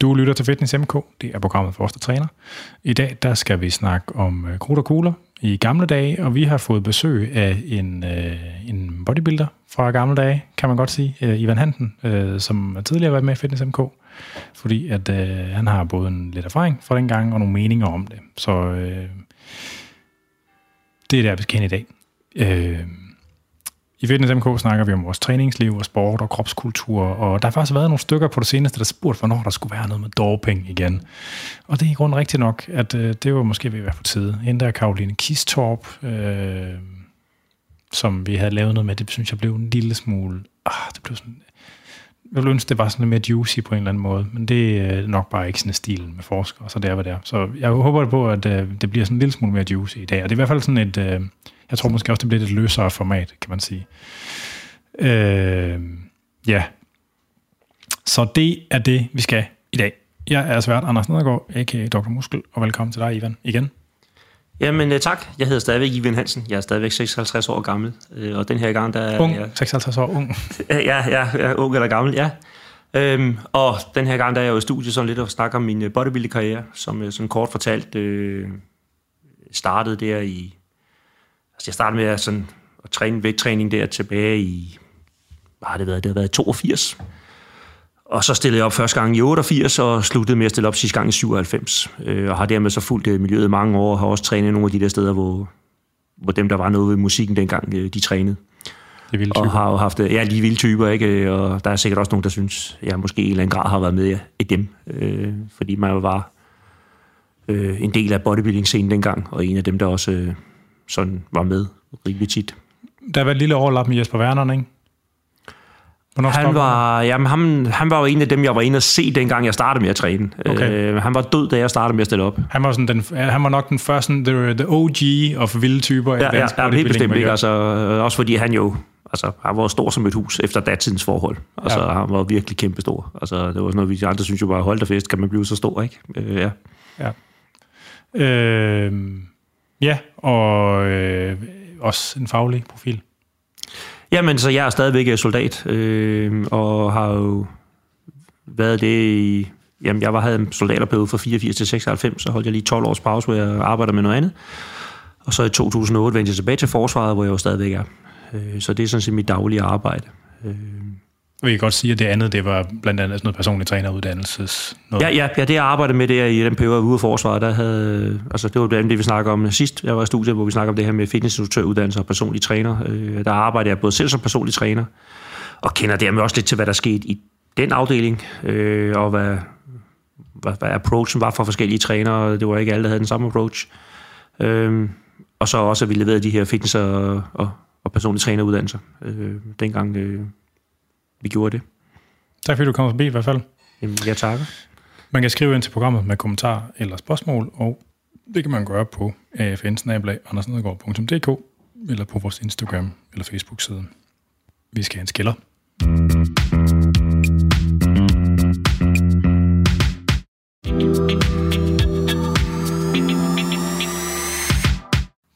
Du lytter til Fitness MK, det er programmet for os, der træner. I dag der skal vi snakke om øh, krudt og kugler i gamle dage, og vi har fået besøg af en, øh, en bodybuilder fra gamle dage, kan man godt sige, øh, Ivan Hansen, øh, som tidligere har været med i Fitness MK, fordi at øh, han har både en lidt erfaring fra den gang og nogle meninger om det. Så øh, det er der, vi skal hen i dag. Øh, i Fitness MK snakker vi om vores træningsliv og sport og kropskultur, og der har faktisk været nogle stykker på det seneste, der spurgte, hvornår der skulle være noget med doping igen. Og det er i grunden rigtigt nok, at øh, det var måske ved at være på tide. Hende der Karoline Kistorp, øh, som vi havde lavet noget med, det synes jeg blev en lille smule... Ah, det blev sådan, jeg ville ønske, det var sådan lidt mere juicy på en eller anden måde, men det er nok bare ikke sådan stilen med forskere, så det er, hvad det er. Så jeg håber på, at øh, det bliver sådan en lille smule mere juicy i dag, og det er i hvert fald sådan et... Øh, jeg tror måske også, det bliver et løsere format, kan man sige. Øh, ja. Så det er det, vi skal i dag. Jeg er svært Anders Nedergaard, a.k.a. Dr. Muskel, og velkommen til dig, Ivan, igen. Jamen uh, tak. Jeg hedder stadigvæk Ivan Hansen. Jeg er stadigvæk 56 år gammel. Uh, og den her gang, der er... Ung, jeg, 56 år ung. ja, ja, jeg er ung eller gammel, ja. Øhm, og den her gang, der er jeg jo i studiet sådan lidt og snakker om min øh, bodybuilding-karriere, som sådan kort fortalt øh, startede der i Altså, jeg startede med at, sådan, at træne vægttræning der tilbage i, hvad har det været? Det har været 82. Og så stillede jeg op første gang i 88, og sluttede med at stille op sidste gang i 97. Øh, og har dermed så fulgt øh, miljøet mange år, og har også trænet nogle af de der steder, hvor, hvor dem, der var noget ved musikken dengang, øh, de trænede. Det er vilde typer. Og har jo haft, ja, lige vilde typer, ikke? Og der er sikkert også nogen, der synes, jeg måske i en eller anden grad har været med i dem. Øh, fordi man jo var øh, en del af bodybuilding-scenen dengang, og en af dem, der også øh, sådan var med rimelig tit. Der var et lille overlap med Jesper Werner, ikke? Hvornår han var, jamen, han, han var jo en af dem, jeg var inde og se, dengang jeg startede med at træne. Okay. Øh, han var død, da jeg startede med at stille op. Han var, sådan den, han var nok den første, the, the OG of vilde typer. Ja, ja, ja helt bestemt ikke. Altså, også fordi han jo altså, han var stor som et hus efter datidens forhold. Altså, ja. han var virkelig kæmpestor. Altså, det var sådan noget, vi andre synes jo bare, hold da fest, kan man blive så stor, ikke? Øh, ja. Ja. Øh, Ja, og øh, også en faglig profil. Jamen, så jeg er stadigvæk øh, soldat, øh, og har jo været det i... Jamen, jeg var, havde en soldaterperiode fra 84 til 96, så holdt jeg lige 12 års pause, hvor jeg arbejder med noget andet. Og så i 2008 vendte jeg tilbage til forsvaret, hvor jeg jo stadigvæk er. Øh, så det er sådan set mit daglige arbejde. Øh, vi kan godt sige, at det andet, det var blandt andet sådan noget personlig træneruddannelses. Noget. Ja, ja, ja, det jeg arbejdede med der i den periode ude af forsvaret, der havde, altså det var blandt andet det, vi snakker om sidst. Jeg var i studiet, hvor vi snakker om det her med fitnessinstruktøruddannelse og personlig træner. Øh, der arbejdede jeg både selv som personlig træner, og kender dermed også lidt til, hvad der skete i den afdeling, øh, og hvad, hvad, hvad approachen var for forskellige trænere. Det var ikke alle, der havde den samme approach. Øh, og så også, at vi leverede de her fitness- og, og, og personlige træneruddannelser øh, dengang øh, vi gjorde det. Tak fordi du kom forbi i hvert fald. Jamen, jeg takker. Man kan skrive ind til programmet med kommentarer eller spørgsmål, og det kan man gøre på afn eller på vores Instagram eller Facebook-side. Vi skal have en skiller.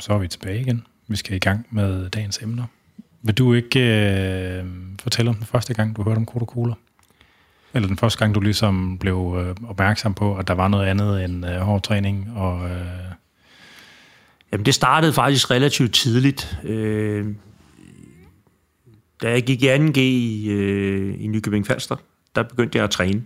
Så er vi tilbage igen. Vi skal i gang med dagens emner. Vil du ikke øh, fortælle om den første gang, du hørte om Coca-Cola? Eller den første gang, du ligesom blev øh, opmærksom på, at der var noget andet end øh, hård træning? Og, øh... Jamen, det startede faktisk relativt tidligt. Øh, da jeg gik i 2G i, øh, i Nykøbing Falster, der begyndte jeg at træne.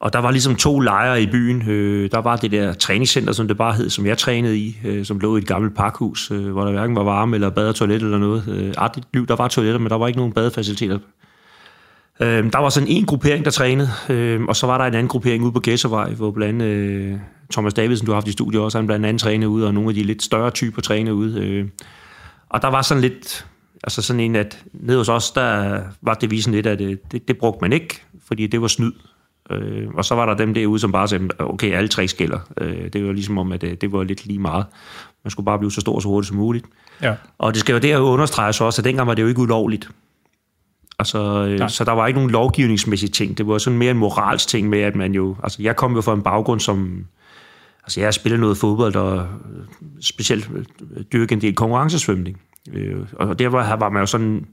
Og der var ligesom to lejre i byen. Øh, der var det der træningscenter, som det bare hed, som jeg trænede i, øh, som lå i et gammelt parkhus, øh, hvor der hverken var varme eller bad og toilet eller noget. Øh, artigt liv, der var toiletter, men der var ikke nogen badefaciliteter. Øh, der var sådan en gruppering, der trænede, øh, og så var der en anden gruppering ude på Gæssevej, hvor blandt øh, Thomas Davidsen, du har haft i studiet også, han blandt andet trænede ude, og nogle af de lidt større typer trænede ude. Øh. Og der var sådan lidt, altså sådan en, at nede hos os, der var det visen lidt, at øh, det, det brugte man ikke, fordi det var snyd. Øh, og så var der dem derude, som bare sagde, okay, alle tre skiller. Øh, det var ligesom om, at det, øh, det var lidt lige meget. Man skulle bare blive så stor og så hurtigt som muligt. Ja. Og det skal jo der understreges også, at dengang var det jo ikke ulovligt. Altså, øh, så der var ikke nogen lovgivningsmæssige ting. Det var sådan mere en moralsk ting med, at man jo... Altså, jeg kom jo fra en baggrund, som... Altså, jeg har spillet noget fodbold, og øh, specielt dyrket en del konkurrencesvømning. Øh, og der var, var man jo sådan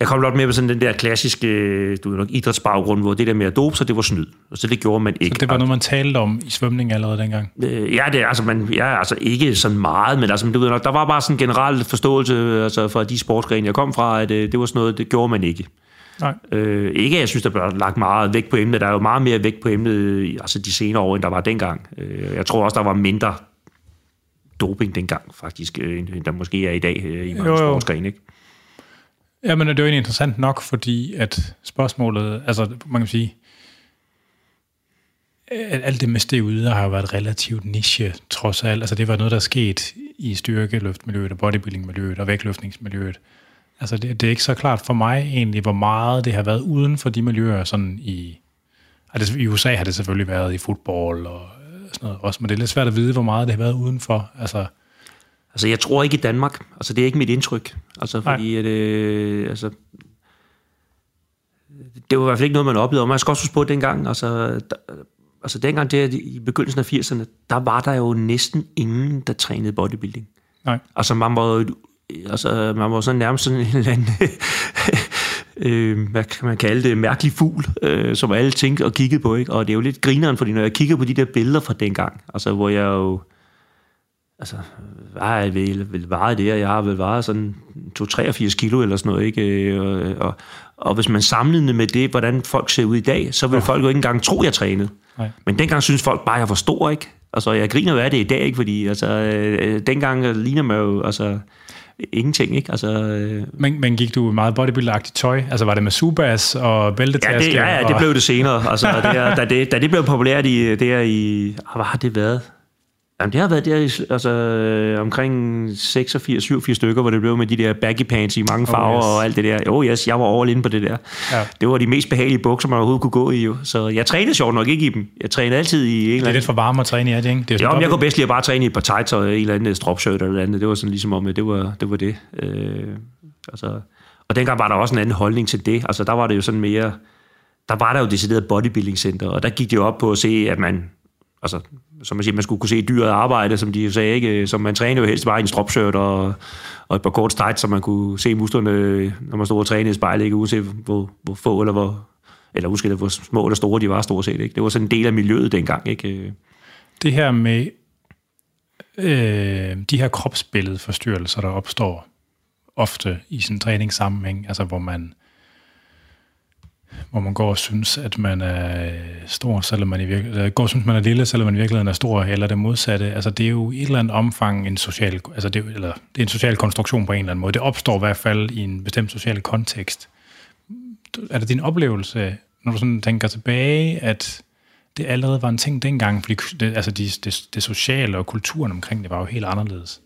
Jeg kom godt med på sådan den der klassiske du ved nok, idrætsbaggrund, hvor det der med at dope sig, det var snyd. Og så det gjorde man ikke. Så det var noget, man talte om i svømning allerede dengang? Øh, ja, det er altså, man, ja, altså ikke sådan meget, men altså, du ved nok, der var bare sådan en generel forståelse altså, fra de sportsgrene, jeg kom fra, at øh, det var sådan noget, det gjorde man ikke. Nej. Øh, ikke, jeg synes, der blev lagt meget vægt på emnet. Der er jo meget mere vægt på emnet altså de senere år, end der var dengang. Øh, jeg tror også, der var mindre doping dengang, faktisk, øh, end der måske er i dag øh, i mange sportsgrene, ikke? Ja, men det er jo egentlig interessant nok, fordi at spørgsmålet, altså man kan sige, at alt det med steg ude har jo været relativt niche, trods alt. Altså det var noget, der er sket i styrkeløftmiljøet og bodybuildingmiljøet og vægtløftningsmiljøet. Altså det, det er ikke så klart for mig egentlig, hvor meget det har været uden for de miljøer, sådan i, altså i USA har det selvfølgelig været i fodbold og sådan noget også, men det er lidt svært at vide, hvor meget det har været udenfor. Altså, Altså, jeg tror ikke i Danmark. Altså, det er ikke mit indtryk. Altså, fordi at, øh, altså, det var i hvert fald ikke noget, man oplevede. Og man skal også huske på, at dengang, altså, der, altså dengang der, i begyndelsen af 80'erne, der var der jo næsten ingen, der trænede bodybuilding. Nej. Altså, man var altså, man var sådan nærmest sådan en eller anden, øh, hvad kan man kalde det, mærkelig fugl, øh, som alle tænkte og kiggede på, ikke? Og det er jo lidt grineren, fordi når jeg kigger på de der billeder fra dengang, altså, hvor jeg jo, altså, hvad er jeg vel, vel vejet det, jeg har vel vejet sådan 2-83 kilo eller sådan noget, ikke? Og, og, og hvis man sammenligner med det, hvordan folk ser ud i dag, så vil ja. folk jo ikke engang tro, jeg trænede. Nej. Men dengang synes folk bare, jeg var stor, ikke? Altså, jeg griner jo af det i dag, ikke? Fordi, altså, øh, dengang ligner man jo, altså, ingenting, ikke? Altså, øh... men, men gik du meget bodybuilder tøj? Altså var det med subas og bæltetaske? Ja, det, ja, ja, det blev det senere. Altså, det, da, det, da det blev populært i, der i... Hvad har det været? Jamen, det har været der altså, øh, omkring 86-87 stykker, hvor det blev med de der baggy pants i mange farver oh, yes. og alt det der. Jo, oh, yes, jeg var over inde på det der. Ja. Det var de mest behagelige bukser, man overhovedet kunne gå i. Jo. Så jeg trænede sjovt nok ikke i dem. Jeg trænede altid i en eller anden... Det er lidt for varme at træne i, er det ikke? Det er jo, men jeg kunne bedst lide at bare træne i et par tights og en eller anden stropshirt eller andet. Det var sådan ligesom om, det var det. Var det. Øh, altså, og dengang var der også en anden holdning til det. Altså, der var det jo sådan mere... Der var der jo decideret bodybuilding center, og der gik det jo op på at se, at man altså, som man siger, man skulle kunne se dyret arbejde, som de sagde, ikke? som man trænede jo helst bare i en stropshirt og, og et par kort tights, så man kunne se musklerne, når man stod og trænede i spejlet, ikke? uanset hvor, hvor få eller hvor, eller husk, hvor små eller store de var stort set. Ikke? Det var sådan en del af miljøet dengang. Ikke? Det her med øh, de her kropsbilledforstyrrelser, der opstår ofte i sådan en træningssammenhæng, altså hvor man hvor man går og synes, at man er stor, selvom man i virkeligheden, går og synes, man er lille, selvom man i virkeligheden er stor, eller det modsatte. Altså, det er jo i et eller andet omfang en social, altså det, eller, det er en social konstruktion på en eller anden måde. Det opstår i hvert fald i en bestemt social kontekst. Er det din oplevelse, når du sådan tænker tilbage, at det allerede var en ting dengang, fordi det, altså det, det, det sociale og kulturen omkring det var jo helt anderledes?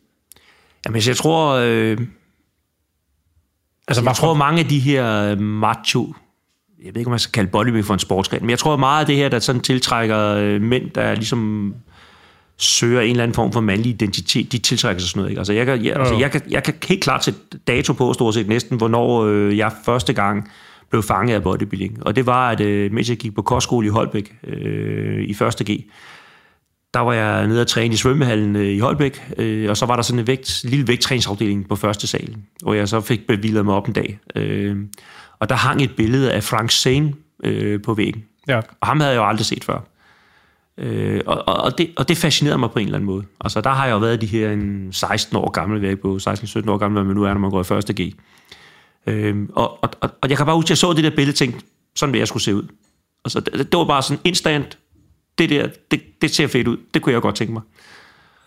Jamen, jeg tror... Øh Altså, jeg tror, mange af de her macho jeg ved ikke, om man skal kalde bodybuilding for en sportsgren, men jeg tror meget af det her, der sådan tiltrækker øh, mænd, der ligesom søger en eller anden form for mandlig identitet, de tiltrækker sig sådan noget. Ikke? Altså, jeg, kan, jeg, altså, jeg, kan, jeg kan helt klart sætte dato på, stort set næsten, hvornår øh, jeg første gang blev fanget af bodybuilding. Og det var, at øh, mens jeg gik på kostskole i Holbæk øh, i første G, der var jeg nede og træne i svømmehallen øh, i Holbæk, øh, og så var der sådan en vægt, lille vægttræningsafdeling på første sal, hvor jeg så fik bevillet mig op en dag. Øh, og der hang et billede af Frank Zane øh, på væggen. Ja. Og ham havde jeg jo aldrig set før. Øh, og, og, det, og det fascinerede mig på en eller anden måde. Altså, der har jeg jo været de her en 16 år gamle, væg på 16-17 år gamle, hvad man nu er, når man går i første G. Øh, og, og, og, og jeg kan bare huske, at jeg så det der billede og tænkte, sådan vil jeg skulle se ud. Altså, det, det var bare sådan instant, det der, det, det ser fedt ud. Det kunne jeg godt tænke mig.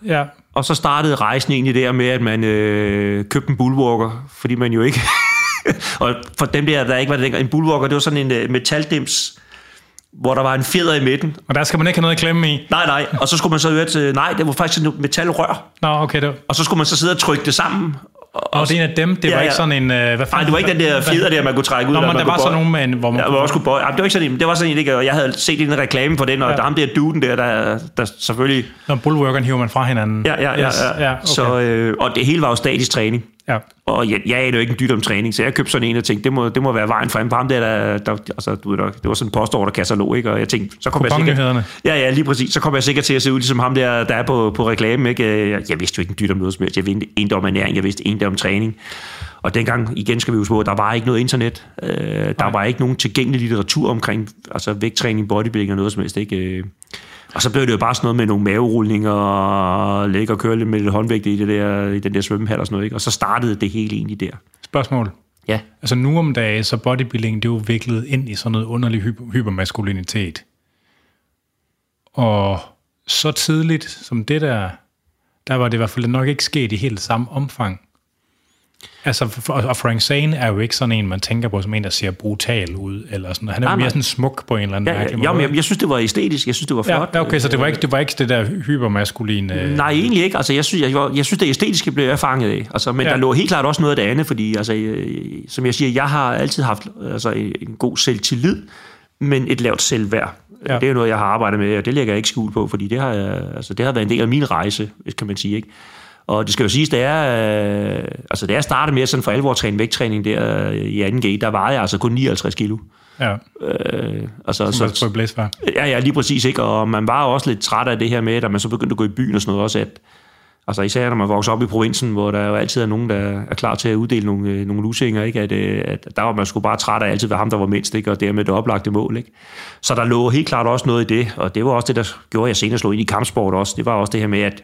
Ja. Og så startede rejsen egentlig der med, at man øh, købte en bullwalker, fordi man jo ikke og for dem der, der ikke var det, en bullwalker, det var sådan en uh, metaldims, hvor der var en fjeder i midten. Og der skal man ikke have noget at klemme i? Nej, nej. Og så skulle man så høre til, nej, det var faktisk et metalrør. Nå, okay. Det var... Og så skulle man så sidde og trykke det sammen. Og, og det er en af dem, det ja, var ikke sådan en... Uh, hvad nej, det var ikke den der fjeder der, man kunne trække ud. Nå, men der var sådan nogle en, hvor man... Ja, hvor man skulle bøje. det var ikke sådan en, det var sådan en, ikke, og jeg havde set en reklame for den, og ja. der ham der duden der, der, der selvfølgelig... Når bullworkeren hiver man fra hinanden. Ja, ja, ja. ja. ja okay. så, øh, og det hele var jo statisk træning. Ja. Og jeg, jeg er jo ikke en dyt om træning, så jeg købte sådan en og tænkte, det må, det må være vejen frem på ham der, der, der altså, du ved nok, det var sådan en postorderkatalog, ikke? Og jeg tænkte, så kommer jeg sikkert... Ja, ja, lige præcis. Så kommer jeg sikkert til at se ud ligesom ham der, der er på, på reklamen, ikke? Jeg, jeg vidste jo ikke en dyt om noget som helst. Jeg vidste en om ernæring, jeg vidste en om træning. Og dengang, igen skal vi huske på, der var ikke noget internet. Øh, der Nej. var ikke nogen tilgængelig litteratur omkring altså vægttræning, bodybuilding og noget som helst, ikke? Og så blev det jo bare sådan noget med nogle maverulninger og lægge og køre lidt med lidt håndvægt i, det der, i den der svømmehal og sådan noget. Ikke? Og så startede det hele egentlig der. Spørgsmål. Ja. Altså nu om dagen, så bodybuilding, det er jo viklet ind i sådan noget underlig hyper, hypermaskulinitet. Og så tidligt som det der, der var det i hvert fald nok ikke sket i helt samme omfang. Altså, og Frank Zane er jo ikke sådan en, man tænker på som en, der ser brutal ud, eller sådan. Han er jo mere sådan smuk på en eller anden Ja, mærkelig ja, måde. men jeg, jeg synes, det var æstetisk. Jeg synes, det var flot. ja, okay, så det var ikke det, var ikke det der hypermaskuline... Nej, egentlig ikke. Altså, jeg, synes, jeg, jeg, jeg synes, det æstetiske blev jeg fanget af. Altså, men Ja. der lå helt klart også noget af det andet, fordi, altså, øh, som jeg siger, jeg har altid haft altså, en god selvtillid, men et lavt selvværd. Ja. Det er jo noget, jeg har arbejdet med, og det lægger jeg ikke skjul på, fordi det har, jeg, altså, det har været en del af min rejse, kan man sige. Ikke? Og det skal jo siges, det er, øh, altså, da jeg startede med sådan for alvor at træne vægttræning der øh, i 2G, der var jeg altså kun 59 kilo. Ja, Øh, altså, som så, på blæsvær. Ja, ja, lige præcis. Ikke? Og man var også lidt træt af det her med, at man så begyndte at gå i byen og sådan noget også, at Altså især når man vokser op i provinsen, hvor der jo altid er nogen, der er klar til at uddele nogle, øh, nogle lusinger, ikke? At, øh, at der var man sgu bare træt af altid ved ham, der var mindst, ikke? og dermed det oplagte mål. Ikke? Så der lå helt klart også noget i det, og det var også det, der gjorde, at jeg senere slog ind i kampsport også. Det var også det her med, at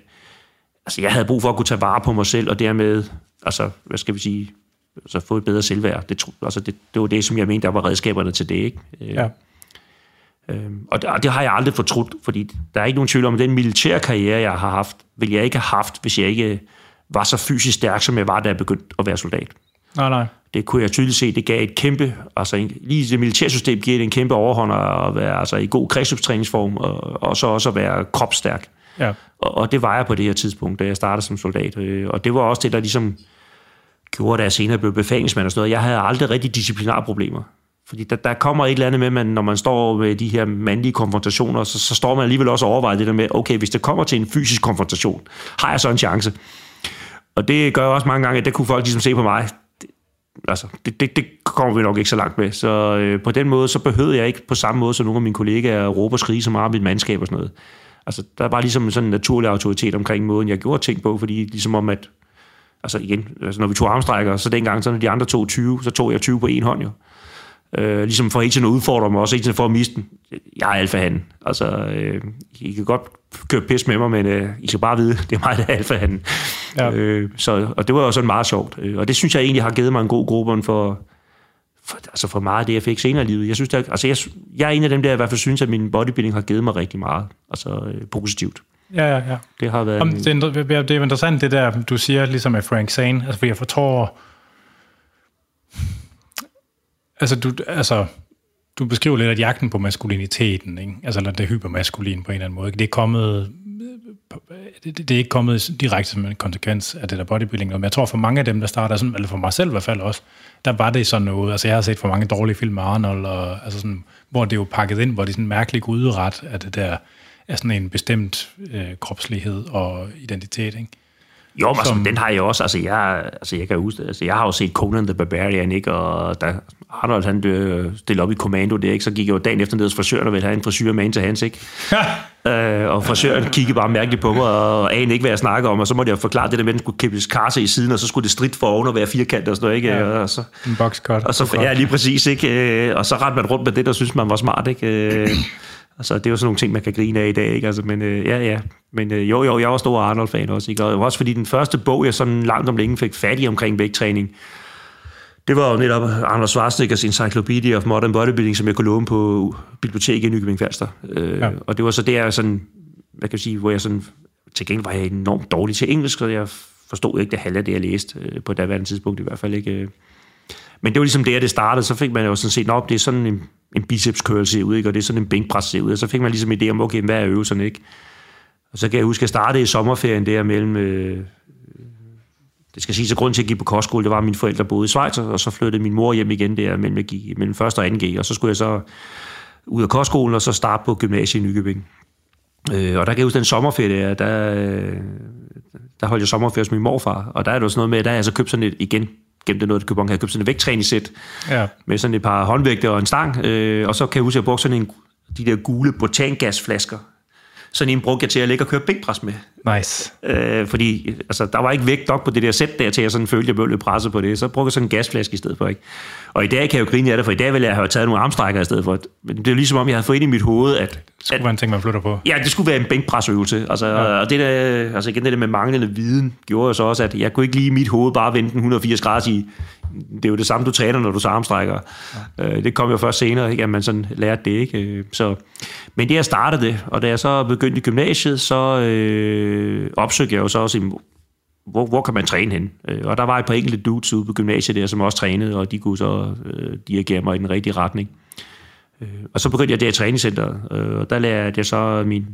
altså, jeg havde brug for at kunne tage vare på mig selv, og dermed, altså, hvad skal vi sige, altså, få et bedre selvværd. Det, altså, det, det var det, som jeg mente, der var redskaberne til det. Ikke? Øh, Ja. Øhm, og det, og det har jeg aldrig fortrudt, fordi der er ikke nogen tvivl om, at den militære karriere, jeg har haft, vil jeg ikke have haft, hvis jeg ikke var så fysisk stærk, som jeg var, da jeg begyndte at være soldat. Nej, nej. Det kunne jeg tydeligt se, det gav et kæmpe, altså en, lige det militærsystem giver det en kæmpe overhånd at være altså, i god kredsløbstræningsform, og, og så også at være kropsstærk. Ja. Og, og det var jeg på det her tidspunkt, da jeg startede som soldat. Øh, Og det var også det, der ligesom gjorde, da jeg senere blev befalingsmand og sådan noget. Jeg havde aldrig rigtig disciplinarproblemer. Fordi der, der kommer et eller andet med, man, når man står med de her mandlige konfrontationer, så, så står man alligevel også og overvejer det der med, okay, hvis det kommer til en fysisk konfrontation, har jeg så en chance? Og det gør jeg også mange gange, at det kunne folk ligesom se på mig. Det, altså, det, det, det kommer vi nok ikke så langt med. Så øh, på den måde, så behøvede jeg ikke på samme måde som nogle af mine kollegaer at råbe og skrige så meget om mit mandskab og sådan noget. Altså, der var ligesom sådan en naturlig autoritet omkring måden, jeg gjorde ting på, fordi ligesom om, at altså igen, altså når vi tog armstrækker, så dengang, så når de andre tog 20, så tog jeg 20 på en hånd jo. Øh, ligesom for tiden at udfordre mig, også tiden for at miste den. Jeg er alfahanden. Altså, øh, I kan godt køre pis med mig, men øh, I skal bare vide, det er mig, der er alfahanden. Ja. Ja. Øh, så, og det var jo sådan meget sjovt. Øh, Og det synes jeg egentlig har givet mig en god grobund for, for, altså for meget af det, jeg fik senere i livet. Jeg, synes, der, altså jeg, jeg er en af dem, der i hvert fald synes, at min bodybuilding har givet mig rigtig meget. Altså øh, positivt. Ja, ja, ja. Det har været... Om, en- det, er, det er interessant, det der, du siger, ligesom med Frank Zane. Altså, for jeg tror... Altså, du, altså, du beskriver lidt, at jagten på maskuliniteten, ikke? altså eller det hypermaskuline på en eller anden måde, ikke? det er kommet det, det, det er ikke kommet direkte som en konsekvens af det der bodybuilding, men jeg tror for mange af dem, der starter, sådan, eller for mig selv i hvert fald også, der var det sådan noget, altså jeg har set for mange dårlige film med Arnold, og, altså sådan, hvor det er jo pakket ind, hvor det er sådan en mærkelig guderet af det der, af sådan en bestemt øh, kropslighed og identitet, ikke? Jo, men altså, som- den har jeg også. Altså, jeg, altså, jeg kan huske. Altså, jeg har jo set Conan the Barbarian, ikke? Og da Arnold, han øh, stillede op i kommando der, ikke? Så gik jeg jo dagen efter ned hos frisøren og ville have en frisyr med ind til hans, ikke? øh, og frisøren kiggede bare mærkeligt på mig og anede ikke, hvad jeg snakker om. Og så måtte jeg forklare det der med, at den skulle kippes karse i siden, og så skulle det stridt for oven og være firkantet og sådan noget, ikke? Ja. Og så, En boxcut. og så, ja, lige præcis, ikke? Øh, Og så rendte man rundt med det, der synes man var smart, ikke? Øh, Altså, det er jo sådan nogle ting, man kan grine af i dag, ikke? Altså, men øh, ja, ja. Men øh, jo, jo, jeg var stor Arnold-fan også, ikke? Og også fordi den første bog, jeg sådan langt om længe fik fat i omkring vægttræning, det var jo netop Arnold Schwarzeneggers Encyclopedia of Modern Bodybuilding, som jeg kunne låne på biblioteket i Nykøbing Falster. Øh, Ja. Og det var så der, sådan, hvad kan jeg sige, hvor jeg sådan, til gengæld var jeg enormt dårlig til engelsk, så jeg forstod ikke det halve af det, jeg læste, øh, på daværende tidspunkt i hvert fald ikke. Men det var ligesom der, det startede, så fik man jo sådan set, op, det er sådan en, en biceps curl ser ud, ikke? og det er sådan en bænkpres ser ud, og så fik man ligesom idé om, okay, hvad er øvelserne, ikke? Og så kan jeg huske, at jeg startede i sommerferien der mellem, øh, det skal sige, at grunden til at give på kostskole, det var, at mine forældre boede i Schweiz, og så flyttede min mor hjem igen der mellem, jeg gik, mellem 1. og 2G, og så skulle jeg så ud af kostskolen, og så starte på gymnasiet i Nykøbing. Øh, og der kan jeg huske, den sommerferie der, der, øh, der holdt jeg sommerferie hos min morfar, og der er det jo sådan noget med, der har jeg så købt sådan et, igen, det noget, København, jeg købt sådan et vægttræningssæt, Ja. med sådan et par håndvægte og en stang, øh, og så kan jeg huske, at jeg brugte sådan en, de der gule botangasflasker. Sådan en brugte jeg til at ligge og køre bænkpres med. Nice. Øh, fordi altså, der var ikke vægt nok på det der sæt der, til jeg sådan følte, at jeg blev lidt presset på det. Så brugte jeg sådan en gasflaske i stedet for. Ikke? Og i dag kan jeg jo grine af det, for i dag ville jeg have taget nogle armstrækker i stedet for. Men det er ligesom om, jeg havde fået ind i mit hoved, at, Det skulle være en ting, man flytter på. Ja, det skulle være en bænkpresøvelse. Altså, ja. Og det der, altså igen det der med manglende viden, gjorde jo så også, at jeg kunne ikke lige i mit hoved bare vende den 180 grader og sige, det er jo det samme, du træner, når du så armstrækker. Ja. Øh, det kom jo først senere, ikke, at man sådan lærte det. Ikke? Øh, Så, men det jeg startede det, og da jeg så begyndte i gymnasiet, så øh, opsøgte jeg jo så også, hvor, hvor kan man træne hen? Øh, Og der var et par enkelte dudes ude på gymnasiet der, som også trænede, og de kunne så øh, dirigere mig i den rigtige retning. Øh, Og så begyndte jeg der i træningscenteret, og der lærte jeg så min,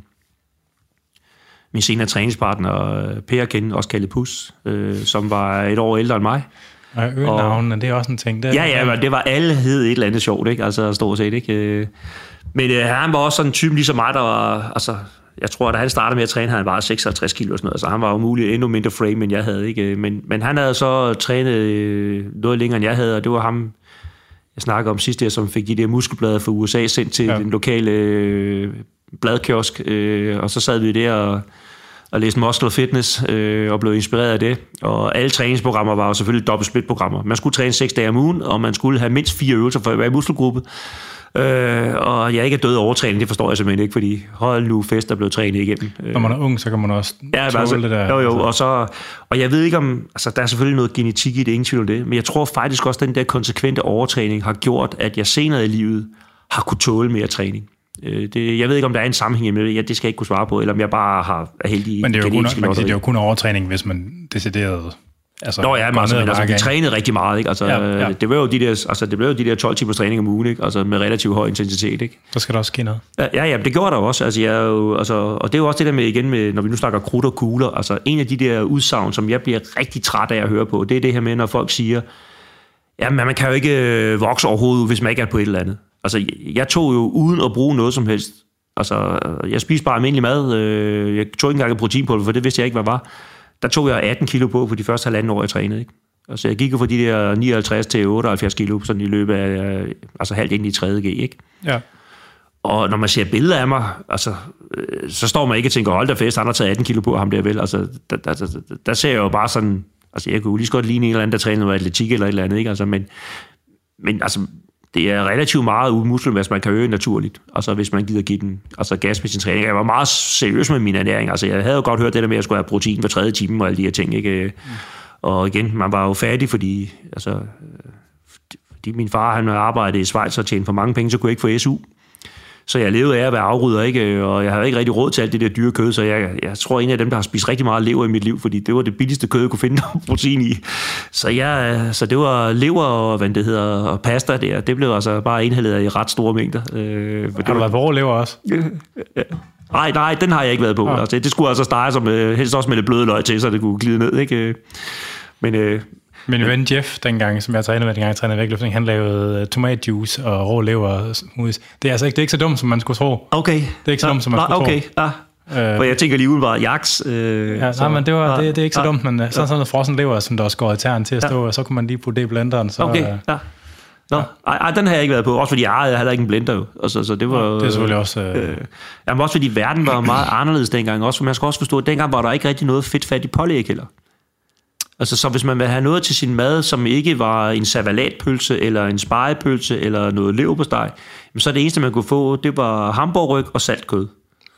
min senere træningspartner, Per kende, også kaldet Pus, øh, som var et år ældre end mig. Og øgenavnene, det er også en ting. Det, Ja, ja, men det var alle hed et eller andet sjovt, ikke? Altså stort set, ikke? Øh, Men øh, han var også sådan en type ligesom mig, der var, altså, jeg tror, da han startede med at træne, han var 56 kilo og sådan noget, så han var jo muligt endnu mindre frame, end jeg havde, ikke? Men, men han havde så trænet øh, noget længere, end jeg havde, og det var ham, jeg snakkede om sidste år, som fik de der muskelblade fra USA sendt til Ja. ja. den lokale øh, bladkiosk, øh, og så sad vi der og, og læste Muscle Fitness øh, og blev inspireret af det. Og alle træningsprogrammer var jo selvfølgelig dobbelt split-programmer. Man skulle træne seks dage om ugen, og man skulle have mindst fire øvelser for hver muskelgruppe. Øh, og jeg ikke er død af overtræning, det forstår jeg simpelthen ikke, fordi hold nu fest, der blev trænet igennem. Øh, Når man er ung, så kan man også Ja, altså, det der. jo, jo, Altså, og, så, og jeg ved ikke om, altså der er selvfølgelig noget genetik i det, ingen tvivl om det, men jeg tror faktisk også, at den der konsekvente overtræning har gjort, at jeg senere i livet har kunne tåle mere træning. Øh, Det, jeg ved ikke, om der er en sammenhæng med det, ja, det skal jeg ikke kunne svare på, eller om jeg bare har, er heldig Men det er, jo kun, man kan sige, det er jo kun overtræning, hvis man decideret... Altså, Nå ja, men, altså, men altså, vi trænede rigtig meget, ikke? Altså, Ja, ja, ja. Det, var jo de der, altså, det blev jo de der 12 timers træning om ugen, ikke? Altså, med relativt høj intensitet, ikke? Så skal der også ske noget. Ja, ja, ja, det gjorde der også. Altså, jeg er jo, altså, og det er jo også det der med, igen, med, når vi nu snakker krudt og kugler, altså en af de der udsagn, som jeg bliver rigtig træt af at høre på, det er det her med, når folk siger, ja, men man kan jo ikke øh, vokse overhovedet, hvis man ikke er på et eller andet. Altså, jeg- tog jo uden at bruge noget som helst. Altså, jeg spiste bare almindelig mad. Øh, jeg tog ikke engang et proteinpulver, for det vidste jeg ikke, hvad var. Der tog jeg 18 kilo på på de første halvanden år, jeg trænede. Ikke? Altså, jeg gik jo fra de der 59 til 78 kilo, sådan i løbet af, øh, altså halvt ind i 3. G, ikke? Ja. Og når man ser billeder af mig, altså, øh, så står man ikke og tænker, hold da fest, han har taget 18 kilo på ham der vel. Altså, der, der, der, der ser jeg jo bare sådan, altså jeg kunne lige så godt ligne en eller anden, der træner noget atletik eller et eller andet, ikke? Altså, men, men altså, det er relativt meget muskelmasse, man kan øge naturligt, altså hvis man gider give den altså gas med sin træning. Jeg var meget seriøs med min ernæring, altså jeg havde jo godt hørt det der med, at jeg skulle have protein hver tredje time og alle de her ting, ikke? Mm. Og igen, man var jo fattig, fordi, altså, fordi min far han arbejdede i Schweiz og tjente for mange penge, så kunne jeg ikke få SU. Så jeg levede af at være afrydder, ikke? og jeg havde ikke rigtig råd til alt det der dyre kød, så jeg, jeg tror, en af dem, der har spist rigtig meget lever i mit liv, fordi det var det billigste kød, jeg kunne finde protein i. Så, jeg, så det var lever og, hvad det hedder, og pasta der, det blev altså bare indhældet i ret store mængder. Øh, Har du var, været på overlever også? nej, nej, den har jeg ikke været på. Ah. Altså, det, skulle altså stege som øh, helst også med lidt bløde løg til, så det kunne glide ned. Ikke? Men øh, Min ven Jeff, dengang, som jeg trænede med, dengang jeg trænede vægtløftning, han lavede uh, tomatjuice og rå lever og smoothies. Det er altså ikke, det er ikke så dumt, som man skulle tro. okay. Det er ikke så dumt, som man skulle okay. tro. Ja. Øh, For jeg tænker lige uden bare jaks. Øh, Ja, så- nej, men det, var, det, det er ikke så ja, dumt, men uh, sådan sådan noget frossen lever, som der skåret i tæren til at stå, og så kunne man lige putte det i blenderen. Så, Okay, øh, ja. Nå, ej, ej, den har jeg ikke været på. Også fordi jeg ejede heller ikke en blender jo. Altså, så det var, det er selvfølgelig også... Øh, Øh, jamen også fordi verden var meget anderledes dengang. Også, for man skal også forstå, at dengang var der ikke rigtig noget fedt fat i pålæg heller. Altså, så hvis man vil have noget til sin mad, som ikke var en savalatpølse, eller en spejepølse, eller noget leverpostej, så det eneste, man kunne få, det var hamburgryg og saltkød.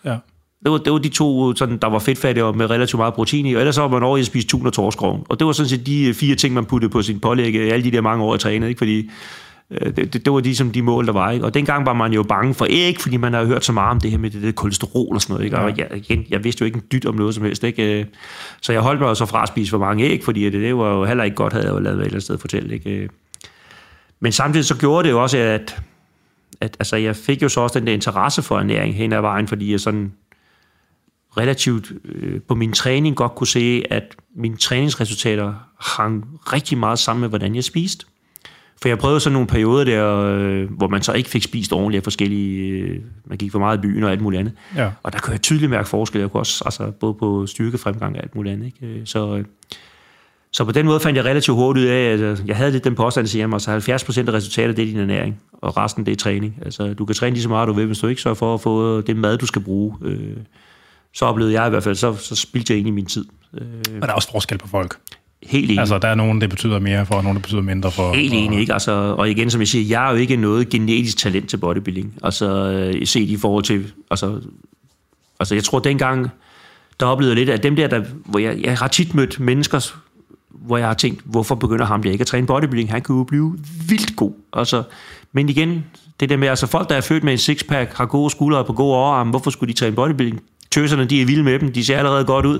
ja. Det var, det var de to, sådan, der var fedtfattige og med relativt meget protein i, og ellers så var man over i at spise tun og torskroven. Og det var sådan set de fire ting, man puttede på sin pålæg alle de der mange år, jeg trænede, ikke? fordi øh, det, det, det, var ligesom de mål, der var. Ikke? Og dengang var man jo bange for æg, fordi man havde hørt så meget om det her med det der kolesterol og sådan noget. Ikke? Og jeg, igen, jeg vidste jo ikke en dyt om noget som helst. Ikke? Øh, Så jeg holdt mig jo så fra at spise for mange æg, fordi det, det var jo heller ikke godt, havde jeg jo lavet et eller andet sted fortælle. Ikke? Øh, Men samtidig så gjorde det jo også, at, at altså, jeg fik jo så også den der interesse for ernæring hen ad vejen, fordi jeg sådan relativt øh, på min træning godt kunne se, at mine træningsresultater hang rigtig meget sammen med, hvordan jeg spiste. For jeg prøvede sådan nogle perioder der, øh, hvor man så ikke fik spist ordentligt af forskellige... Øh, man gik for meget i byen og alt muligt andet. Ja. Og der kunne jeg tydeligt mærke forskel. Jeg kunne også, altså, både på styrkefremgang og alt muligt andet. Ikke? Øh, Så, øh, så på den måde fandt jeg relativt hurtigt ud af, at jeg havde lidt den påstand, at sige, at altså 70 procent af resultatet, det er din ernæring, og resten, det er træning. Altså, du kan træne lige så meget, du vil, hvis du ikke sørger for at få det mad, du skal bruge. Øh, så oplevede jeg i hvert fald, så, så spildte jeg egentlig min tid. Øh, Men der er også forskel på folk. Helt enig. Altså, der er nogen, det betyder mere for, og nogen, det betyder mindre for. Helt og- enig, ikke? Altså, og igen, som jeg siger, jeg er jo ikke noget genetisk talent til bodybuilding. Altså, øh, set i forhold til... Altså, altså jeg tror, dengang, der oplevede jeg lidt, at dem der, der hvor jeg, jeg har tit mødt mennesker, hvor jeg har tænkt, hvorfor begynder ham der ikke at træne bodybuilding? Han kunne jo blive vildt god. Altså, men igen, det der med, altså folk, der er født med en sixpack, har gode skuldre på gode overarme, hvorfor skulle de træne bodybuilding? Tøserne, de er vilde med dem, de ser allerede godt ud.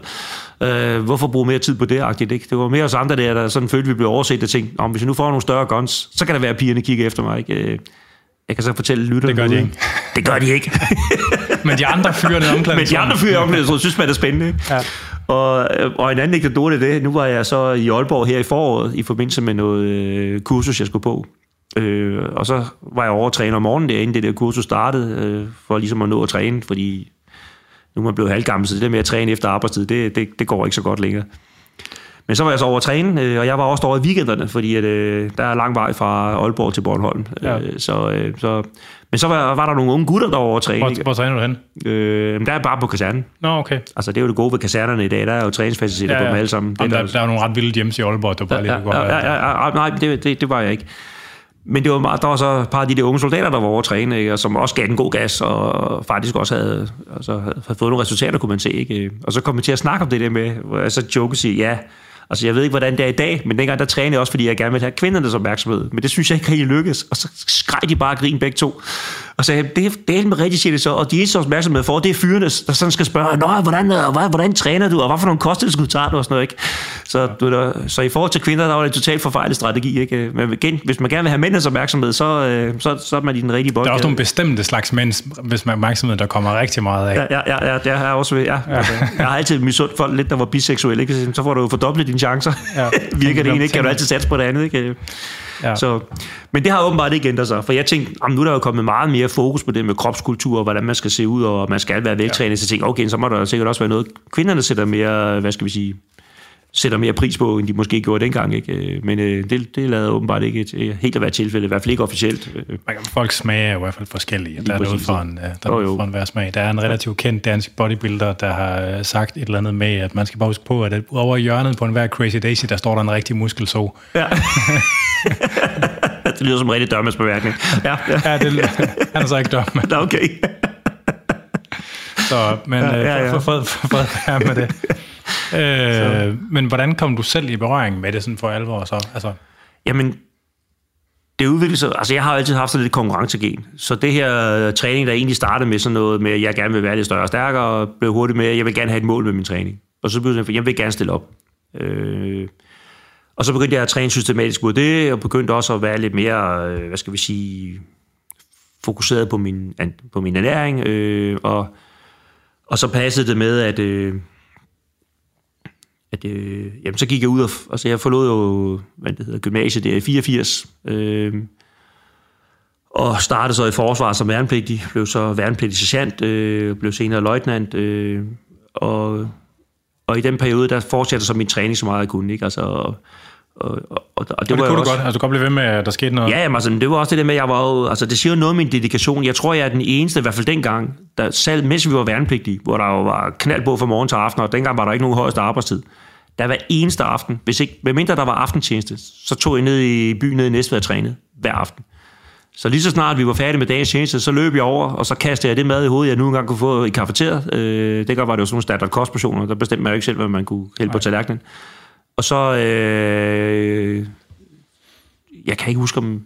Øh, hvorfor bruge mere tid på det? Agtigt, ikke? Det var mere os andre der, der sådan følte, vi blev overset og tænkte, om hvis jeg nu får nogle større guns, så kan det være, at pigerne kigger efter mig. Ikke? Øh, Jeg kan så fortælle lytterne Det gør de ikke. Det gør de ikke. Men de andre fyre i Men omklædningsrummet. de andre fyre i omklædningsrummet synes, man er spændende. Ikke? Ja. Og, øh, og en anden anekdote er det, nu var jeg så i Aalborg her i foråret, i forbindelse med noget øh, kursus, jeg skulle på. Øh, og så var jeg over at træne om morgenen, der, inden det der kursus startede, øh, for ligesom at nå at træne, fordi nu er man blevet halvgammel, så det der med at træne efter arbejdstid, det, det, det går ikke så godt længere. Men så var jeg så over at træne, øh, og jeg var også over i weekenderne, fordi at, øh, der er lang vej fra Aalborg til Bornholm. Ja. Øh, så, øh, så, men så var, var der nogle unge gutter, der var over at træne. Hvor, hvor træner du hen? Øh, der er bare på kasernen. Nå, okay. Altså, det er jo det gode ved kasernerne i dag. Der er jo træningsfaciliteter ja, ja. på dem alle sammen. Jamen, er der, der, der er nogle ret vilde hjems i Aalborg, der bare lige ja, kunne ja, godt ja, ja, ja, nej, det, det, det var jeg ikke. Men det var meget, der var så et par af de der unge soldater, der var over at træne, ikke? og som også gav den god gas, og faktisk også havde, altså, havde fået nogle resultater, kunne man se. Ikke? Og så kom vi til at snakke om det der med, hvor jeg så joke og ja, altså jeg ved ikke, hvordan det er i dag, men dengang der trænede jeg også, fordi jeg gerne ville have kvindernes opmærksomhed. Men det synes jeg ikke rigtig lykkedes. Og så skreg de bare og grin begge to. Og sagde, det, det er med rigtig siger det så, og de eneste opmærksomhed for, det er fyrenes, der sådan skal spørge, Nå, hvordan, øh, hvordan, hvordan træner du, og hvad for nogle kosttilskud tager du, og sådan noget, ikke? Så, du, der, så i forhold til kvinder, der var det en totalt forfejlet strategi, ikke? Men igen, hvis man gerne vil have mændens opmærksomhed, så, øh, så, så er man i den rigtige bold. Der er også nogle bestemte slags mænds, hvis man opmærksomhed, der kommer rigtig meget af. Ja, ja, ja, ja, det har jeg også ved, ja. Altså, jeg har altid misundt folk lidt, der var biseksuelle, ikke? Så får du jo fordoblet dine chancer. Ja. Ja. Virker det ene, ikke? Kan du altid satse på det andet, ikke? Ja. Så, men det har åbenbart ikke ændret sig, for jeg tænkte, jamen, nu er der jo kommet meget mere fokus på det med kropskultur, og hvordan man skal se ud, og man skal være veltrænet, ja. så jeg tænkte, okay, så må der sikkert også være noget, kvinderne sætter mere, hvad skal vi sige, sætter mere pris på, end de måske gjorde dengang, ikke? Men øh, det, det lader åbenbart ikke et, øh, helt at være tilfælde, i hvert fald ikke officielt. Øh, Man kan- Folks smage er i hvert fald forskellige. Der er noget for en, øh, der er jo. for en hver smag. Der er en relativt kendt dansk bodybuilder, der har øh, sagt et eller andet med, at man skal bare huske på, at over i hjørnet på enhver Crazy Daisy, der står der en rigtig muskelså. Ja. det lyder som en rigtig dørmandsbeværkning. Ja, ja. Ja, det, han er så ikke. Nå, okay. Så, men Ja, ja, ja, fred, for fred være med det. Øh, men hvordan kom du selv i berøring med det sådan for alvor? Så? Altså, Jamen, det udvikler sig. Altså, jeg har altid haft sådan lidt konkurrencegen. Så det her øh, træning, der egentlig startede med sådan noget med, at jeg gerne vil være lidt større og stærkere, blev hurtigt med, at jeg vil gerne have et mål med min træning. Og så blev det, sådan, jeg vil gerne stille op. Øh, og så begyndte jeg at træne systematisk ud af det, og begyndte også at være lidt mere, øh, hvad skal vi sige, fokuseret på min, på min ernæring. Øh, og, og så passede det med, at... Øh, at øh, jamen, så gik jeg ud og, altså jeg forlod jo, hvad det hedder, gymnasiet der i 84, øh, og startede så i forsvar som værnepligtig, blev så værnepligtig sergeant, øh, blev senere løjtnant, øh, og, og i den periode, der fortsatte så min træning så meget jeg kunne, ikke? Altså, og, og, og, og det, og det var kunne du også, godt. Altså, du godt blive ved med, at der skete noget. Ja, jamen, altså, det var også det der med, at jeg var jo, altså, det siger jo noget om min dedikation. Jeg tror, jeg er den eneste, i hvert fald dengang, der selv, mens vi var værnepligtige, hvor der jo var knald på fra morgen til aften, og dengang var der ikke nogen højeste arbejdstid. Der var eneste aften, hvis ikke, medmindre der var aftentjeneste, så tog jeg ned i byen ned i Næstved og trænede hver aften. Så lige så snart vi var færdige med dagens tjeneste, så løb jeg over, og så kastede jeg det mad i hovedet, jeg nu engang kunne få i kafeteriet. Øh, det var det jo sådan nogle standard kostportioner, der bestemte man jo ikke selv, hvad man kunne hælde på tallerkenen. Og så, øh, jeg kan ikke huske om,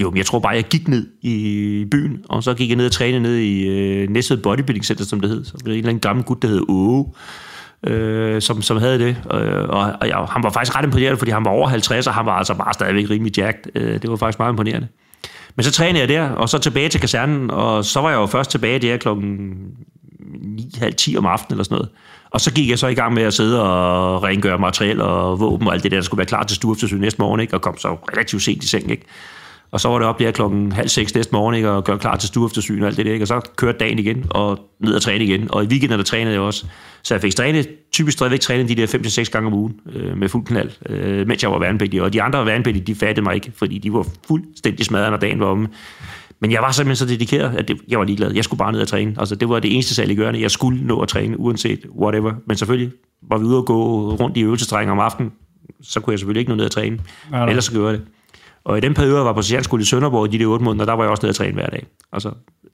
jo, men jeg tror bare, jeg gik ned i byen, og så gik jeg ned og trænede ned i øh, Næstved Bodybuilding Center, som det hed. Så var det en eller anden gammel gut, der hed Åge, øh, som, som havde det. Og, og, og jeg, han var faktisk ret imponerende, fordi han var over 50, og han var altså bare stadigvæk rimelig jacked. Øh, det var faktisk meget imponerende. Men så trænede jeg der, og så tilbage til kasernen, og så var jeg jo først tilbage der klokken 9, halv 10 om aftenen eller sådan noget. Og så gik jeg så i gang med at sidde og rengøre materiel og våben og alt det der, der skulle være klar til stueeftersyn næste morgen, ikke? og kom så relativt sent i seng. Ikke? Og så var det op der klokken halv seks næste morgen, ikke? og gøre klar til stueeftersyn og alt det der. Ikke? Og så kørte dagen igen, og ned og træne igen. Og i weekenden der trænede jeg også. Så jeg fik trænet, typisk stadigvæk trænet de der 5-6 gange om ugen øh, med fuld knald, øh, mens jeg var værnepligtig. Og de andre værnepligtige, de fattede mig ikke, fordi de var fuldstændig smadret, når dagen var omme. Men jeg var simpelthen så dedikeret, at det, jeg var ligeglad. Jeg skulle bare ned og træne. Altså, det var det eneste saliggørende. Jeg skulle nå at træne, uanset whatever. Men selvfølgelig var vi ude og gå rundt i øvelsestrænger om aftenen, så kunne jeg selvfølgelig ikke nå ned og træne. Nej, nej. Ellers så gjorde jeg det. Og i den periode, jeg var på sergeantskole i Sønderborg i de der otte måneder, der var jeg også nede og træne hver dag. Altså,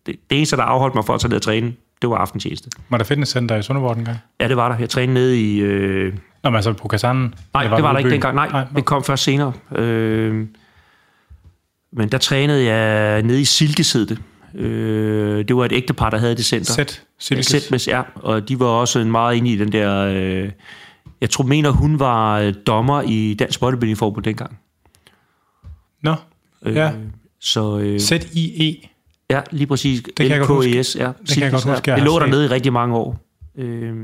det, det eneste, der afholdt mig for at tage ned og træne, det var aftentjeneste. Var der fitnesscenter i Sønderborg dengang? Ja, det var der. Jeg trænede nede i... Øh... Nå, men altså på kasernen? Nej, var det var der ikke dengang. Nej, nej, det kom først senere. Øh... Men der trænede jeg nede i Silkesæde. Øh, det var et ægtepar, der havde det center. Sæt, Silkes. Ja, og de var også meget inde i den der... Øh, jeg tror, mener, hun var øh, dommer i Dansk Bodybuilding Forbund dengang. Nå, øh, ja. Så, øh, Z-I-E. Ja, lige præcis. Det kan jeg godt huske. Ja, det kan jeg godt huske, jeg Det lå dernede i rigtig mange år. Øh,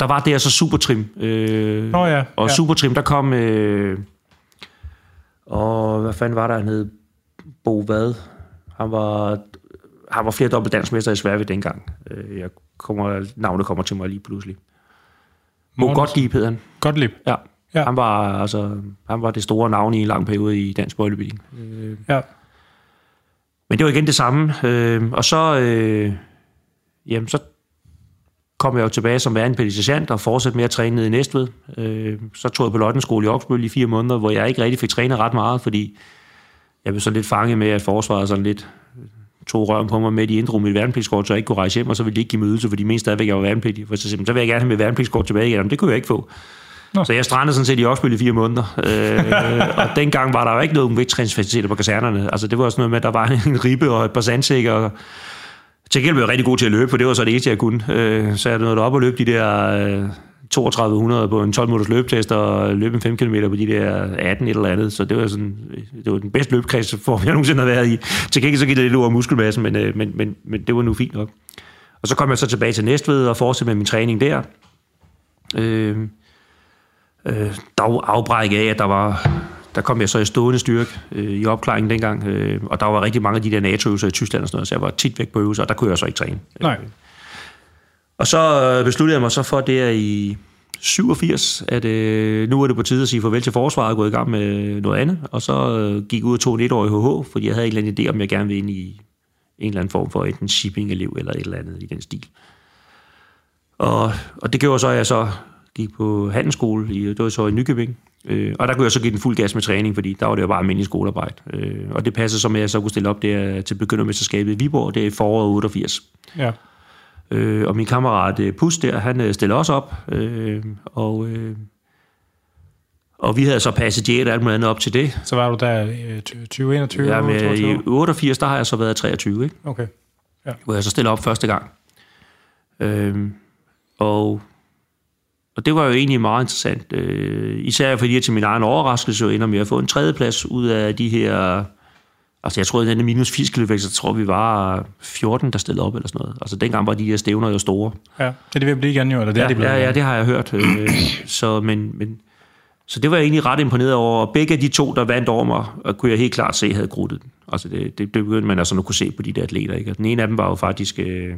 der var det altså Supertrim. Øh, Nå ja. Og ja. Supertrim, der kom... Øh, og hvad fanden var der, han hed? Bo hvad? Han var, han var flere dobbelt dansmester i Sverige dengang. Øh, jeg kommer, navnet kommer til mig lige pludselig. Mo Gottlieb hed han. Gottlieb? Ja. ja. Han, var, altså, han var det store navn i en lang periode i dansk bodybuilding. Ja. Men det var igen det samme. Øh, og så, øh, jamen, så kom jeg jo tilbage som værnepædagog og fortsatte med at træne nede i Næstved. Øh, så tog jeg på Lottenskole i Oksbøl i fire måneder, hvor jeg ikke rigtig fik trænet ret meget, fordi jeg blev så lidt fanget med, at forsvaret sådan lidt tog røven på mig med, de inddrog mit værnepligtskort, så jeg ikke kunne rejse hjem, og så ville de ikke give mig ydelse, for de mente stadigvæk, jeg var værnepligtig. For så, så vil jeg gerne have mit værnepligtskort tilbage igen, men det kunne jeg ikke få. Nå. Så jeg strandede sådan set i Oksbøl i fire måneder. øh, og dengang var der jo ikke noget vægttræningsfaciliteter på kasernerne. Altså det var sådan noget med, at der var en ribbe og et par sandsækker, og til gengæld blev jeg rigtig god til at løbe, for det var så det eneste, jeg kunne. Øh, så jeg nåede op og løb de der øh, 3200 på en 12 minutters løbetest og løb en 5 km på de der 18 et eller andet. Så det var, sådan, øh, det var den bedste løbekreds, for jeg nogensinde har været i. Til gengæld så gik det lidt over muskelmassen, men, øh, men, men, men det var nu fint nok. Og så kom jeg så tilbage til Næstved og fortsatte med min træning der. Øh, øh, dog afbræk af, at der var der kom jeg så i stående styrke øh, i opklaringen dengang, øh, og der var rigtig mange af de der NATO-øvelser i Tyskland og sådan noget, så jeg var tit væk på øvelser, og der kunne jeg så ikke træne. Nej. Og så øh, besluttede jeg mig så for det i 87, at øh, nu er det på tide at sige farvel til forsvaret og gå i gang med noget andet, og så øh, gik ud og tog en etårig HH, fordi jeg havde en eller anden idé om, jeg gerne ville ind i en eller anden form for enten shipping-elev eller et eller andet i den stil. Og, og det gjorde så, at jeg så gik på handelsskole, i, det var så i Nykøbing, Øh, og der kunne jeg så give den fuld gas med træning, fordi der var det jo bare almindelig skolearbejde. Øh, og det passede så med, at jeg så kunne stille op der til begyndermesterskabet i Viborg, det er i foråret 88. Ja. Øh, og min kammerat øh, Pus der, han øh, stillede også op, øh, og, øh, og vi havde så passet diæt og alt muligt andet op til det. Så var du der i 2021? Ja, men i 88, der har jeg så været 23, ikke? Okay. Ja. Hvor jeg så stillede op første gang. Øh, og og det var jo egentlig meget interessant. Øh, især fordi jeg til min egen overraskelse jo ender med at få en tredjeplads ud af de her... Altså jeg tror, at den minus 80 km, så tror vi var 14, der stillede op eller sådan noget. Altså dengang var de her stævner jo store. Ja, det er det ved at blive igen jo, eller det ja, er de blevet Ja, ja, det har jeg hørt. Øh, så, men, men, så det var jeg egentlig ret imponeret over. Og begge af de to, der vandt over mig, kunne jeg helt klart se, havde gruttet den. Altså det, det, det begyndte man altså at kunne se på de der atleter. Ikke? Og den ene af dem var jo faktisk... Øh,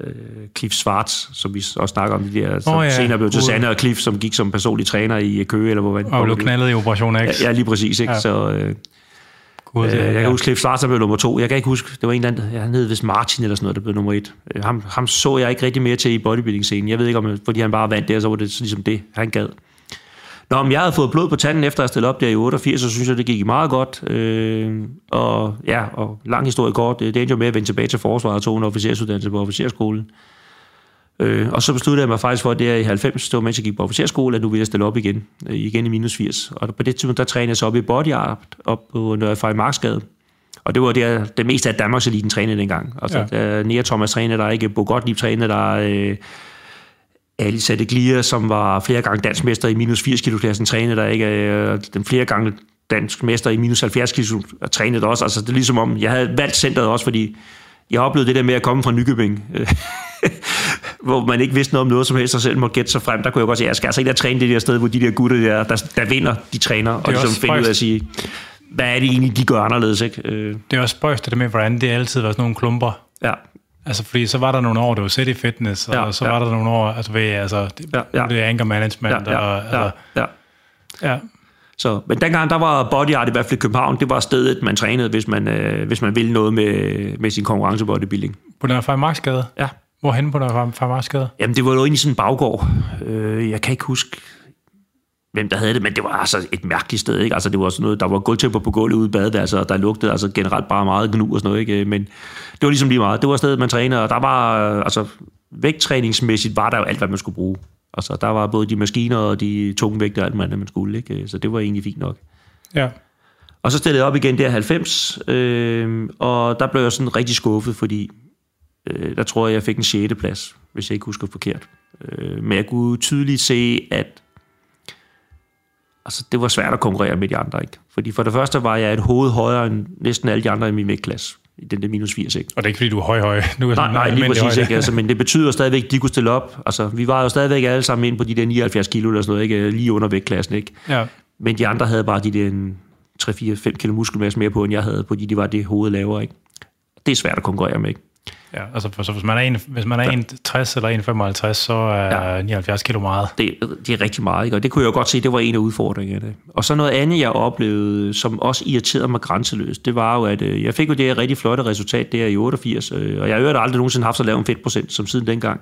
øh, Cliff Schwartz, som vi også snakker om, de der, som oh, ja. senere blev til Sanne og Cliff, som gik som personlig træner i Køge, eller hvor man... Og blev knaldet i Operation X. Ja, ja lige præcis, ikke? Ja. Så, øh, God, øh, jeg kan ja. huske, Cliff Schwarz blev nummer to. Jeg kan ikke huske, det var en eller anden, han hed vist Martin eller sådan noget, der blev nummer et. Øh, ham, ham så jeg ikke rigtig mere til i bodybuilding-scenen. Jeg ved ikke, om fordi han bare vandt der, så var det ligesom det, han gad. Nå, men jeg havde fået blod på tanden efter at stille op der i 88, så synes jeg, det gik meget godt. Øh, og ja, og lang historie kort, det endte jo med at vende tilbage til forsvaret og tog en officersuddannelse på officerskolen. Øh, og så besluttede jeg mig faktisk for, at det er i 90, det var mens jeg gik på officerskole, at nu ville jeg stille op igen, øh, igen i minus 80. Og på det tidspunkt, der trænede jeg så op i body art, op på Nørre Marksgade. Og det var det, det meste af Danmarks eliten trænede dengang. Altså, ja. der, Nia Thomas trænede der, ikke Bo Gottlieb trænede der, øh, Alice Adeglia, som var flere gange dansmester i minus 80 kilo klassen, trænede der ikke. Øh, den flere gange dansk mester i minus 70 kilo, trænede også. Altså, det er ligesom om, jeg havde valgt centret også, fordi jeg oplevede det der med at komme fra Nykøbing. hvor man ikke vidste noget om noget som helst, og selv måtte gætte sig frem, der kunne jeg godt sige, jeg skal altså ikke der træne det der sted, hvor de der gutter, der, der, der vinder, de træner, og ligesom også finder ud af at sige, hvad er det egentlig, de gør anderledes, ikke? Øh, Det er også spøjst det der med, hvordan det altid var sådan nogle klumper. ja, Altså, fordi så var der nogle år, det var City Fitness, og Ja, så ja. var der nogle år, altså ved, altså, det, Ja, ja. det er anger management, ja, og, ja, altså, ja, ja. ja. Så, men dengang, der var Body Art i hvert fald i København, det var stedet, man trænede, hvis man, øh, hvis man ville noget med, med sin konkurrence bodybuilding. På den her Freimarksgade? Ja. Hvorhen på den her Freimarksgade? Jamen, det var jo egentlig sådan en baggård. Øh, jeg kan ikke huske, hvem der havde det, men det var altså et mærkeligt sted, ikke? Altså, det var sådan noget, der var gulvtæpper på gulvet ude i badeværelset, og der lugtede altså generelt bare meget gnu og sådan noget, ikke? Men det var ligesom lige meget. Det var stedet, man trænede, og der var, øh, altså, vægttræningsmæssigt var der jo alt, hvad man skulle bruge. Altså, der var både de maskiner og de tunge vægte og alt, man, man skulle, ikke? Så det var egentlig fint nok. Ja. Og så stillede jeg op igen der 90, øh, og der blev jeg sådan rigtig skuffet, fordi øh, der tror jeg, jeg fik en 6. plads, hvis jeg ikke husker forkert. Øh, men jeg kunne tydeligt se, at altså, det var svært at konkurrere med de andre. Ikke? Fordi for det første var jeg et hoved højere end næsten alle de andre i min vægtklasse, i den der minus 80. Ikke? Og det er ikke, fordi du er høj, høj. Du er Nej, nej, lige præcis højde. ikke. Altså, men det betyder stadigvæk, at de kunne stille op. Altså, vi var jo stadigvæk alle sammen ind på de der 79 kilo eller sådan noget, ikke? lige under vægtklassen. Ikke? Ja. Men de andre havde bare de der en 3-4-5 kilo muskelmasse mere på, end jeg havde, fordi de var det hoved lavere. Ikke? Det er svært at konkurrere med. Ikke? Ja, altså for, så hvis man er, en, hvis man er 1,60 eller 1,55, så er ja. 79 kilo meget. Det, det er rigtig meget, ikke? og det kunne jeg jo godt se, det var en af udfordringerne. Og så noget andet, jeg oplevede, som også irriterede mig grænseløst, det var jo, at øh, jeg fik jo det her rigtig flotte resultat der i 88, øh, og jeg har aldrig nogensinde haft så lav en fedtprocent som siden dengang.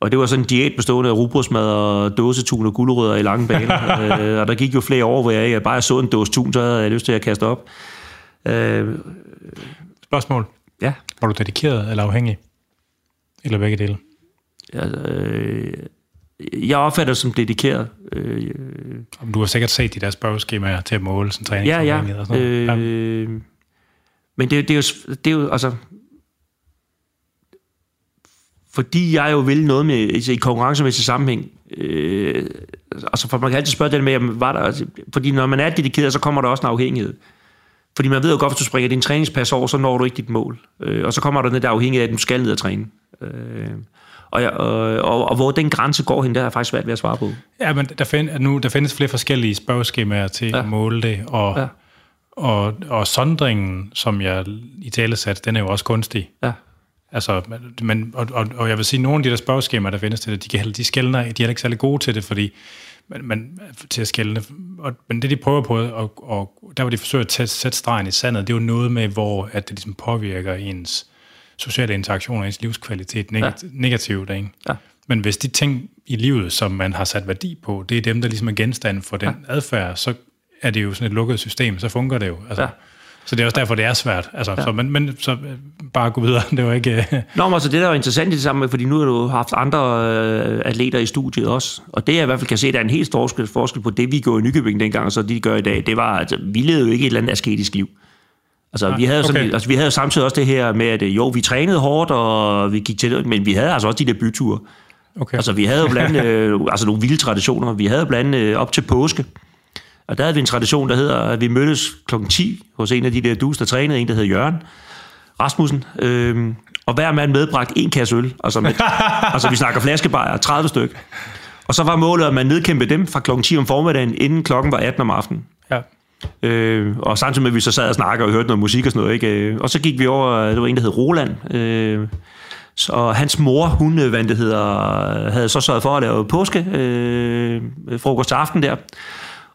Og det var sådan en diæt bestående af rugbrødsmad og dåsetun og gulerødder i lange baner. øh, og der gik jo flere år, hvor jeg ikke bare så en dåse tun, så havde jeg lyst til at kaste op. Øh, Spørgsmål. Ja, Var du dedikeret eller afhængig? Eller begge dele? altså, øh, jeg opfatter det som dedikeret. Øh, Om Du har sikkert set de der spørgeskemaer til at måle sådan træning. Ja, ja. Og sådan noget. Øh, men det, det, er jo, det er jo, altså... Fordi jeg jo vil noget med, altså i konkurrencemæssig sammenhæng, øh, altså for man kan altid spørge det med, jamen, var der, altså, fordi når man er dedikeret, så kommer der også en afhængighed. Fordi man ved jo godt, hvis du springer din træningspas over, så når du ikke dit mål. Øh, og så kommer der den der afhængighed af, at du skal ned og træne. Øh, og, jeg, og, og, og hvor den grænse går hen, der er jeg faktisk svært ved at svare på. Ja, men der, find, nu, der findes flere forskellige spørgeskemaer til ja. At måle det, og, Ja. og, og sondringen, som jeg i tale sat, den er jo også kunstig. Ja. Altså, men, og, og, og jeg vil sige, at nogle af de der spørgeskemaer, der findes til det, de, kan, de skældner, de er ikke særlig gode til det, fordi men, men, til at skældne. Og, men det, de prøver på, og, og der hvor de forsøger at tæt- sætte stregen i sandet, det er jo noget med, hvor at det ligesom påvirker ens sociale interaktioner, ens livskvalitet neg- ja. negativt. Ikke? Ja. Men hvis de ting i livet, som man har sat værdi på, det er dem, der ligesom er genstand for den ja. adfærd, så er det jo sådan et lukket system, så fungerer det jo. Altså, Ja. Så det er også derfor, det er svært. Altså, ja. så, men, men så øh, bare gå videre. Det var ikke... øh, Nå, men altså det der er interessant i det samme, fordi nu har du haft andre øh, atleter i studiet også, og det jeg i hvert fald kan se, der er en helt stor forskel, forskel på det, vi gjorde i Nykøbing dengang, og så det, de gør i dag, det var, altså, vi levede jo ikke et eller andet asketisk liv. Altså, Nej, vi havde, sådan, okay. altså, vi havde jo samtidig også det her med, at øh, jo, vi trænede hårdt, og vi gik til det, men vi havde altså også de der byture. Okay. Altså, vi havde jo blandt øh, altså nogle vilde traditioner. Vi havde blandt øh, op til påske, og der havde vi en tradition, der hedder, at vi mødtes klokken 10 hos en af de der dus, der trænede, en der hed Jørgen Rasmussen. Øhm, og hver mand medbragt en kasse øl. Altså, med, altså vi snakker flaskebajer, 30 styk. Og så var målet, at man nedkæmpede dem fra klokken 10 om formiddagen, inden klokken var 18 om aftenen. ja. Øh, og samtidig med, at vi så sad og snakkede og hørte noget musik og sådan noget. Ikke? Øh, Og så gik vi over, det var en, der hed Roland. Øh, så- og hans mor, hun øh, hvad det hedder, havde så sørget for at lave påske øh, frokost til aften der.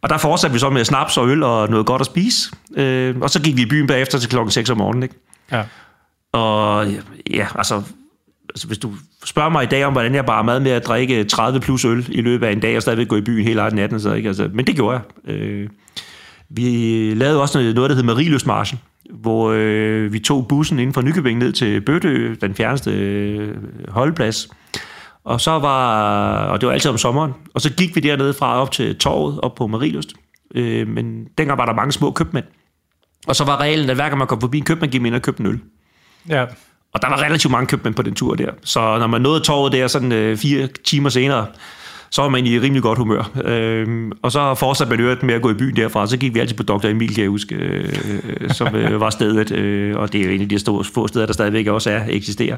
Og der fortsatte vi så med snaps og øl og noget godt at spise. Øh, og så gik vi i byen bagefter til klokken 6 om morgenen. Ikke? ja. Og ja, altså, altså, hvis du spørger mig i dag om, hvordan jeg bare mad med at drikke 30 plus øl i løbet af en dag, og stadigvæk gå i byen hele natten, så, ikke? Altså, men det gjorde jeg. Øh, vi lavede også noget, noget der hed Mariløsmarchen, hvor øh, vi tog bussen inden fra Nykøbing ned til Bøtø, den fjerneste øh, holdeplads. Og så var, og det var altid om sommeren, og så gik vi dernede fra op til torvet, op på Mariløst. Øh, men dengang var der mange små købmænd. Og så var reglen, at hver gang man kom forbi en købmand, gik man ind og købte en øl. ja. Og der var relativt mange købmænd på den tur der. Så når man nåede torvet der sådan øh, fire timer senere, så var man i rimelig godt humør. Øhm, og så fortsatte man øvrigt med at gå i byen derfra. Så gik vi altid på Dr. Emil, kan jeg huske, øh, som øh, var stedet. Øh, og det er jo en af de store, få steder, der stadigvæk også er, eksisterer.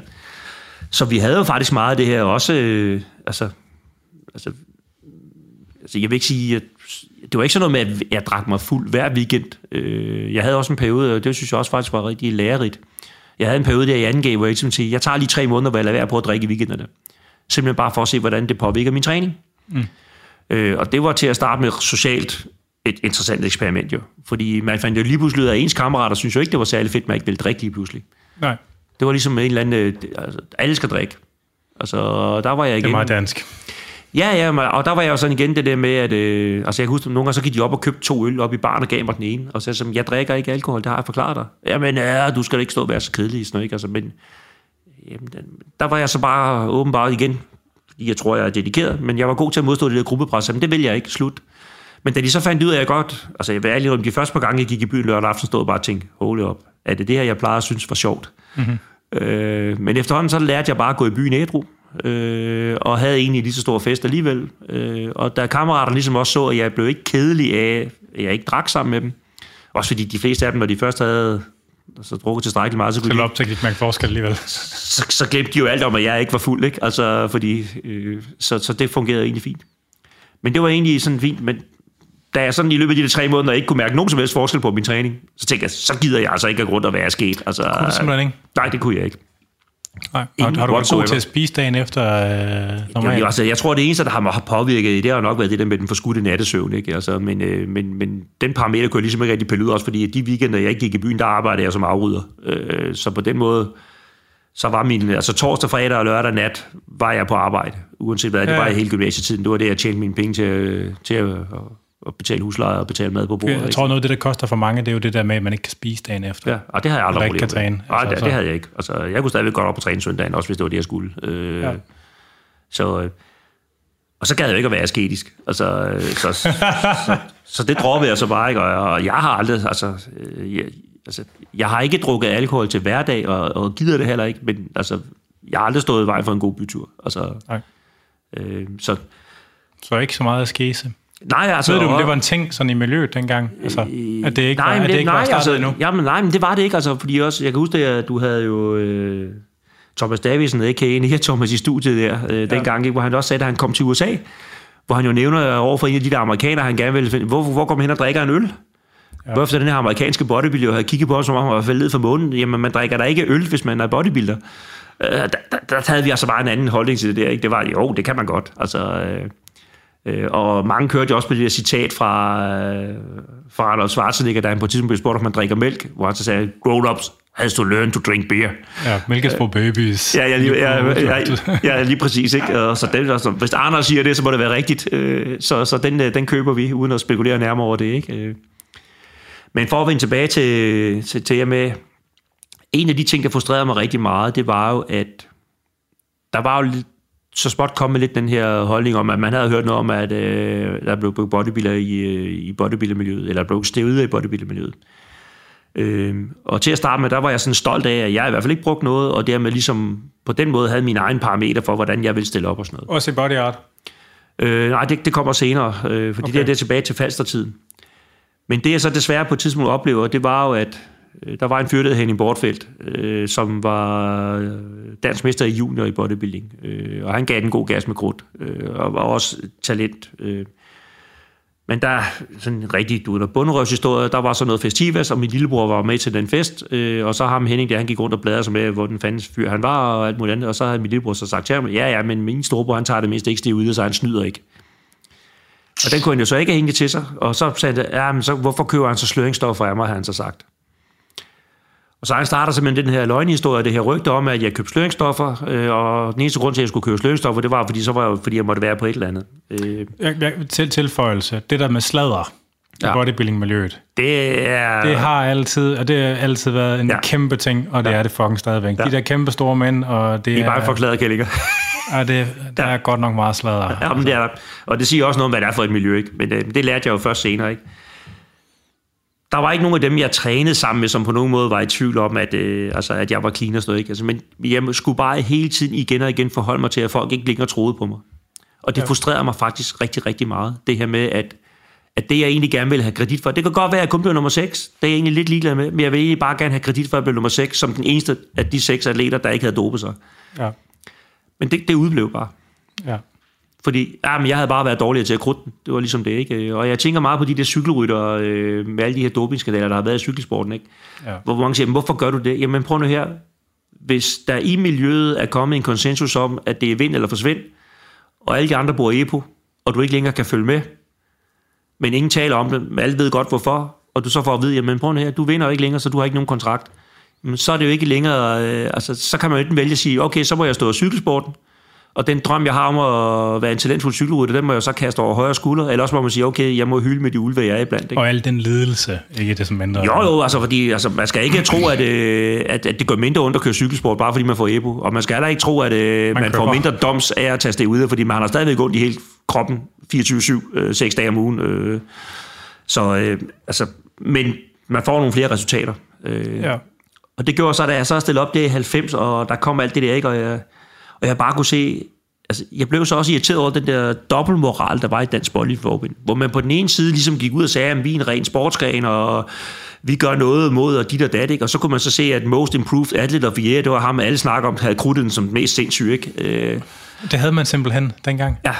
Så vi havde jo faktisk meget af det her også, øh, altså, altså, altså, jeg vil ikke sige, at det var ikke sådan noget med, at jeg drak mig fuld hver weekend. Øh, jeg havde også en periode, og det synes jeg også faktisk var rigtig lærerigt. Jeg havde en periode der i 2G, hvor jeg ligesom sige, jeg tager lige tre måneder, hvor jeg lader være på at drikke i weekenderne. Simpelthen bare for at se, hvordan det påvirker min træning. Mm. Øh, og det var til at starte med socialt et interessant eksperiment jo. Fordi man fandt jo lige pludselig ud af, at ens kammerater synes jo ikke, det var særlig fedt, at man ikke ville drikke lige pludselig. Nej. Det var ligesom en eller anden, øh, altså, alle skal drikke. Altså, der var jeg igen. Det er meget dansk. Ja, ja, og der var jeg jo sådan igen det der med, at øh, altså jeg kan huske, at nogle gange så gik de op og købte to øl op i baren og gav mig den ene, og så sagde jeg, jeg drikker ikke alkohol, det har jeg forklaret dig. Jamen, ja, du skal ikke stå og være så kedelig, sådan, ikke? Altså, men jamen, der var jeg så bare åbenbart igen, jeg tror, jeg er dedikeret, men jeg var god til at modstå det der gruppepres, men det vil jeg ikke, slut. Men da de så fandt ud af, at jeg godt, altså jeg vil ærlig de første par gange, jeg gik i byen lørdag aften, stod og bare og tænkte, hold op, er det det her, jeg plejer at synes var sjovt? Mm-hmm. Øh, men efterhånden så lærte jeg bare at gå i byen ædru, øh, og havde egentlig lige så stor fest alligevel. Øh, og da kammeraterne ligesom også så, at jeg blev ikke kedelig af, at jeg ikke drak sammen med dem, også fordi de fleste af dem, når de først havde så drukket tilstrækkeligt meget, så kunne så de... Ikke mærke forskel alligevel. Så, så glemte de jo alt om, at jeg ikke var fuld, ikke? Altså, fordi, øh, så, så det fungerede egentlig fint. Men det var egentlig sådan fint, men da jeg sådan i løbet af de tre måneder ikke kunne mærke nogen som helst forskel på min træning, så tænkte jeg, så gider jeg altså ikke at grund at være sket. Altså, det kunne du simpelthen ikke? Nej, det kunne jeg ikke. Nej. Har, har du været god til at spise dagen efter øh, normalt? altså, jeg tror, det eneste, der har påvirket, det har nok været det der med den forskudte nattesøvn. Ikke? Altså, men, øh, men, men den parameter kunne jeg ligesom ikke rigtig pille ud, også fordi de weekender, jeg ikke gik i byen, der arbejdede jeg som afrydder. Øh, så på den måde, så var min, altså torsdag, fredag og lørdag nat, var jeg på arbejde, uanset hvad, ja. det var jeg hele gymnasietiden. Det var det, jeg tjente mine penge til, til at, at betale husleje og betale mad på bordet. Jeg tror, noget af det, der koster for mange, det er jo det der med, at man ikke kan spise dagen efter. Ja, og det havde jeg aldrig ikke kan træne. Nej, altså, det, det, havde jeg ikke. Altså, jeg kunne stadigvæk godt op på træne søndagen, også hvis det var det, jeg skulle. Øh, ja. Så, øh, og så gad jeg ikke at være asketisk. Altså, øh, så, så, så, så, det droppede jeg så bare ikke. Og, og jeg har aldrig, altså, øh, jeg, altså, jeg har ikke drukket alkohol til hverdag, og, og gider det heller ikke, men altså, jeg har aldrig stået i vejen for en god bytur. Altså, Nej. Øh, så, så ikke så meget askese? Nej, altså... Ved du, om det var en ting sådan i miljøet dengang? Altså, at det ikke nej, var, men det, det ikke nej, var altså, endnu? Jamen, nej, men det var det ikke, altså, fordi også, jeg kan huske, at du havde jo øh, Thomas Davisen, a.k.a. Nia Thomas, i studiet der, øh, ja. dengang, ikke, hvor han også sagde, at han kom til USA, hvor han jo nævner over for en af de der amerikanere, han gerne ville finde, hvor, hvor går man hen og drikker en øl? Ja. Hvorfor den her amerikanske bodybuilder havde kigget på os, som om han var faldet ned fra månen? Jamen, man drikker da ikke øl, hvis man er bodybuilder. Øh, der, der, der, havde vi altså bare en anden holdning til det der. Ikke? Det var, jo, det kan man godt. Altså, øh, Øh, og mange kørte jo også på det der citat fra, øh, fra Arnold Schwarzenegger, da han på et tidspunkt blev spurgt, om man drikker mælk, hvor han så sagde, grown-ups has to learn to drink beer. Ja, mælk er for babies. Ja, ja, lige, ja, ja, ja, lige præcis. Ikke? Og så den, altså, hvis Arnold siger det, så må det være rigtigt. Øh, så, så den, den køber vi, uden at spekulere nærmere over det. Ikke? Men for at vende tilbage til, til, til med, en af de ting, der frustrerede mig rigtig meget, det var jo, at der var jo lidt så småt kom med lidt den her holdning om, at man havde hørt noget om, at øh, der blev brugt bodybuilder i, øh, i bodybuildermiljøet, eller blev stevet i bodybuildermiljøet. Øh, og til at starte med, der var jeg sådan stolt af, at jeg i hvert fald ikke brugte noget, og dermed ligesom på den måde havde min egen parameter for, hvordan jeg ville stille op og sådan noget. Også i body art? Øh, nej, det, det kommer senere, øh, fordi okay. det er det tilbage til falstertiden. Men det jeg så desværre på et tidspunkt oplever, det var jo, at Øh, der var en fyr, der Henning Bortfeldt, øh, som var øh, dansk mester i junior i bodybuilding. Øh, og han gav den god gas med krudt, øh, og var også talent. Øh. Men der er sådan en rigtig du ved, bunderøvshistorie. Der var så noget festivas, og min lillebror var med til den fest. Øh, og så ham Henning, der han gik rundt og bladrede sig med, hvor den fandens fyr han var, og alt muligt andet. Og så havde min lillebror så sagt til ham, ja, ja, men min storebror, han tager det mindst ikke stiv ud, så han snyder ikke. Og den kunne han jo så ikke hænge til sig. Og så sagde han, ja, men så, hvorfor køber han så sløringsstoffer af mig, har han så sagt. Og så han starter simpelthen den her løgnhistorie, det her rygte om, at jeg købte sløringsstoffer, øh, og den eneste grund til, at jeg skulle købe sløringsstoffer, det var, fordi så var jeg, fordi jeg måtte være på et eller andet. Øh. Jeg, jeg, til tilføjelse, det der med sladder i ja. bodybuilding-miljøet, det er... Det har altid, og det har altid været en ja. kæmpe ting, og det ja. er det fucking stadigvæk. Ja. De der kæmpe store mænd, og det er... De er bare forklaret kællinger. ja, det, der ja. er godt nok meget sladder. Ja, men det er der. Og det siger også noget om, hvad det er for et miljø, ikke? Men det, øh, det lærte jeg jo først senere, ikke? Der var ikke nogen af dem, jeg trænede sammen med, som på nogen måde var i tvivl om, at, øh, altså, at jeg var clean og sådan noget. Ikke? Altså, men jeg skulle bare hele tiden igen og igen forholde mig til, at folk ikke længere troede på mig. Og det ja. frustrerede mig faktisk rigtig, rigtig meget. Det her med, at, at det, jeg egentlig gerne ville have kredit for, det kan godt være, at jeg kun blev nummer 6. Det er jeg egentlig lidt ligeglad med, men jeg vil egentlig bare gerne have kredit for, at jeg blev nummer 6, som den eneste af de seks atleter, der ikke havde dopet sig. Ja. Men det, det udblev bare. Ja. Fordi ja, men jeg havde bare været dårligere til at krudte den. Det var ligesom det, ikke? Og jeg tænker meget på de der cykelrytter øh, med alle de her dopingskandaler, der har været i cykelsporten, ikke? Ja. Hvor mange siger, "Men hvorfor gør du det? Jamen prøv nu her. Hvis der i miljøet er kommet en konsensus om, at det er vind eller forsvind, og alle de andre bruger EPO, og du ikke længere kan følge med, men ingen taler om det, men alle ved godt hvorfor, og du så får at vide, jamen prøv nu her, du vinder ikke længere, så du har ikke nogen kontrakt. Men så er det jo ikke længere, øh, altså så kan man jo enten vælge at sige, okay, så må jeg stå i cykelsporten, og den drøm, jeg har om at være en talentfuld cykelrytter, den må jeg så kaste over højre skulder, eller også må man sige, okay, jeg må hylde med de ulve, jeg er iblandt. Ikke? Og al den ledelse, ikke det som ændrer. Jo, jo, altså, fordi, altså, man skal ikke tro, at, øh, at, at det går mindre ondt at køre cykelsport, bare fordi man får EPO. Og man skal heller ikke tro, at øh, man, man får mindre doms af at tage det ud, fordi man har stadigvæk ondt i hele kroppen 24-7, øh, 6 dage om ugen. Øh. Så, øh, altså, men man får nogle flere resultater. Øh. Ja. Og det gjorde så, da jeg så stillede op det i 90, og der kom alt det der, ikke? Og jeg, og jeg bare kunne se, altså, jeg blev så også irriteret over den der dobbeltmoral, der var i Dansk Boldforbund, hvor man på den ene side ligesom gik ud og sagde, at vi er en ren sportsgren, og vi gør noget mod, og dit og dat, ikke? Og så kunne man så se, at Most Improved Athlete of Year, det var ham, alle snakker om, havde krudtet den som den mest sindssyge, ikke? Øh, Det havde man simpelthen dengang. ja,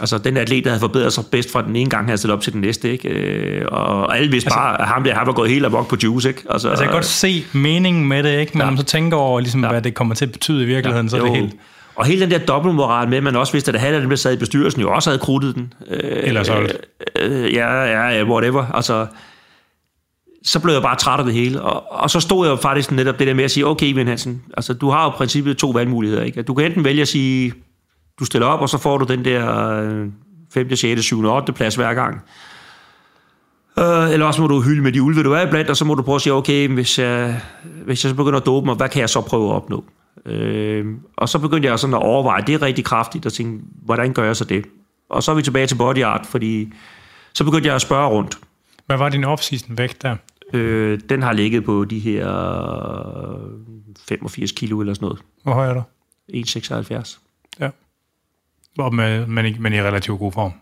Altså, den atlet, der havde forbedret sig bedst fra den ene gang, havde stillet op til den næste, ikke? Øh, og alle vidste altså, bare, at ham der, han var gået helt amok på juice, ikke? Altså, Altså, jeg kan godt se meningen med det, ikke? Men ja. når man så tænker over, ligesom, ja. hvad det kommer til at betyde i virkeligheden, ja, så er det jo. helt... Og hele den der dobbeltmoral med, at man også vidste, at halvdelen af dem, der sad i bestyrelsen, jo også havde krudtet den. Øh, Eller solgt. Øh, ja, ja, ja, whatever. Altså, så blev jeg bare træt af det hele. Og, og så stod jeg jo faktisk netop det der med at sige, okay, Vin Hansen, altså, du har jo i princippet to valgmuligheder. Ikke? Du kan enten vælge at sige, du stiller op, og så får du den der øh, 5., 6., 7., 8. plads hver gang. Øh, eller også må du hylde med de ulve, du er blandt, og så må du prøve at sige, okay, hvis jeg, hvis jeg så begynder at dope mig, hvad kan jeg så prøve at opnå? Øh, og så begyndte jeg sådan at overveje, det er rigtig kraftigt, og tænke, hvordan gør jeg så det? Og så er vi tilbage til body art, fordi så begyndte jeg at spørge rundt. Hvad var din off-season vægt der? Øh, den har ligget på de her 85 kilo eller sådan noget. Hvor høj er du? 1,76. Og med, men, i, men i relativt god form.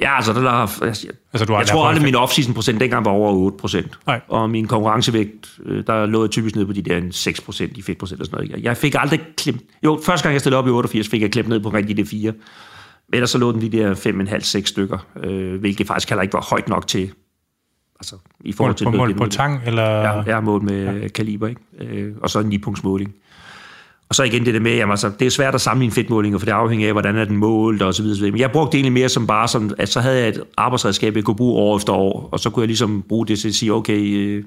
Ja, altså, der, der, jeg, Altså, du har jeg tror aldrig, min off-season procent dengang var over 8 procent. Og min konkurrencevægt, øh, der lå jeg typisk ned på de der 6 procent, de 5 procent og sådan noget. Jeg fik aldrig klemt... Jo, første gang jeg stillede op i 88, fik jeg klemt ned på rigtig de 4. Ellers så lå den de der 5,5-6 stykker, øh, hvilket faktisk heller ikke var højt nok til... Altså, i forhold Mål til på, mål på tang, eller... Ja, jeg har målt med ja. kaliber, ikke? Øh, og så en 9-punkts måling. Og så igen det der med, jamen, altså, det er svært at sammenligne fedtmålinger, for det afhænger af, hvordan er den målt og så videre. så videre. Men jeg brugte det egentlig mere som bare, som, at så havde jeg et arbejdsredskab, jeg kunne bruge år efter år, og så kunne jeg ligesom bruge det til at sige, okay, øh,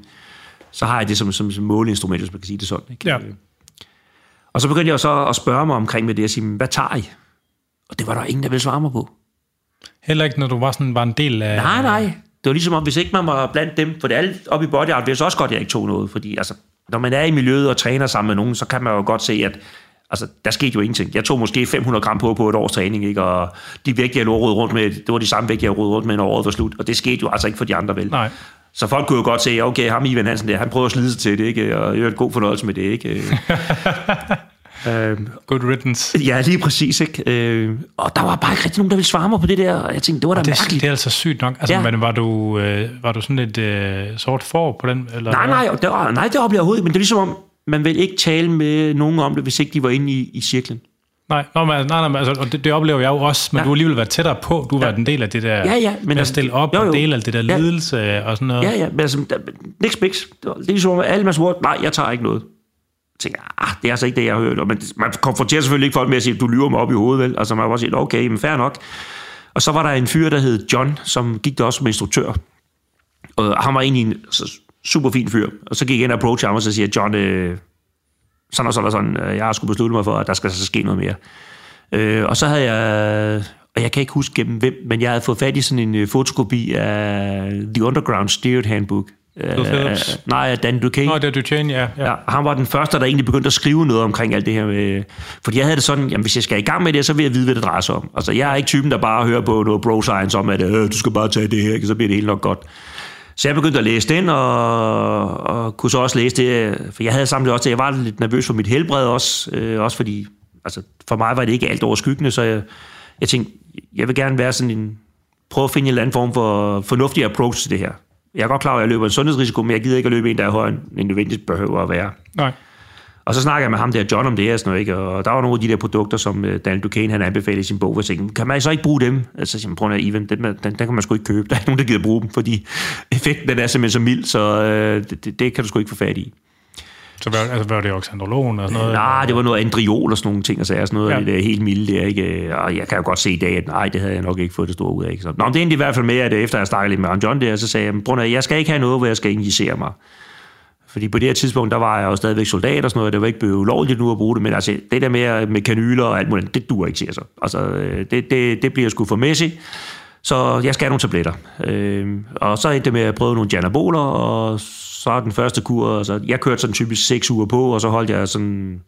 så har jeg det som, som, som måleinstrument, hvis man kan sige det sådan. Ikke? Ja. Og så begyndte jeg så at spørge mig omkring med det, og sige, "Men hvad tager I? Og det var der ingen, der ville svare mig på. Heller ikke, når du var, sådan, var en del af... Nej, nej. Det var ligesom om, hvis ikke man var blandt dem, for det er alle oppe i body art, så også godt, at jeg ikke tog noget, fordi altså, når man er i miljøet og træner sammen med nogen, så kan man jo godt se, at altså, der skete jo ingenting. Jeg tog måske 500 gram på på et års træning, ikke? og de vægte, jeg lå rundt med, det var de samme vægte, jeg rodede rundt med, når året var slut, og det skete jo altså ikke for de andre, vel? Nej. Så folk kunne jo godt se, okay, ham Ivan Hansen der, han prøver at slide sig til det, ikke? og jeg har god fornøjelse med det, ikke? øhm, Good riddance. ja, lige præcis, ikke? Øh, og der var bare ikke rigtig nogen, der ville svare mig på det der, og jeg tænkte, det var da Det, mærkeligt. det er altså sygt nok. Altså, Ja. men var du, øh, var du sådan lidt øh, sort for på den? Eller Nej, nej, det var, nej, det oplevede jeg overhovedet men det er ligesom om, man vil ikke tale med nogen om det, hvis ikke de var inde i, i cirklen. Nej, nå, men, nej, nej, men altså, og det, det, oplever jeg jo også, men Ja. du har alligevel været tættere på. Du har Ja. været en del af det der, Ja, ja, men at altså- stille op jo, jo. og dele alt det der Ja. ledelse og sådan noget. Ja, ja, men altså, niks biks. Det er ligesom om, alle masse ord, nej, jeg tager ikke noget. Tænker, ah, det er altså ikke det, jeg har hørt. Og man, man konfronterer selvfølgelig ikke folk med at sige, du lyver mig op i hovedet, vel? Altså, man var bare sige, okay, men fair nok. Og så var der en fyr, der hed John, som gik der også som instruktør. Og han var egentlig en altså, super fin fyr. Og så gik jeg ind og approach ham, og så siger John, øh, sådan og sådan og sådan, øh, jeg har skulle beslutte mig for, at der skal så ske noget mere. Øh, og så havde jeg, og jeg kan ikke huske gennem hvem, men jeg havde fået fat i sådan en øh, fotokopi af The Underground Steered Handbook. Bill Phillips? Øh, nej, Dan Duquesne. Nå, det er Duchenne, ja. ja. Ja, han var den første, der egentlig begyndte at skrive noget omkring alt det her. Med, fordi jeg havde det sådan, jamen hvis jeg skal i gang med det, så vil jeg vide, hvad det drejer sig om. Altså jeg er ikke typen, der bare hører på noget bro science om, at øh, du skal bare tage det her, så bliver det helt nok godt. Så jeg begyndte at læse den, og, og kunne så også læse det, for jeg havde samtidig også, jeg var lidt nervøs for mit helbred også, øh, også fordi, altså for mig var det ikke alt overskyggende, så jeg, jeg tænkte, jeg vil gerne være sådan en, prøve at finde en eller anden form for fornuftig approach til det her. Jeg er godt klar over, at jeg løber en sundhedsrisiko, men jeg gider ikke at løbe en, der er højere, end nødvendigt behøver at være. Nej. Og så snakker jeg med ham der, John, om det her, sådan noget, ikke? og der var nogle af de der produkter, som øh, Daniel Duquesne han anbefalede i sin bog, og tænkte, kan man så ikke bruge dem? Altså, så siger man, Even, den, den, den, kan man sgu ikke købe. Der er ikke nogen, der gider bruge dem, fordi effekten den er simpelthen så mild, så øh, det, det, det, kan du sgu ikke få fat i. Så var, altså, var det oxandrolon og sådan noget? Nej, det var noget andriol og sådan nogle ting, og så er sådan noget ja. det helt milde der, ikke? Og jeg kan jo godt se i dag, at nej, det havde jeg nok ikke fået det store ud af. Ikke? Så, nå, det er egentlig i hvert fald med, at efter jeg snakkede lidt med John der, så sagde jeg, at jeg skal ikke have noget, hvor jeg skal injicere mig. Fordi på det her tidspunkt, der var jeg jo stadigvæk soldat og sådan noget, det var ikke blevet ulovligt nu at bruge det, men altså, det der med, med kanyler og alt muligt, det duer ikke, siger så. Altså, øh, det, det, det bliver sgu for mæssigt. Så jeg skal have nogle tabletter. Øh, og så endte det med at prøve nogle janaboler, og så den første kur, altså, jeg kørte sådan typisk 6 uger på, og så holdt jeg sådan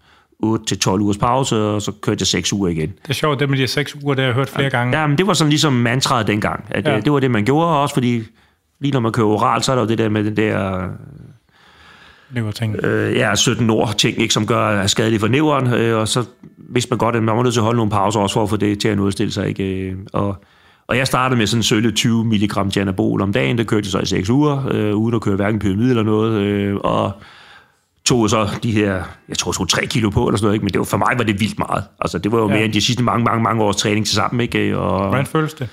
8-12 ugers pause, og så kørte jeg 6 uger igen. Det er sjovt, det med de 6 uger, det har jeg hørt flere gange. Ja, men det var sådan ligesom mantraet dengang. At ja. det, det var det, man gjorde, også fordi lige når man kører oral, så er der jo det der med den der Leverting. Øh, ja, 17 år ting, ikke, som gør er skadeligt for neveren, øh, og så hvis man godt, at man var nødt til at holde nogle pauser også for at få det til at udstille sig. Ikke? Øh, og, og jeg startede med sådan sølle 20 mg janabol om dagen, det kørte jeg så i 6 uger, øh, uden at køre hverken pyramide eller noget, øh, og tog så de her, jeg tror, tog 3 kilo på eller sådan noget, ikke? men det var, for mig var det vildt meget. Altså, det var jo ja. mere end de sidste mange, mange, mange års træning til sammen. Ikke? Og, Hvordan føles det?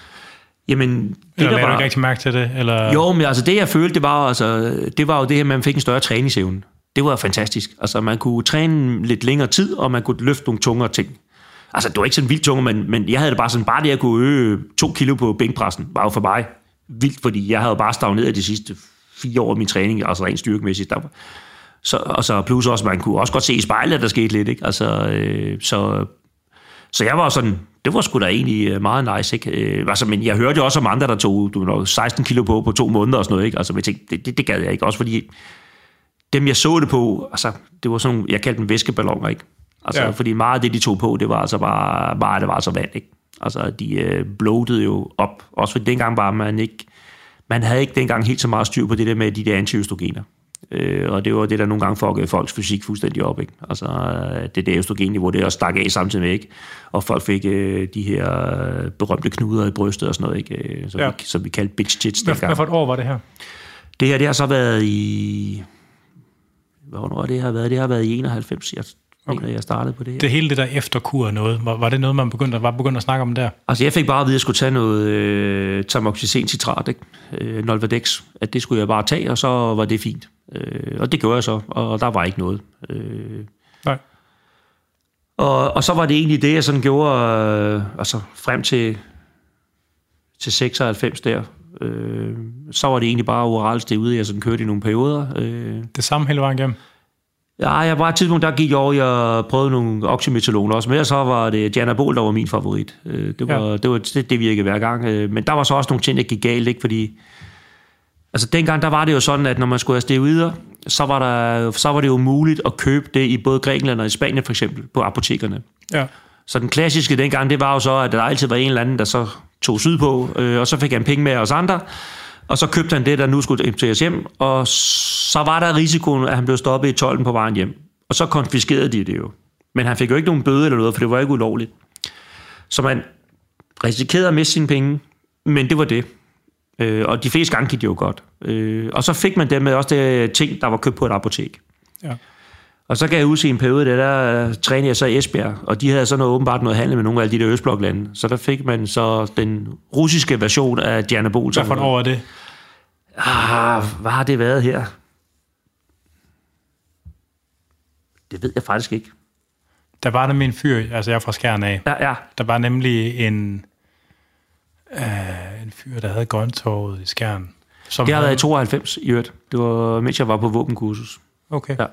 Jamen, det eller der var, du ikke rigtig mærke til det? Eller? Jo, men altså det jeg følte, det var, altså, det var jo det her, man fik en større træningsevne. Det var fantastisk. Altså man kunne træne lidt længere tid, og man kunne løfte nogle tungere ting. Altså det var ikke sådan vildt tunge, men, men jeg havde det bare sådan, bare det at kunne øge to kilo på bænkpressen, var jo for mig vildt, fordi jeg havde bare stagneret de sidste fire år af min træning, altså rent styrkemæssigt. Der var, så, og så plus også, man kunne også godt se i spejlet, at der skete lidt, ikke? Altså, øh, så, så jeg var sådan, det var sgu da egentlig øh, meget nice, ikke? Øh, altså, men jeg hørte jo også om andre, der tog du, nok 16 kilo på på to måneder og sådan noget, ikke? Altså, jeg tænkte, det, det, det gad jeg ikke, også fordi dem, jeg så det på, altså, det var sådan jeg kaldte dem væskeballoner, ikke? Altså, ja. fordi meget af det, de tog på, det var altså bare, bare det var altså vand, ikke? Altså, de øh, blodede jo op, også fordi dengang var man ikke, man havde ikke dengang helt så meget styr på det der med de der antiøstrogener. Øh, og det var det, der nogle gange fuckede folks fysik fuldstændig op. Ikke? Altså, øh, det der østrogenniveau, det også stak af samtidig med, ikke? og folk fik øh, de her øh, berømte knuder i brystet og sådan noget, ikke? Øh, som, ja. vi, som vi kaldte bitch tits dengang. Hvad for et år var det her? Det her, det har så været i... Hvornår det har været? Det har været i 91, jeg okay. jeg startede på det her. Det hele det der efterkur noget, var, var det noget, man begyndte, var begyndt at snakke om der? Altså jeg fik bare at vide, at jeg skulle tage noget øh, tamoxicin citrat, ikke? Øh, Nolvadex, at det skulle jeg bare tage, og så var det fint. Øh, og det gjorde jeg så, og der var ikke noget. Øh, Nej. Og, og så var det egentlig det, jeg sådan gjorde, øh, altså frem til, til 96 der, øh, så var det egentlig bare oralt det ude, jeg sådan kørte i nogle perioder. Øh. Det samme hele vejen igennem? Ja, jeg var et tidspunkt, der gik jeg over, jeg prøvede nogle oxymetaloner også, men så var det Janabol, der var min favorit. Øh, det var, ja. det, var det, det virkede hver gang. Øh, men der var så også nogle ting, der gik galt, ikke? fordi Altså dengang, der var det jo sådan, at når man skulle afsted videre, så var, der, så var det jo muligt at købe det i både Grækenland og i Spanien for eksempel, på apotekerne. Ja. Så den klassiske dengang, det var jo så, at der altid var en eller anden, der så tog sydpå, øh, og så fik han penge med os andre, og så købte han det, der nu skulle implementeres hjem, og så var der risikoen, at han blev stoppet i tolden på vejen hjem. Og så konfiskerede de det jo. Men han fik jo ikke nogen bøde eller noget, for det var ikke ulovligt. Så man risikerede at miste sine penge, men det var det. Øh, og de fleste gange gik det jo godt. Øh, og så fik man med også det ting, der var købt på et apotek. Ja. Og så kan jeg huske i en periode, der, der trænede jeg så i Esbjerg, og de havde så noget, åbenbart noget handel med nogle af de der Østbloklande. Så der fik man så den russiske version af Djanabol. Hvad for et år er det? Ah, hvad har det været her? Det ved jeg faktisk ikke. Der var nemlig en fyr, altså jeg er fra Skjern af. Ja, ja. Der var nemlig en, øh, en fyr, der havde grøntorvet i Skjern. Som det har havde... været i 92 i øvrigt. Det var, mens jeg var på våbenkursus. Okay. Ja.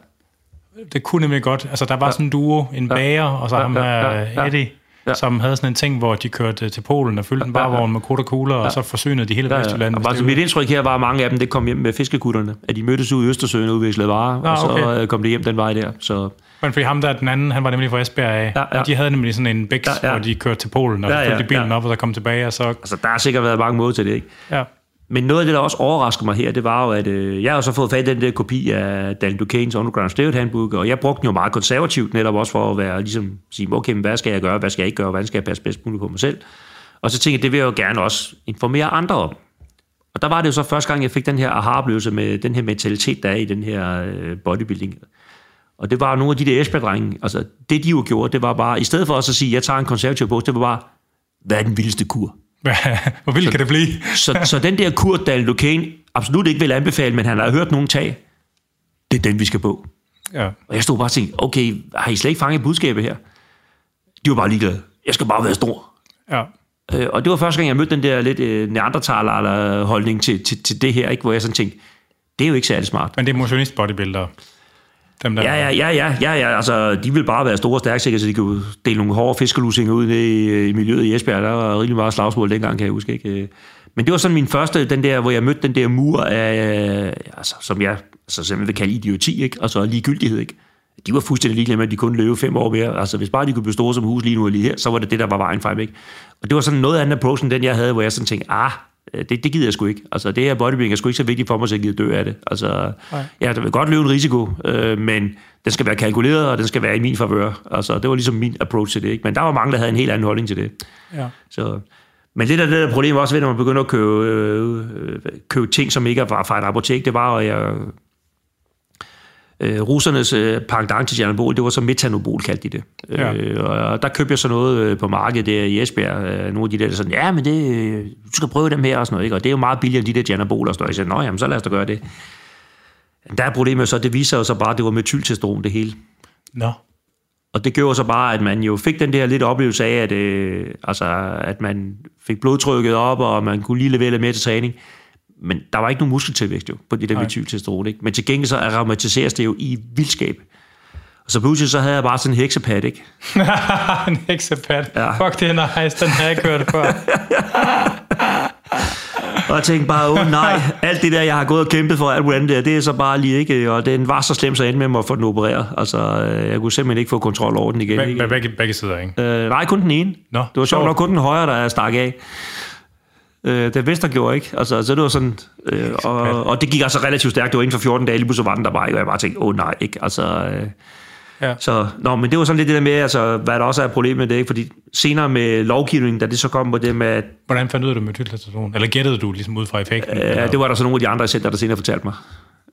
Det kunne nemlig godt. Altså, der var ja. sådan en duo, en ja. bager, og så ja, ham her, ja, ja, Eddie, ja. som havde sådan en ting, hvor de kørte til Polen og fyldte en barvogn ja, ja. med krudt og kugler, ja. og så forsynede de hele ja, ja. Vestjylland. Og bare, mit indtryk her var, at mange af dem det kom hjem med fiskekutterne, at de mødtes ud i Østersøen og udvekslede varer, ja, okay. og så kom det hjem den vej der. Så men fordi ham der, den anden, han var nemlig fra Esbjerg af. Ja, ja. De havde nemlig sådan en bæks, ja, ja. hvor de kørte til Polen, og ja, ja, fyldte bilen ja. op, og så kom tilbage, og så... Altså, der har sikkert været mange måder til det, ikke? Ja. Men noget af det, der også overraskede mig her, det var jo, at øh, jeg har så fået fat i den der kopi af Dan Duquesne's Underground Stereo Handbook, og jeg brugte den jo meget konservativt, netop også for at være, ligesom, sige, okay, men hvad skal jeg gøre, hvad skal jeg ikke gøre, hvordan skal jeg passe bedst muligt på mig selv? Og så tænkte jeg, det vil jeg jo gerne også informere andre om. Og der var det jo så første gang, jeg fik den her aha-oplevelse med den her mentalitet, der er i den her øh, bodybuilding. Og det var nogle af de der Esbjerg-drenge, altså det de jo gjorde, det var bare, i stedet for også at sige, jeg tager en konservativ på, det var bare, hvad er den vildeste kur? Hvor vildt kan det blive? så, så den der kur, Daniel Duquesne absolut ikke vil anbefale, men han har hørt nogen tage, det er den, vi skal på. Ja. Og jeg stod bare og tænkte, okay, har I slet ikke fanget budskabet her? De var bare ligeglade. Jeg skal bare være stor. Ja. Øh, og det var første gang, jeg mødte den der lidt øh, neandertaler holdning til, til, til det her, ikke? hvor jeg sådan tænkte, det er jo ikke særlig smart. Men det er motionist bodybuilder. Dem der Ja, ja, ja, ja, ja, ja, altså, de vil bare være store og stærke, sikkert, så de kunne dele nogle hårde fiskelusinger ud i, øh, i miljøet i Esbjerg. Der var rigtig meget slagsmål dengang, kan jeg huske. Ikke? Øh, men det var sådan min første, den der, hvor jeg mødte den der mur af, øh, altså, som jeg altså, simpelthen vil kalde idioti, ikke? Og altså ligegyldighed. Ikke? De var fuldstændig ligeglade med, at de kunne løbe fem år mere. Altså, hvis bare de kunne blive store som hus lige nu og lige her, så var det det, der var vejen frem. Ikke? Og det var sådan noget andet approach, end den jeg havde, hvor jeg sådan tænkte, ah, det, det gider jeg sgu ikke. Altså, det her bodybuilding er sgu ikke så vigtigt for mig, så jeg gider dø af det. Altså, Nej. ja, der vil godt løbe en risiko, øh, men den skal være kalkuleret, og den skal være i min favør. Altså, det var ligesom min approach til det. Ikke? Men der var mange, der havde en helt anden holdning til det. ja. Så, men det der, det der problem også ved, når man begynder at købe, øh, øh, købe ting, som ikke var fra et apotek, det var, at jeg, øh, russernes øh, pendant til Janabol, det var så metanobol, kaldte de det. Ja. Øh, og der købte jeg så noget øh, på markedet der i Esbjerg. Øh, nogle af de der, der sådan, ja, men det, øh, du skal prøve dem her og sådan noget, ikke? og det er jo meget billigere end de der Janabol og sådan noget. Jeg sagde, nå, jamen, så lad os da gøre det. Der er problemet så, det viser jo så bare, at det var metyltestosteron det hele. Nå. Og det gjorde så bare, at man jo fik den der lidt oplevelse af, at, øh, altså, at man fik blodtrykket op, og man kunne lige levere lidt mere til træning. Men der var ikke nogen muskeltilvækst jo, på det der metyltestosteron. Ikke? Men til gengæld så aromatiseres det jo i vildskab. Og så pludselig så havde jeg bare sådan en heksepat, ikke? en heksepat. Ja. Fuck, det er nice. Den har jeg kørt før. Og jeg tænkte bare, åh nej, alt det der, jeg har gået og kæmpet for, alt muligt andet der, det er så bare lige ikke, og den var så slem, så jeg endte med mig at få den opereret. Altså, øh, jeg kunne simpelthen ikke få kontrol over den igen. Beg- Ikke? Begge, begge sider, ikke? Øh, nej, kun den ene. Nå, det var sjovt sjovt. nok kun den højre, der stak af. Øh, den venstre gjorde ikke. Altså, så det var sådan, øh, og, og, det gik altså relativt stærkt. Det var inden for 14 dage, lige pludselig var den der bare, og jeg bare tænkte, åh oh, nej, ikke? Altså, øh, Ja. så, nå, men det var sådan lidt det der med, altså, hvad der også er problemet med det, ikke? fordi senere med lovgivningen, da det så kom på det med, at Hvordan fandt du det med metyltestosteron? Eller gættede du ligesom ud fra effekten? øh, det var der så nogle af de andre center, der senere fortalte mig,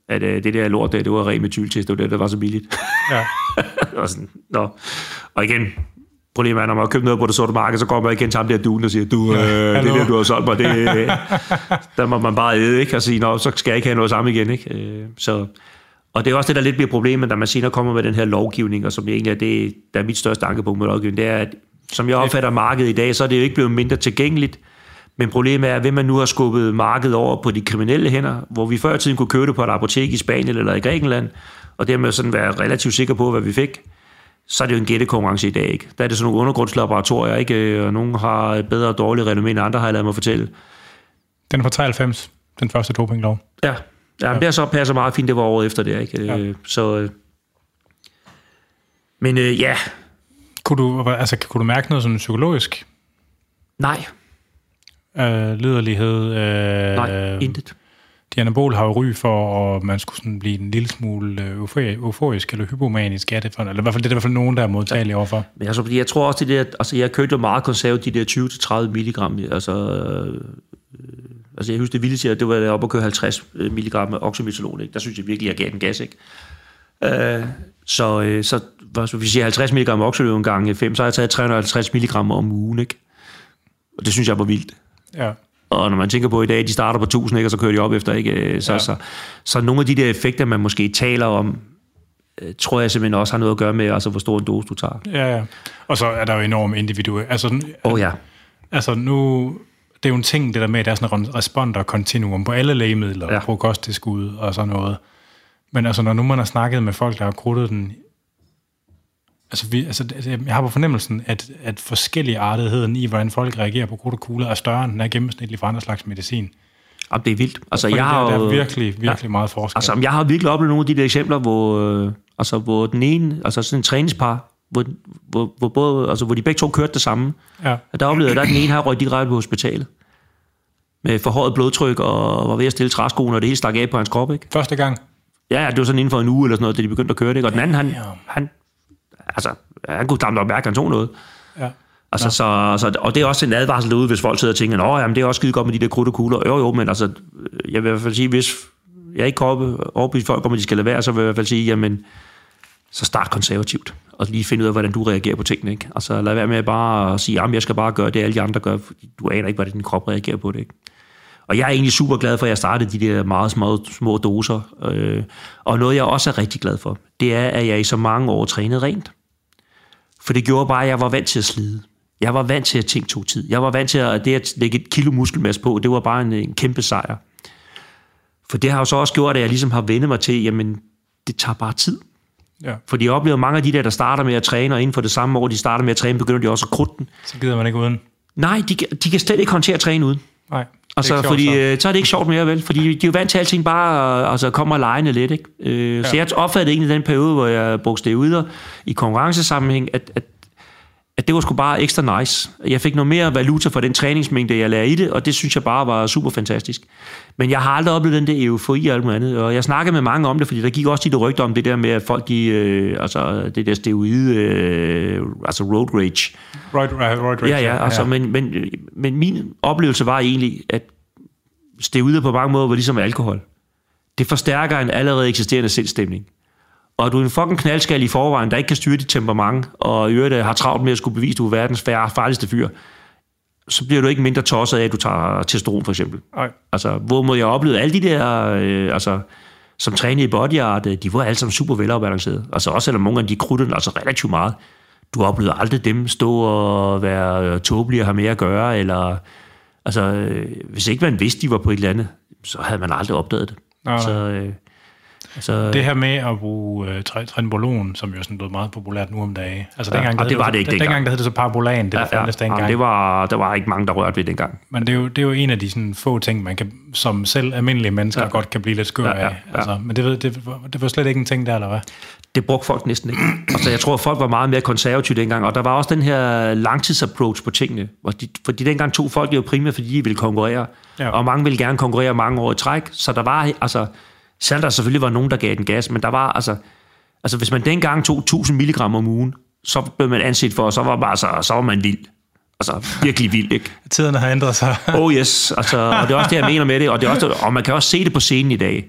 at øh, det der lort der, det var ren metyltest, det var det, der var så billigt. Ja. Det var sådan, nå. Og igen, problemet er, når man har købt noget på det sorte marked, så kommer man igen til ham der duen og siger, du, øh, det hallo. der, du har solgt mig, det, øh, der må man bare æde, ikke? Og sige, nå, så skal jeg ikke have noget samme igen, ikke? Øh, så, og det er også det, der lidt bliver problemet, når man senere kommer med den her lovgivning, og som egentlig er det, der er mit største ankepunkt med lovgivning, det er, at som jeg opfatter markedet i dag, så er det jo ikke blevet mindre tilgængeligt, men problemet er, at hvem man nu har skubbet markedet over på de kriminelle hænder, hvor vi før i tiden kunne købe det på et apotek i Spanien eller i Grækenland, og dermed sådan være relativt sikker på, hvad vi fik, så er det jo en gættekonkurrence i dag. Ikke? Der er det sådan nogle undergrundslaboratorier, ikke? og nogle har bedre og dårligt renommé end andre, har jeg ladet mig fortælle. Den er fra 93, den første dopinglov. Ja, ja, ja. det så passer meget fint, det var året efter det. Ikke? Ja. Ja. Så, øh, men øh, ja, Kunne du, altså, kunne du mærke noget sådan psykologisk? nej, Øh, liderlighed? Øh, nej, intet. De anabol har jo ry for, at man skulle sådan blive en lille smule øh, eufori- euforisk eller hypomanisk af det. For, eller i hvert fald det er der i hvert fald nogen, der er modtagelige overfor. Men altså, fordi jeg tror også, det der, altså jeg kørte jo meget konservativt, de der 20-30 milligram, altså, øh, altså jeg husker det vildt, at det var op at køre 50 milligram af oxymetalon, ikke? der synes jeg virkelig, jeg gav den gas, ikke? Øh, så, øh, så hvis vi siger 50 milligram oxymetalon gange 5, så har jeg taget 350 milligram om ugen, ikke? Og det synes jeg var vildt. Ja. Og når man tænker på i dag, de starter på 1000, ikke, og så kører de op efter, ikke? Så, Ja. ja. så, så nogle af de der effekter, man måske taler om, øh, tror jeg simpelthen også har noget at gøre med, altså hvor stor en dose du tager. Ja, ja. Og så er der jo enormt individuelt. Altså, oh, ja. altså nu, det er jo en ting, det der med, at der er sådan en responder-kontinuum på alle lægemidler, ja. Kosttilskud og sådan noget. Men altså, når nu man har snakket med folk, der har krudtet den, altså, vi, altså jeg har på fornemmelsen, at, at forskellige artigheden i, hvordan folk reagerer på krudt og kugler, er større, end den er gennemsnitlig for andre slags medicin. Jamen, det er vildt. Altså, Fordi jeg har der, der er virkelig, virkelig ja. meget forskel. Altså, jeg har virkelig oplevet nogle af de der eksempler, hvor, øh, altså, hvor den ene, altså sådan en træningspar, hvor, hvor, hvor, både, altså, hvor de begge to kørte det samme. ja. Og der oplevede jeg, at den ene har røget direkte på hospitalet. Med forhøjet blodtryk og var ved at stille træskoene, og det hele stak af på hans krop, ikke? Første gang. Ja, det var sådan inden for en uge eller sådan noget, da de begyndte at køre det, ikke? Og den anden, han, han, altså, han kunne dampe op mærke, at han tog noget. Ja. Altså, så, så, og det er også en advarsel derude, hvis folk sidder og tænker, jamen, det er også skide godt med de der krudt og kugler. Jo, jo, men altså, jeg vil i hvert fald sige, hvis jeg ikke kan overbevise folk om, at de skal lade være, så vil jeg i hvert fald sige, jamen, så start konservativt, og lige finde ud af, hvordan du reagerer på tingene. Ikke? Altså lad være med bare at sige, at jeg skal bare gøre det, alle de andre gør, fordi du aner ikke, hvordan din krop reagerer på det. Ikke? Og jeg er egentlig super glad for, at jeg startede de der meget små, små doser. Øh, og noget, jeg også er rigtig glad for, det er, at jeg i så mange år trænede rent. For det gjorde bare, at jeg var vant til at slide. Jeg var vant til, at ting tog tid. Jeg var vant til, at det at lægge et kilo muskelmasse på, det var bare en, en kæmpe sejr. For det har jo så også gjort, at jeg ligesom har vendt mig til, jamen, det tager bare tid. Ja. Fordi jeg oplever mange af de der, der starter med at træne, og inden for det samme år, de starter med at træne, begynder de også at krudte den. Så gider man ikke uden? Nej, de, de kan slet ikke håndtere at træne uden. Nej. Altså, sjovt, fordi så. Øh, så er det ikke sjovt mere, vel? Fordi de er jo vant til alting bare altså, kommer lejende lidt, ikke? Øh, ja. Så jeg opfattede egentlig den periode, hvor jeg brugte det ude i konkurrencesammenhæng, at, at at det var sgu bare ekstra nice. Jeg fik noget mere valuta for den træningsmængde, jeg lærte i det, og det synes jeg bare var super fantastisk. Men jeg har aldrig oplevet den der eufori og alt muligt andet, og jeg snakkede med mange om det, fordi der gik også de rygter om det der med, at folk, de, øh, altså det der steroide, øh, altså road rage. Road, road rage. Ja, ja, altså, ja. Men, men, men min oplevelse var egentlig, at steroider på mange måder var ligesom alkohol. Det forstærker en allerede eksisterende selvstemning og du er en fucking knaldskal i forvejen, der ikke kan styre dit temperament, og i øvrigt øh, har travlt med at skulle bevise, at du er verdens farligste fyr, så bliver du ikke mindre tosset af, at du tager testosteron for eksempel. Nej. Altså, hvor må jeg opleve alle de der, øh, altså, som trænede i body art, øh, de var alle sammen super velafbalancerede. Altså også selvom nogle af de krudte altså relativt meget. Du oplevede aldrig dem stå og være tåbelige og have mere at gøre, eller altså, øh, hvis ikke man vidste, de var på et eller andet, så havde man aldrig opdaget det. Nej. Så, øh, Altså, det her med at bruge uh, trenbolon, som jo er sådan blevet meget populært nu om dagen. Altså ja, dengang, det, det var det ikke dengang. Dengang der hed det så parabolan, det ja, var ja, dengang. Ja, det var, der var ikke mange, der rørte ved dengang. Men det er jo, det er jo en af de sådan, få ting, man kan, som selv almindelige mennesker ja. godt kan blive lidt skør ja, ja, af. Altså. Men det, det, det, det var slet ikke en ting der, eller hvad? Det brugte folk næsten ikke. Altså, jeg tror, folk var meget mere konservative dengang, og der var også den her langtidsapproach på tingene. Fordi, fordi dengang tog folk jo primært, fordi de ville konkurrere. Ja. Og mange ville gerne konkurrere mange år i træk. Så der var, altså, Selvom der selvfølgelig var nogen, der gav den gas, men der var altså... Altså, hvis man dengang tog 1000 mg om ugen, så blev man anset for, og så var, bare, så, så var man vild. Altså, virkelig vild, ikke? Tiderne har ændret sig. oh yes, altså, og det er også det, jeg mener med det, og, det er også, og man kan også se det på scenen i dag.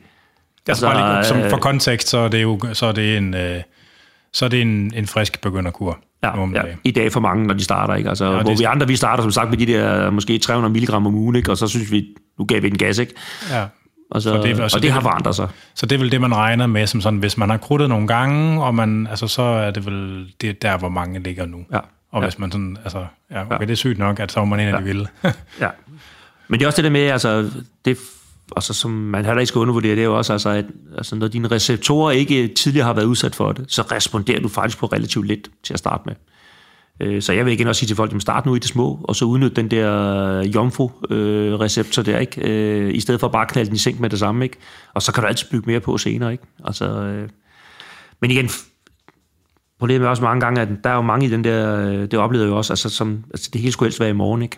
Altså, altså lige, som for kontekst, så er det jo så er det en, øh, så er det en, en frisk begynderkur. Ja, ja, i dag for mange, når de starter. Ikke? Altså, ja, hvor det... vi andre, vi starter som sagt med de der måske 300 mg om ugen, ikke? og så synes vi, nu gav vi den gas, ikke? Ja. Og, så, det, altså og det, det har forandret sig. Så det er vel det, man regner med, som sådan, hvis man har krudtet nogle gange, og man, altså, så er det vel det der, hvor mange ligger nu. Ja. Og ja. hvis man sådan, altså, ja, okay, ja. det er sygt nok, at så er man en af ja. de vilde. ja. Men det er også det der med, altså, det, altså, som man heller ikke skal undervurdere, det er jo også, altså, at altså, når dine receptorer ikke tidligere har været udsat for det, så responderer du faktisk på relativt lidt til at starte med. Øh, så jeg vil igen også sige til folk, at start nu i det små, og så udnytte den der jomfru-receptor der, ikke? Øh, i stedet for bare at knalde den i seng med det samme. Ikke? Og så kan du altid bygge mere på senere. Ikke? Altså, øh, men igen, problemet er også mange gange, at der er jo mange i den der, det oplevede jeg jo også, altså, som, altså det hele skulle helst være i morgen, ikke?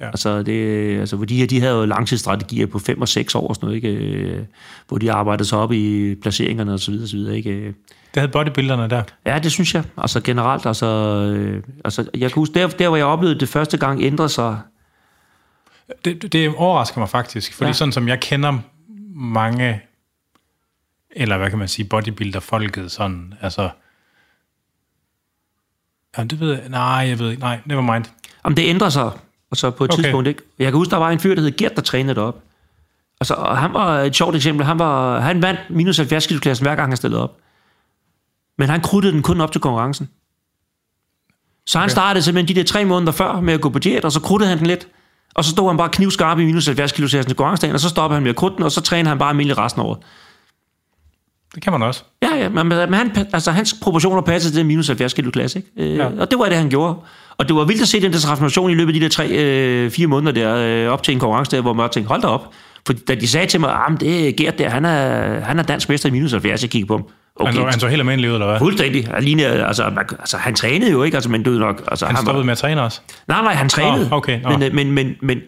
Ja. Altså, det, altså, hvor de her, de havde jo langtidsstrategier på 5 og 6 år, sådan noget, ikke? hvor de arbejdede sig op i placeringerne og så videre, så videre ikke? Det havde bodybuilderne der? Ja, det synes jeg. Altså generelt, altså, øh, altså jeg kan huske, der, der hvor jeg oplevede det første gang ændre sig. Det, det overrasker mig faktisk, fordi ja. sådan som jeg kender mange, eller hvad kan man sige, bodybuilder-folket, sådan, altså, Ja, det ved jeg. Nej, jeg ved ikke. Nej, never mind. Jamen, det ændrer sig og så på et okay. tidspunkt, ikke? Jeg kan huske, der var en fyr, der hed Gert, der trænede op. Altså, og han var et sjovt eksempel. Han, var, han vandt minus 70 kg klassen hver gang han stillede op. Men han kryddede den kun op til konkurrencen. Så han okay. startede simpelthen de der tre måneder før med at gå på diæt, og så kryddede han den lidt. Og så stod han bare knivskarp i minus 70 kg klassen til konkurrencedagen, og så stoppede han med at krydde den, og så trænede han bare almindelig resten af året. Det kan man også. Ja, ja, men, men han, altså, hans proportioner passede til den minus 70 kg klasse, ikke? Øh, ja. Og det var det, han gjorde. Og det var vildt at se den der transformation i løbet af de der tre, øh, fire måneder der, øh, op til en konkurrence der, hvor man tænkte, hold da op. For da de sagde til mig, at ah, det er Gert der, han er, han er dansk mester i minus 70, jeg kiggede på ham. Okay. Han, så, han så helt almindelig ud, eller hvad? Fuldstændig. Alene, altså, man, altså, han trænede jo ikke, altså, men det nok... Altså, han, han stoppede var, med at træne også? Nej, nej, han trænede. Oh, okay. Oh. Men, men, men, men,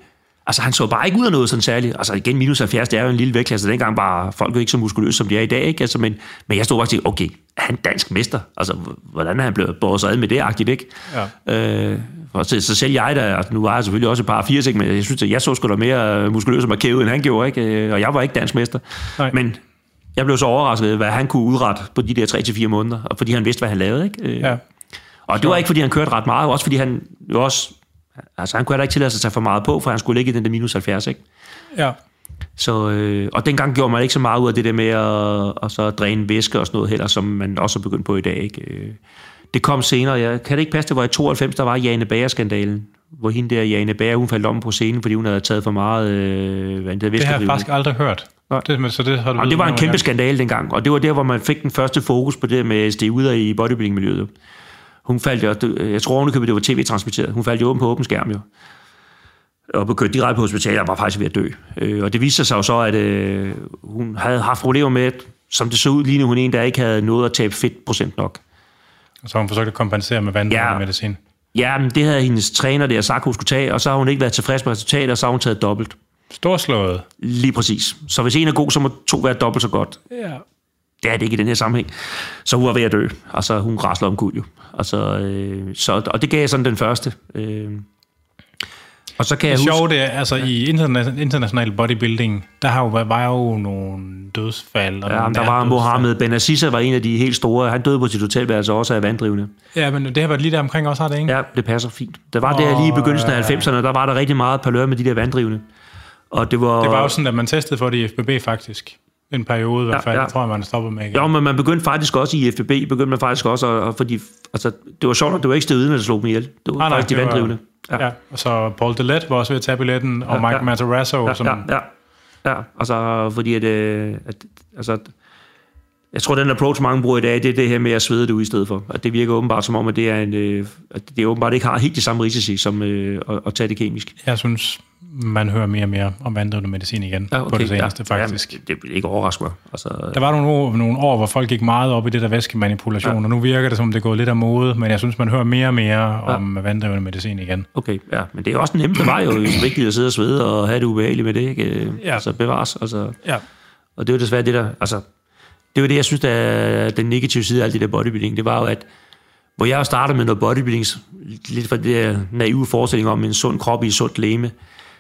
Altså, han så bare ikke ud af noget sådan særligt. Altså, igen, minus 70, det er jo en lille vægtklasse. Dengang var folk jo ikke så muskuløse, som de er i dag, ikke? Altså, men, men jeg stod bare og tænkte, okay, er han dansk mester? Altså, hvordan er han blevet båret ad med det, agtigt, ikke? Ja. Øh, så, så selv jeg, der, altså, nu var jeg selvfølgelig også et par 80, men jeg synes, at jeg så sgu da mere muskuløs og markeret, end han gjorde, ikke? Øh, og jeg var ikke dansk mester. Nej. Men Jeg blev så overrasket, ved, hvad han kunne udrette på de der 3-4 måneder, og fordi han vidste, hvad han lavede. Ikke? Øh, Ja. Og det var ikke, fordi han kørte ret meget, også fordi han jo også... Altså, han kunne heller ikke tillade sig at tage for meget på, for han skulle ligge i den der minus 70, ikke? Ja. Så, øh, og dengang gjorde man ikke så meget ud af det der med at, og så dræne væske og sådan noget heller, som man også er begyndt på i dag. Ikke? Øh, Det kom senere. Jeg, kan det ikke passe, det var i 92, der var Jane Bager-skandalen, hvor hende der, Jane Bager, hun faldt om på scenen, fordi hun havde taget for meget øh, hvad det, Det har jeg faktisk aldrig hørt. Nej. Det, så det, har du og det var en kæmpe skandale dengang, og det var der, hvor man fik den første fokus på det med SDU'er i bodybuilding-miljøet. Hun faldt jo, jeg tror hun det var tv-transmitteret, hun faldt jo åben på åben skærm jo. Og blev kørt direkte på hospitalet og var faktisk ved at dø. Øh, Og det viste sig jo så, at øh, hun havde haft problemer med, som det så ud, lignede hun en, der ikke havde nået at tabe fedtprocent nok. Så har hun forsøgt at kompensere med vand Ja. og medicin. Ja, men det havde hendes træner der sagt, hun skulle tage, og så har hun ikke været tilfreds med resultatet, og så har hun taget dobbelt. Storslået. Lige præcis. Så hvis en er god, så må to være dobbelt så godt. Ja. Det er det ikke i den her sammenhæng. Så hun var ved at dø. Altså, hun græsler om jo. Altså, øh, så, og det gav jeg sådan den første. Øh, og så kan jeg Det huske... sjove det er, altså i interna- international bodybuilding, der har jo, var jo nogle dødsfald. Og Ja, nogle der var. Mohammed Ben Aziza var en af de helt store. Han døde på sit hotelværelse også af vanddrivende. Ja, men det har været lige der omkring også, har det ikke? Ja, det passer fint. Der var der lige i begyndelsen af 90'erne, der var der rigtig meget palør med de der vanddrivende. Og det var... Det var jo sådan, at man testede for det i FBB faktisk. En periode i hvert Ja, fald, ja. ja, tror jeg, man stoppet med igen. Jo, men man begyndte faktisk også i FBB, begyndte man faktisk også, at, at fordi, altså, det var sjovt, at det var ikke stedet, der slog dem ihjel. Det var Nej, nej, faktisk de det var- vanddrivende. Ja. ja. Og så Paul Delet var også ved at tage billetten, og Ja, Mike ja. Matarazzo, Ja, som... ja, ja, ja, altså, fordi at, øh, at altså, jeg tror, den approach, mange bruger i dag, det er det her med at svede det ud i stedet for. At det virker åbenbart som om, at det, er en, øh, at det åbenbart ikke har helt de samme risici som øh, at, at tage det kemisk. Jeg synes, man hører mere og mere om vanddrivende medicin igen ja, okay, på det seneste, ja. faktisk. Ja, det, det vil ikke overraske mig. Altså, Der var nogle år, nogle år, hvor folk gik meget op i det der væskemanipulation, ja. og nu virker det som, det er gået lidt af mode, men jeg synes, man hører mere og mere ja. om vanddrivende medicin igen. Okay, ja, men det er også nemt vej jo, hvis man ikke gider sidde og svede og have det ubehageligt med det, ikke? Ja. Altså bevares, altså... Ja. Og det er jo desværre det der, altså, det var det, jeg synes, der er den negative side af alt det der bodybuilding, det var jo, at hvor jeg startede med noget bodybuilding, lidt fra det der naive forestilling om en sund krop i et sundt læme,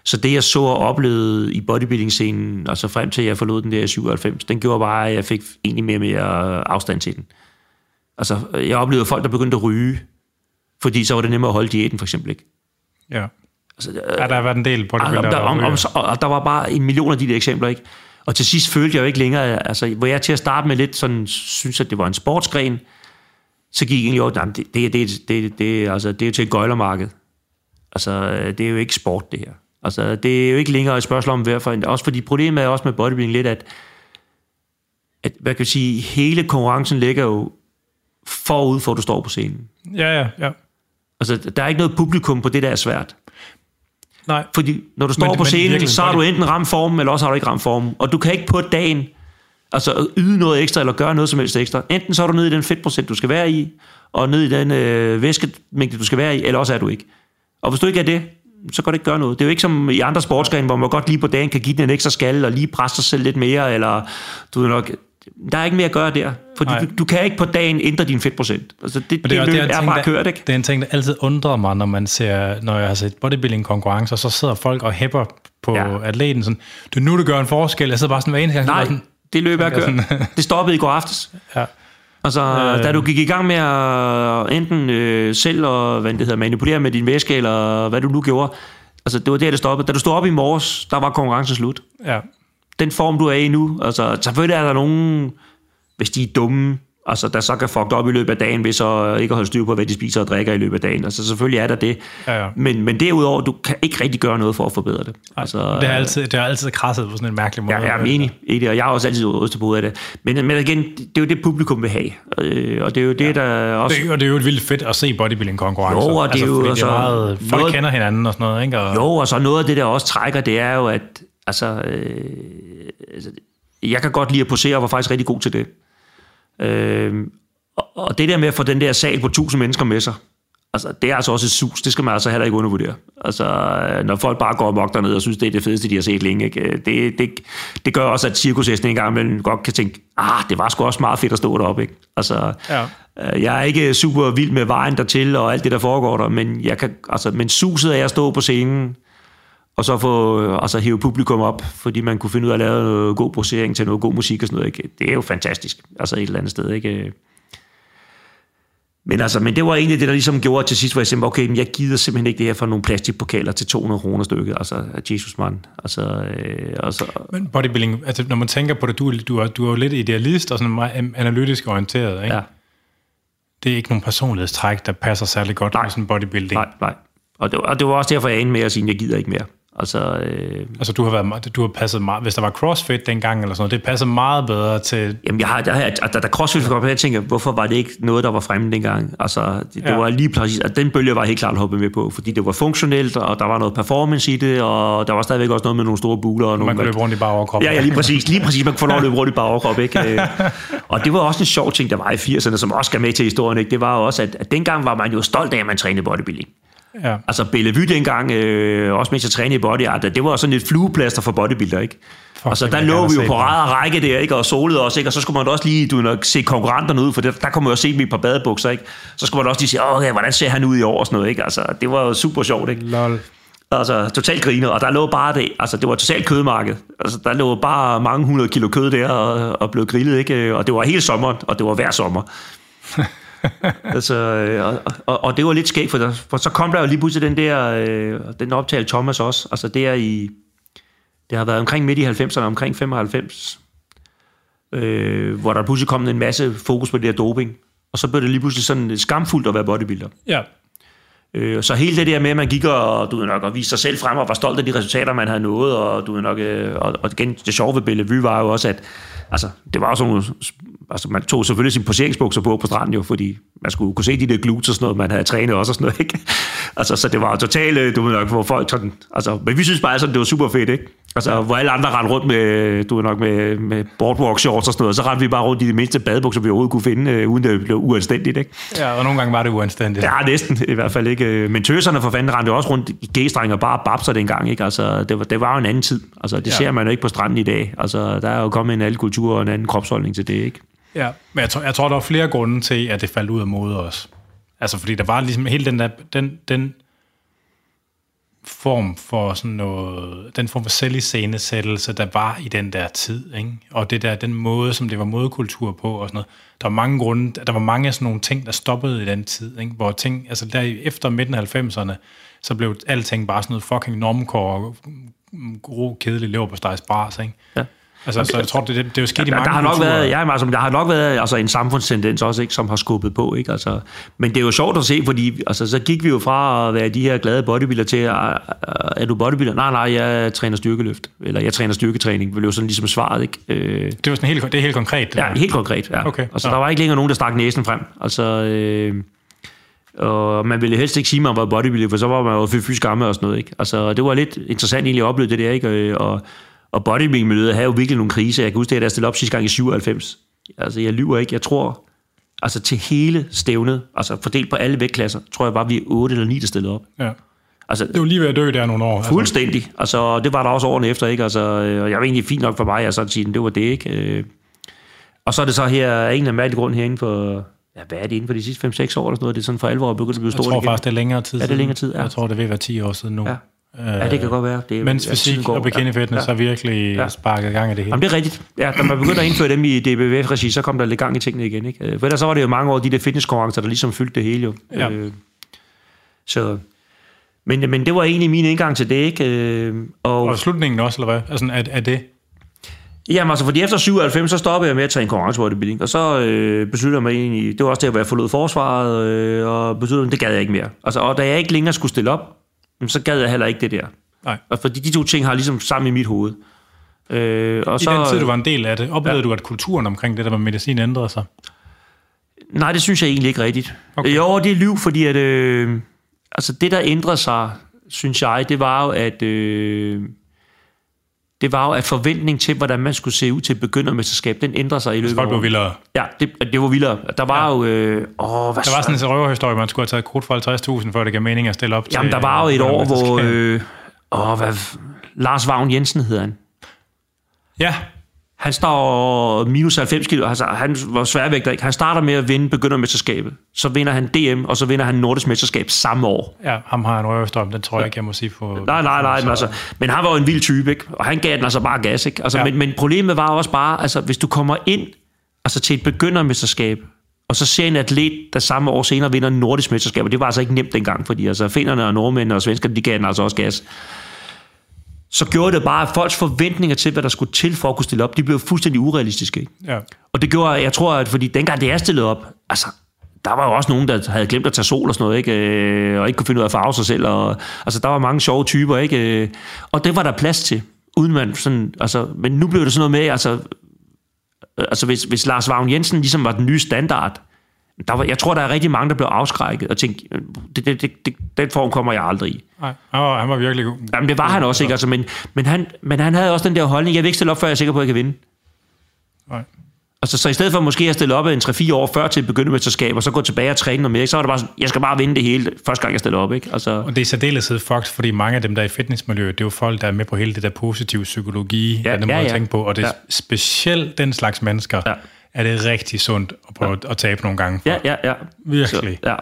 så det, jeg så og oplevede i bodybuilding-scenen, altså frem til jeg forlod den der i 97, den gjorde bare, at jeg fik egentlig mere og mere afstand til den. Altså, jeg oplevede folk, der begyndte at ryge, fordi så var det nemmere at holde diæten, for eksempel, ikke? Ja. Altså, Ja, der har været en del bodybuildere, der, om, der om, ryger. og der var bare en million af de der eksempler, ikke? Og til sidst følte jeg jo ikke længere, altså, hvor jeg til at starte med lidt sådan, synes, at det var en sportsgren, så gik jeg egentlig over, "Nej, men det, det, det, det, det, altså, det er jo til et gøjlermarked. Altså, det er jo ikke sport, det her. Altså, det er jo ikke længere et spørgsmål om, hvorfor, også fordi problemet er også med bodybuilding lidt, at, at hvad kan jeg sige, hele konkurrencen ligger jo forud for, at du står på scenen. Ja, ja, ja. Altså, der er ikke noget publikum på det, der er svært. Nej, Fordi når du står Men- på scenen, så har du enten ramt formen, eller også har du ikke ramt formen. Og du kan ikke på dagen altså yde noget ekstra, eller gøre noget som helst ekstra. Enten så er du nede i den fedtprocent, du skal være i, og nede i den øh, væskemængde, du skal være i, eller også er du ikke. Og hvis du ikke er det, så kan det ikke gøre noget. Det er jo ikke som i andre sportsgrene, hvor man godt lige på dagen kan give den en ekstra skalle, og lige presse sig selv lidt mere, eller du ved nok... Der er ikke mere at gøre der, fordi Nej. du, du, kan ikke på dagen ændre din fedtprocent. Altså det, det, Men det, det en er, ting, bare kørt, ikke? Det er en ting, der altid undrer mig, når man ser, når jeg har set bodybuilding-konkurrencer, så sidder folk og hæpper på ja. Atleten sådan, det er nu, det gør en forskel. Jeg sidder bare sådan hver eneste gang. Nej, Sådan, det løb er kørt. Det stoppede i går aftes. ja. Altså, øh. da du gik i gang med at enten øh, selv og, hvad det hedder, manipulere med din væske, eller hvad du nu gjorde, altså det var der, det stoppede. Da du stod op i morges, der var konkurrencen slut. ja. Den form, du er i nu, altså selvfølgelig er der nogen, hvis de er dumme, altså der så kan fuck op i løbet af dagen, hvis så ikke at holde styr på, hvad de spiser og drikker i løbet af dagen. Altså selvfølgelig er der det. Ja, ja. Men, men derudover, du kan ikke rigtig gøre noget for at forbedre det. Altså, Det har altid, det har altid krasset på sådan en mærkelig måde. Ja, jeg er enig i det, og jeg har også altid rystet på af det. Men, men igen, det er jo det, publikum vil have. Øh, Og det er jo det, ja. der også... Det, og det er jo vildt fedt at se bodybuilding-konkurrencer. Jo, og det er jo altså det er meget, folk noget- kender hinanden og sådan noget, ikke? Og, Jo, og så noget af det, der også trækker, det er jo, at altså, øh, altså, jeg kan godt lide at posere, og var faktisk rigtig god til det. Øh, og, og det der med at få den der sal på 1000 mennesker med sig, altså, det er altså også et sus. Det skal man altså heller ikke undervurdere. Altså, når folk bare går amok dernede og synes, det er det fedeste, de har set længe, ikke? Øh, Det, det, det gør også, at cirkushesten en gang imellem godt kan tænke, ah, det var sgu også meget fedt at stå deroppe, ikke? Altså, Ja. Øh, Jeg er ikke super vild med vejen dertil og alt det, der foregår der, men, jeg kan, altså, men suset af at stå på scenen og så få altså, hæve publikum op, fordi man kunne finde ud af at lave noget god posering til noget god musik og sådan noget. Ikke? Det er jo fantastisk, altså et eller andet sted. Ikke? Men, altså, men det var egentlig det, der ligesom gjorde til sidst, hvor jeg simpelthen, okay, men jeg gider simpelthen ikke det her for nogle plastikpokaler til 200 kroner stykket. Altså, Jesus mand. Altså, øh, altså, men bodybuilding, altså når man tænker på det, du, du, er, du er jo lidt idealist og sådan meget analytisk orienteret, ikke? Ja. Det er ikke nogen personlighedstræk, der passer særlig godt nej. med sådan bodybuilding. Nej, nej. Og det, og det var også derfor, jeg endte med at sige, at jeg gider ikke mere. Altså, øh, altså du har, været, du har passet meget, hvis der var CrossFit dengang eller sådan noget, det passede meget bedre til... Jamen jeg har, har da, da CrossFit kom jeg tænker, hvorfor var det ikke noget, der var fremme dengang? Altså det, ja. det var lige præcis, at den bølge var helt klart hoppet med på, fordi det var funktionelt, og der var noget performance i det, og der var stadigvæk også noget med nogle store buler. Og man nogle, kunne løbe rundt i bare overkrop. Ja, ja, lige præcis, lige præcis, man kunne få lov at løbe rundt i bare overkrop, ikke? og det var også en sjov ting, der var i 80'erne, som også skal med til historien, ikke? Det var også, at, at dengang var man jo stolt af, at man trænede bodybuilding. Ja. Altså Bellevue dengang, øh, også mens jeg trænede i body art, det var sådan et flueplaster for bodybuilder, ikke? Fuck, altså der lå vi jo på ræd og række der, ikke? Og solede os, ikke? Og så skulle man også lige du nok, se konkurrenterne ud, for det, der kunne man jo se dem i et par badebukser, ikke? Så skulle man også lige sige, okay, hvordan ser han ud i år og sådan noget, ikke? Altså, det var jo super sjovt, ikke? Lol. Altså, totalt griner, og der lå bare det, altså det var totalt kødmarked. Altså, der lå bare mange hundrede kilo kød der og, og blev grillet, ikke? Og det var hele sommeren, og det var hver sommer. altså, øh, og, og, og det var lidt skægt, for, der, for så kom der jo lige pludselig den der, øh, den optale Thomas også, altså det er i, det har været omkring midt i 90'erne, omkring 95, øh, hvor der pludselig kom en masse fokus på det der doping, og så blev det lige pludselig sådan skamfuldt at være bodybuilder. Ja. Øh, så hele det der med, at man gik og, du ved nok, og viste sig selv frem og var stolt af de resultater, man havde nået, og, du ved nok, øh, og, og igen, det sjove ved Bellevue var jo også, at altså, det var også nogle altså man tog selvfølgelig sin poseringsbukser på på stranden jo, fordi man skulle kunne se de der glutes og sådan noget, man havde trænet også og sådan noget, ikke? Altså, så det var totalt, øh, du ved nok, hvor folk sådan, altså, men vi synes bare sådan, det var super fedt, ikke? Altså, hvor alle andre rendte rundt med, du ved nok, med, med boardwalk shorts og sådan noget, så rendte vi bare rundt i de mindste badebukser, vi overhovedet kunne finde, øh, uden det blev uanstændigt, ikke? Ja, og nogle gange var det uanstændigt. Ja, næsten i hvert fald, ikke? Men tøserne for fanden rendte også rundt i g og bare babser dengang, ikke? Altså, det var, det var jo en anden tid. Altså, det ja. ser man jo ikke på stranden i dag. Altså, der er jo kommet en anden kultur og en anden kropsholdning til det, ikke? Ja, men jeg tror, jeg tror, der var flere grunde til, at det faldt ud af mode også. Altså, fordi der var ligesom hele den der, den, den form for sådan noget, den form for selviscenesættelse, der var i den der tid, ikke? Og det der, den måde, som det var modekultur på og sådan noget. Der var mange grunde, der var mange af sådan nogle ting, der stoppede i den tid, ikke? Hvor ting, altså der efter midten af 90'erne, så blev alting bare sådan noget fucking normcore, gro, kedelig lever på stegs bars, ikke? Ja. Altså, så jeg tror, det, det, det er jo sket ja, i mange der har nok været, ja, altså, der har nok været altså, en samfundstendens også, ikke, som har skubbet på. Ikke? Altså, men det er jo sjovt at se, fordi altså, så gik vi jo fra at være de her glade bodybuilder til, at, er du bodybuilder? Nej, nej, jeg træner styrkeløft. Eller jeg træner styrketræning. Det blev sådan ligesom svaret. Ikke? Øh, det, var sådan helt, det er helt konkret? Ja, helt konkret. Ja. Okay. Altså, ja. der var ikke længere nogen, der stak næsen frem. Altså, øh, og man ville helst ikke sige, at man var bodybuilder, for så var man jo fysisk gammel og sådan noget. Ikke? Altså, det var lidt interessant egentlig at opleve det der, ikke? Og, og bodybuilding-miljøet havde jo virkelig nogle kriser. Jeg kan huske, at jeg stillede op sidste gang i 97. Altså, jeg lyver ikke. Jeg tror, altså til hele stævnet, altså fordelt på alle vægtklasser, tror jeg bare, vi er 8 eller 9, der stillede op. Ja. Altså, det var lige ved at dø der nogle år. Altså. Fuldstændig. Altså, det var der også årene efter, ikke? Altså, øh, og jeg var egentlig fint nok for mig, at sådan sige, det var det, ikke? Øh, og så er det så her, en eller anden mærkelig grund her inden for, ja, hvad er det inden for de sidste 5-6 år eller sådan noget? Det er sådan for alvor begyndt at blive stort Jeg tror igen. faktisk, det er længere tid Er det længere tid? Ja. Jeg tror, det vil være 10 år siden nu. Ja. Ja, det kan godt være. Det Mens fysik og bikini fitness ja. har virkelig ja. sparket gang i det hele. Jamen, det er rigtigt. Ja, da man begyndte at indføre dem i DBF-regi, så kom der lidt gang i tingene igen. Ikke? For ellers så var det jo mange år, de der fitnesskonkurrencer, der ligesom fyldte det hele jo. Ja. Øh, så, men, men det var egentlig min indgang til det, ikke? Øh, og, og slutningen også, eller hvad? Altså, er, er det? Jamen altså, fordi efter 97, så stoppede jeg med at tage en konkurrencebodybuilding, og så øh, besluttede jeg mig egentlig, det var også der, hvor jeg forlod forsvaret, øh, og besluttede, det gad jeg ikke mere. Altså, og da jeg ikke længere skulle stille op, så gad jeg heller ikke det der. Nej. Og fordi de to ting har ligesom sammen i mit hoved. Øh, og I så, den tid, du var en del af det, oplevede ja. du, at kulturen omkring det der med medicin ændrede sig? Nej, det synes jeg egentlig ikke rigtigt. Okay. Jo, det er liv, fordi at, øh, altså det, der ændrede sig, synes jeg, det var jo, at øh, det var jo, at forventning til, hvordan man skulle se ud til begyndermesterskab, den ændrede sig i løbet af var vildere. Ja, det, det var vildere. Der var ja. jo... Øh, åh, hvad der var sådan en røverhistorie, man skulle have taget krudt for 50.000, for det gav mening at stille op Jamen, til... Jamen, der var jo et år, hvor... Øh, åh, hvad, Lars Vagn Jensen hedder han. Ja. Han står minus 90 kilo, altså han var sværvægter, ikke? Han starter med at vinde begyndermesterskabet, så vinder han DM, og så vinder han Nordisk Mesterskab samme år. Ja, ham har en røverstrøm, den tror jeg ikke, jeg må sige på... Nej, nej, nej, men, altså, men han var jo en vild type, ikke? og han gav den altså bare gas. Ikke? Altså, Ja. men, men problemet var også bare, altså, hvis du kommer ind altså, til et begyndermesterskab, og så ser en atlet, der samme år senere vinder en nordisk mesterskab, og det var altså ikke nemt dengang, fordi altså, finnerne og nordmændene og svenskerne, de gav den altså også gas. Så gjorde det bare, at folks forventninger til, hvad der skulle til for at kunne stille op, de blev fuldstændig urealistiske. Ja. Og det gjorde, jeg tror, at fordi dengang det er stillet op, altså, der var jo også nogen, der havde glemt at tage sol og sådan noget, ikke? Øh, og ikke kunne finde ud af at farve sig selv. Og, altså, der var mange sjove typer, ikke? Øh, Og det var der plads til, uden man sådan, altså, men nu blev det sådan noget med, altså, øh, altså hvis, hvis Lars Vagn Jensen ligesom var den nye standard, der var, jeg tror, der er rigtig mange, der blev afskrækket og tænkte, øh, det, det, det, det, den form kommer jeg aldrig i. Nej, han var, han var virkelig god. Jamen, det var han også, ikke? Altså, men, men, han, men han havde også den der holdning, jeg vil ikke stille op, før jeg er sikker på, at jeg kan vinde. Nej. Altså, så i stedet for måske at stille op en 3-4 år før til et begyndermesterskab, og så gå tilbage og træne noget mere, så var det bare sådan, jeg skal bare vinde det hele, første gang jeg stiller op. Ikke? Altså, Og det er særdeleshed fucked, fordi mange af dem, der er i fitnessmiljøet, det er jo folk, der er med på hele det der positive psykologi, Ja, den ja, måde at ja. tænke på, og det er Ja. specielt den slags mennesker, Ja. Er det rigtig sundt at prøve at tabe nogle gange for. ja, ja, ja. Virkelig. Så, ja.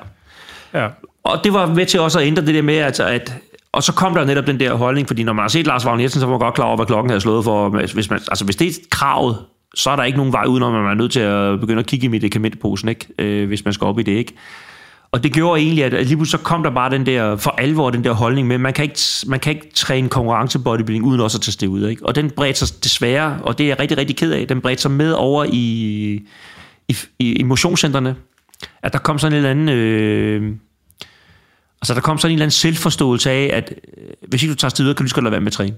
ja. Og det var med til også at ændre det der med, altså, at og så kom der netop den der holdning, fordi når man har set Lars Vagn Jensen, så var man godt klar over, hvad klokken havde slået for. Hvis, man, altså, hvis det er kravet, så er der ikke nogen vej udenom, at man er nødt til at begynde at kigge i medikamentposen, ikke? Øh, hvis man skal op i det. Ikke? Og det gjorde egentlig, at lige pludselig så kom der bare den der, for alvor den der holdning med, man kan ikke, man kan ikke træne konkurrencebodybuilding uden også at tage det ud. Ikke? Og den bredte sig desværre, og det er jeg rigtig, rigtig ked af, den bredte sig med over i, i, i, motionscentrene. At der kom sådan en eller anden... Øh, altså der kom sådan en eller anden selvforståelse af, at øh, hvis ikke du tager sted ud, kan du lige godt lade være med at træne.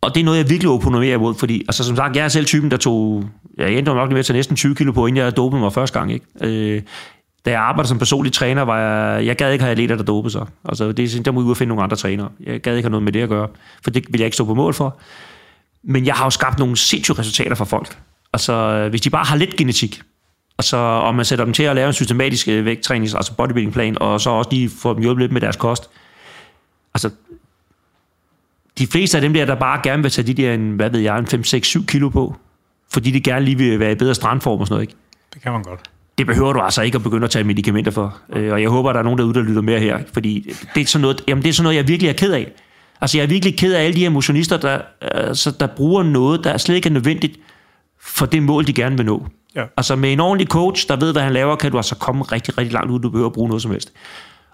Og det er noget, jeg virkelig oponerer imod, fordi altså, som sagt, jeg er selv typen, der tog... Jeg endte nok med at tage næsten 20 kilo på, inden jeg dopede mig første gang. Ikke? Øh, da jeg arbejdede som personlig træner, var jeg, jeg gad ikke have atleter, der dopede sig. Altså, det er sådan, der må ud og finde nogle andre trænere. Jeg gad ikke have noget med det at gøre, for det vil jeg ikke stå på mål for. Men jeg har jo skabt nogle sindssyge resultater for folk. Altså, hvis de bare har lidt genetik, altså, og man sætter dem til at lave en systematisk øh, vægttrænings, vægttræning, altså bodybuilding-plan, og så også lige får dem hjulpet lidt med deres kost. Altså, de fleste af dem der, der bare gerne vil tage de der, en, hvad ved jeg, en 5, 6, 7 kilo på, fordi de gerne lige vil være i bedre strandform og sådan noget, ikke? Det kan man godt. Det behøver du altså ikke at begynde at tage medicamenter for. Øh, Og jeg håber, der er nogen derude, der lytter mere her. Fordi det er sådan noget, jamen det er sådan noget, jeg virkelig er ked af. Altså jeg er virkelig ked af alle de her motionister, der, altså, der bruger noget, der slet ikke er nødvendigt for det mål, de gerne vil nå. Ja. Altså med en ordentlig coach, der ved, hvad han laver, kan du altså komme rigtig, rigtig langt ud, du behøver at bruge noget som helst.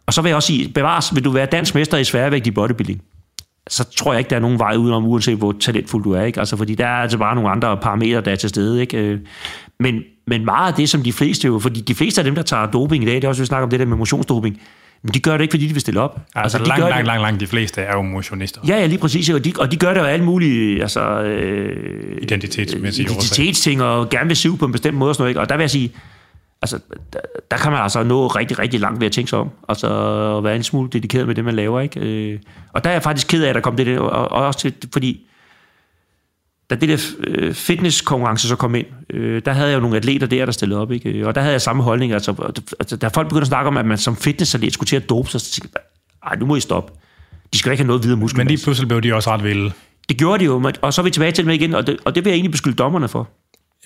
Og så vil jeg også sige, bevares, vil du være dansk mester i sværvægt i bodybuilding, så tror jeg ikke, der er nogen vej udenom, uanset hvor talentfuld du er. Ikke? Altså, fordi der er altså bare nogle andre parametre, der er til stede. Ikke? Øh, Men, men meget af det, som de fleste jo, fordi de fleste af dem, der tager doping i dag, det er også, vi snakker om det der med motionsdoping, men de gør det ikke, fordi de vil stille op. Altså, de langt, langt, langt, langt de fleste er jo motionister. Ja, ja, lige præcis. Og de, og de gør det jo alle mulige altså, øh, Identitetsmæssige identitetsting, og gerne vil se ud på en bestemt måde og sådan noget. Ikke? Og der vil jeg sige, altså, der, der kan man altså nå rigtig, rigtig langt ved at tænke sig om. Altså at være en smule dedikeret med det, man laver. Ikke? Øh, og der er jeg faktisk ked af, at der kom det der, og, og også til, fordi da det der øh, fitnesskonkurrence så kom ind, øh, der havde jeg jo nogle atleter der, der stillede op, ikke? og der havde jeg samme holdning. Altså, altså, da folk begyndte at snakke om, at man som fitnessatlet skulle til at dope sig, så tænkte jeg, ej, nu må I stoppe. De skal ikke have noget videre Men muskelmasse. lige pludselig blev de også ret vilde. Det gjorde de jo, men- og så er vi tilbage til dem igen, og det, og det vil jeg egentlig beskylde dommerne for.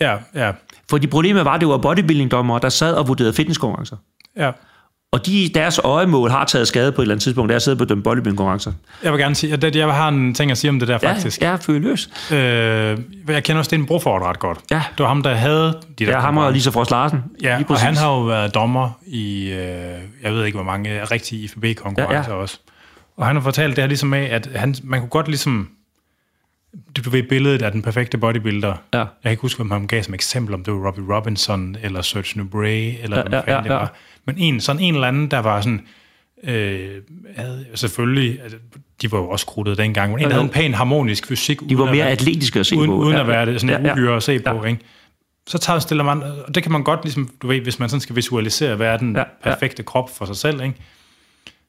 Ja, ja, Fordi problemet var, at det var bodybuilding-dommere, der sad og vurderede fitnesskonkurrencer. ja. Og de, deres øjemål har taget skade på et eller andet tidspunkt, der sidder på den bodybuilding-konkurrencer. Jeg vil gerne sige, at jeg har en ting at sige om det der faktisk. Ja, ja, føle løs. Øh, jeg kender Sten Broford ret godt. Ja. Det var ham, der havde de der Ja, ham og Lisa Frost Larsen. Ja, og han har jo været dommer i, øh, jeg ved ikke hvor mange, rigtige IFB-konkurrencer Ja, ja. også. Og han har fortalt det her ligesom med, at han, man kunne godt ligesom, du, ved billedet af den perfekte bodybuilder. Ja. Jeg kan ikke huske, hvem han gav som eksempel, om det var Robbie Robinson, eller Serge Nubray, eller Ja, hvem ja, ja, det ja. var. Men en, sådan en eller anden, der var sådan, øh, havde, selvfølgelig, altså, de var jo også krudtet dengang, men en, jo. havde en pæn harmonisk fysik. De var mere være- atletiske at se uden, på. uden Ja, at være det sådan ja, ja, uhyre at se på, ja. ikke? Så tager, stiller man, og det kan man godt ligesom, du ved, hvis man sådan skal visualisere, hvad er den Ja, ja, ja. perfekte krop for sig selv, ikke?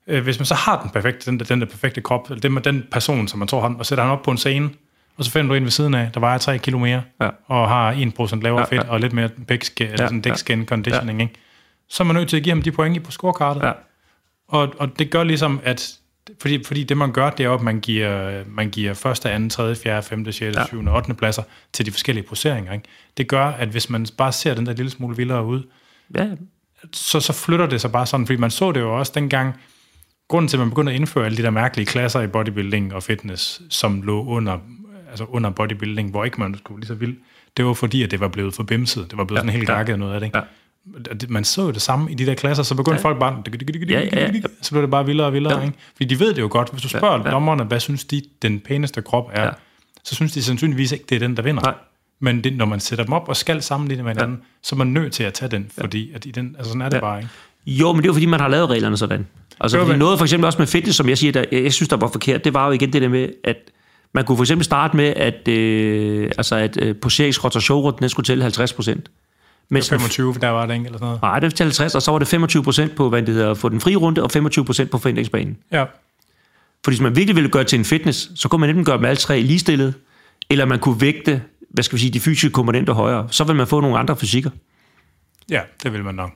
Øh, Hvis man så har den perfekte, den der, den der perfekte krop, eller den, den person, som man tror, han, og sætter han op på en scene, og så finder du en ved siden af, der vejer 3 kilo mere, Ja. og har 1% lavere Ja, fedt, ja. og lidt mere pækskin, eller Ja, sådan ja. dick skin conditioning, ikke? Så er man nødt til at give ham de point i på scorekartet. Ja. Og, og det gør ligesom, at fordi, fordi det man gør, det er jo, at man giver, man giver første, anden, tredje, fjerde, femte, sjette, Ja. syvende 8. pladser til de forskellige poseringer. Ikke? Det gør, at hvis man bare ser den der lille smule vildere ud, Ja, så, så flytter det sig bare sådan, fordi man så det jo også dengang, grunden til, at man begyndte at indføre alle de der mærkelige klasser i bodybuilding og fitness, som lå under, altså under bodybuilding, hvor ikke man skulle lige så vild, det var fordi, at det var blevet for bimset. Det var blevet ja, sådan helt ja. gakket noget af det. Ikke? Ja. Man så jo det samme i de der klasser, så begyndte ja. folk bare, Ja, ja, ja. så blev det bare vildere og vildere. Ja. Ikke? Fordi de ved det jo godt. Hvis du spørger ja, ja. dommerne, hvad synes de, den pæneste krop er, Ja. så synes de sandsynligvis ikke, det er den, der vinder. Nej. Men det, når man sætter dem op og skal sammenligne med hinanden, ja. så er man nødt til at tage den, fordi at i den, altså sådan er det Ja. ja. bare. Ikke? Jo, men det er jo fordi, man har lavet reglerne sådan. Altså, Jo, fordi men- noget for eksempel også med fitness, som jeg siger, der, jeg synes, der var forkert, det var jo igen det der med, at man kunne for eksempel starte med, at, øh, altså, at øh, poseringsrotation, den skulle tælle 50 procent. Den- 25, der var det ikke, eller sådan noget. Nej, det var 50, og så var det 25 procent på, hvad det hedder, for den frie runde, og 25 procent på forhindringsbanen. Ja. Fordi hvis man virkelig ville gøre det til en fitness, så kunne man enten gøre dem alle tre ligestillet, eller man kunne vægte, hvad skal vi sige, de fysiske komponenter højere. Så vil man få nogle andre fysikker. ja, det vil man nok.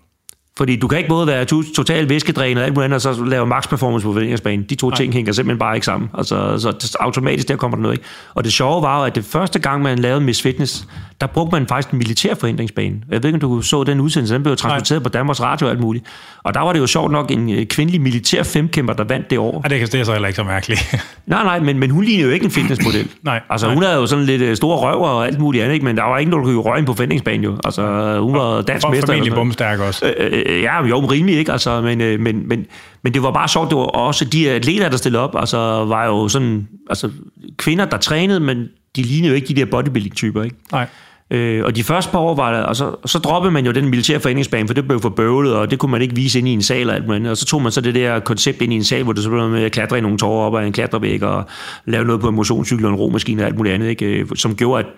Fordi du kan ikke både være to- total væskedrænet og alt muligt andet, og så lave max performance på forhindringsbanen. De to Nej. ting hænger simpelthen bare ikke sammen. Altså, så automatisk der kommer der noget ikke. Og det sjove var jo, at det første gang, man lavede Miss Fitness, der brugte man faktisk en militær forhindringsbane. Jeg ved ikke, om du så den udsendelse, den blev transporteret på Danmarks Radio og alt muligt. Og der var det jo sjovt nok en øh, kvindelig militær femkæmper, der vandt det år. Ej, det, kan- det er så heller ikke så mærkeligt. Nej, nej, men, men hun lignede jo ikke en fitnessmodel. Nej, Altså, nej. hun havde jo sådan lidt øh, store røver og alt muligt andet, ikke? men der var ikke nogen, der kunne røge på forhindringsbanen jo. Altså, hun var dansk og mester. familie sådan noget. bumstærk også. Øh, øh, ja, jo, rimelig ikke, altså, men, øh, men, men, men det var bare sjovt, det var også de atleter, der stillede op, altså, var jo sådan, altså, kvinder, der trænede, men de lignede jo ikke de der bodybuilding-typer, ikke? Nej. Øh, og de første par år var der, og så, så droppede man jo den militære foreningsbane, for det blev for bøvlet, og det kunne man ikke vise ind i en sal og alt muligt. Og så tog man så det der koncept ind i en sal, hvor det så blev med at klatre i nogle tårer op ad en klatrevæg, og lave noget på en motionscykel og en romaskine og alt muligt andet, ikke? Øh, som gjorde, at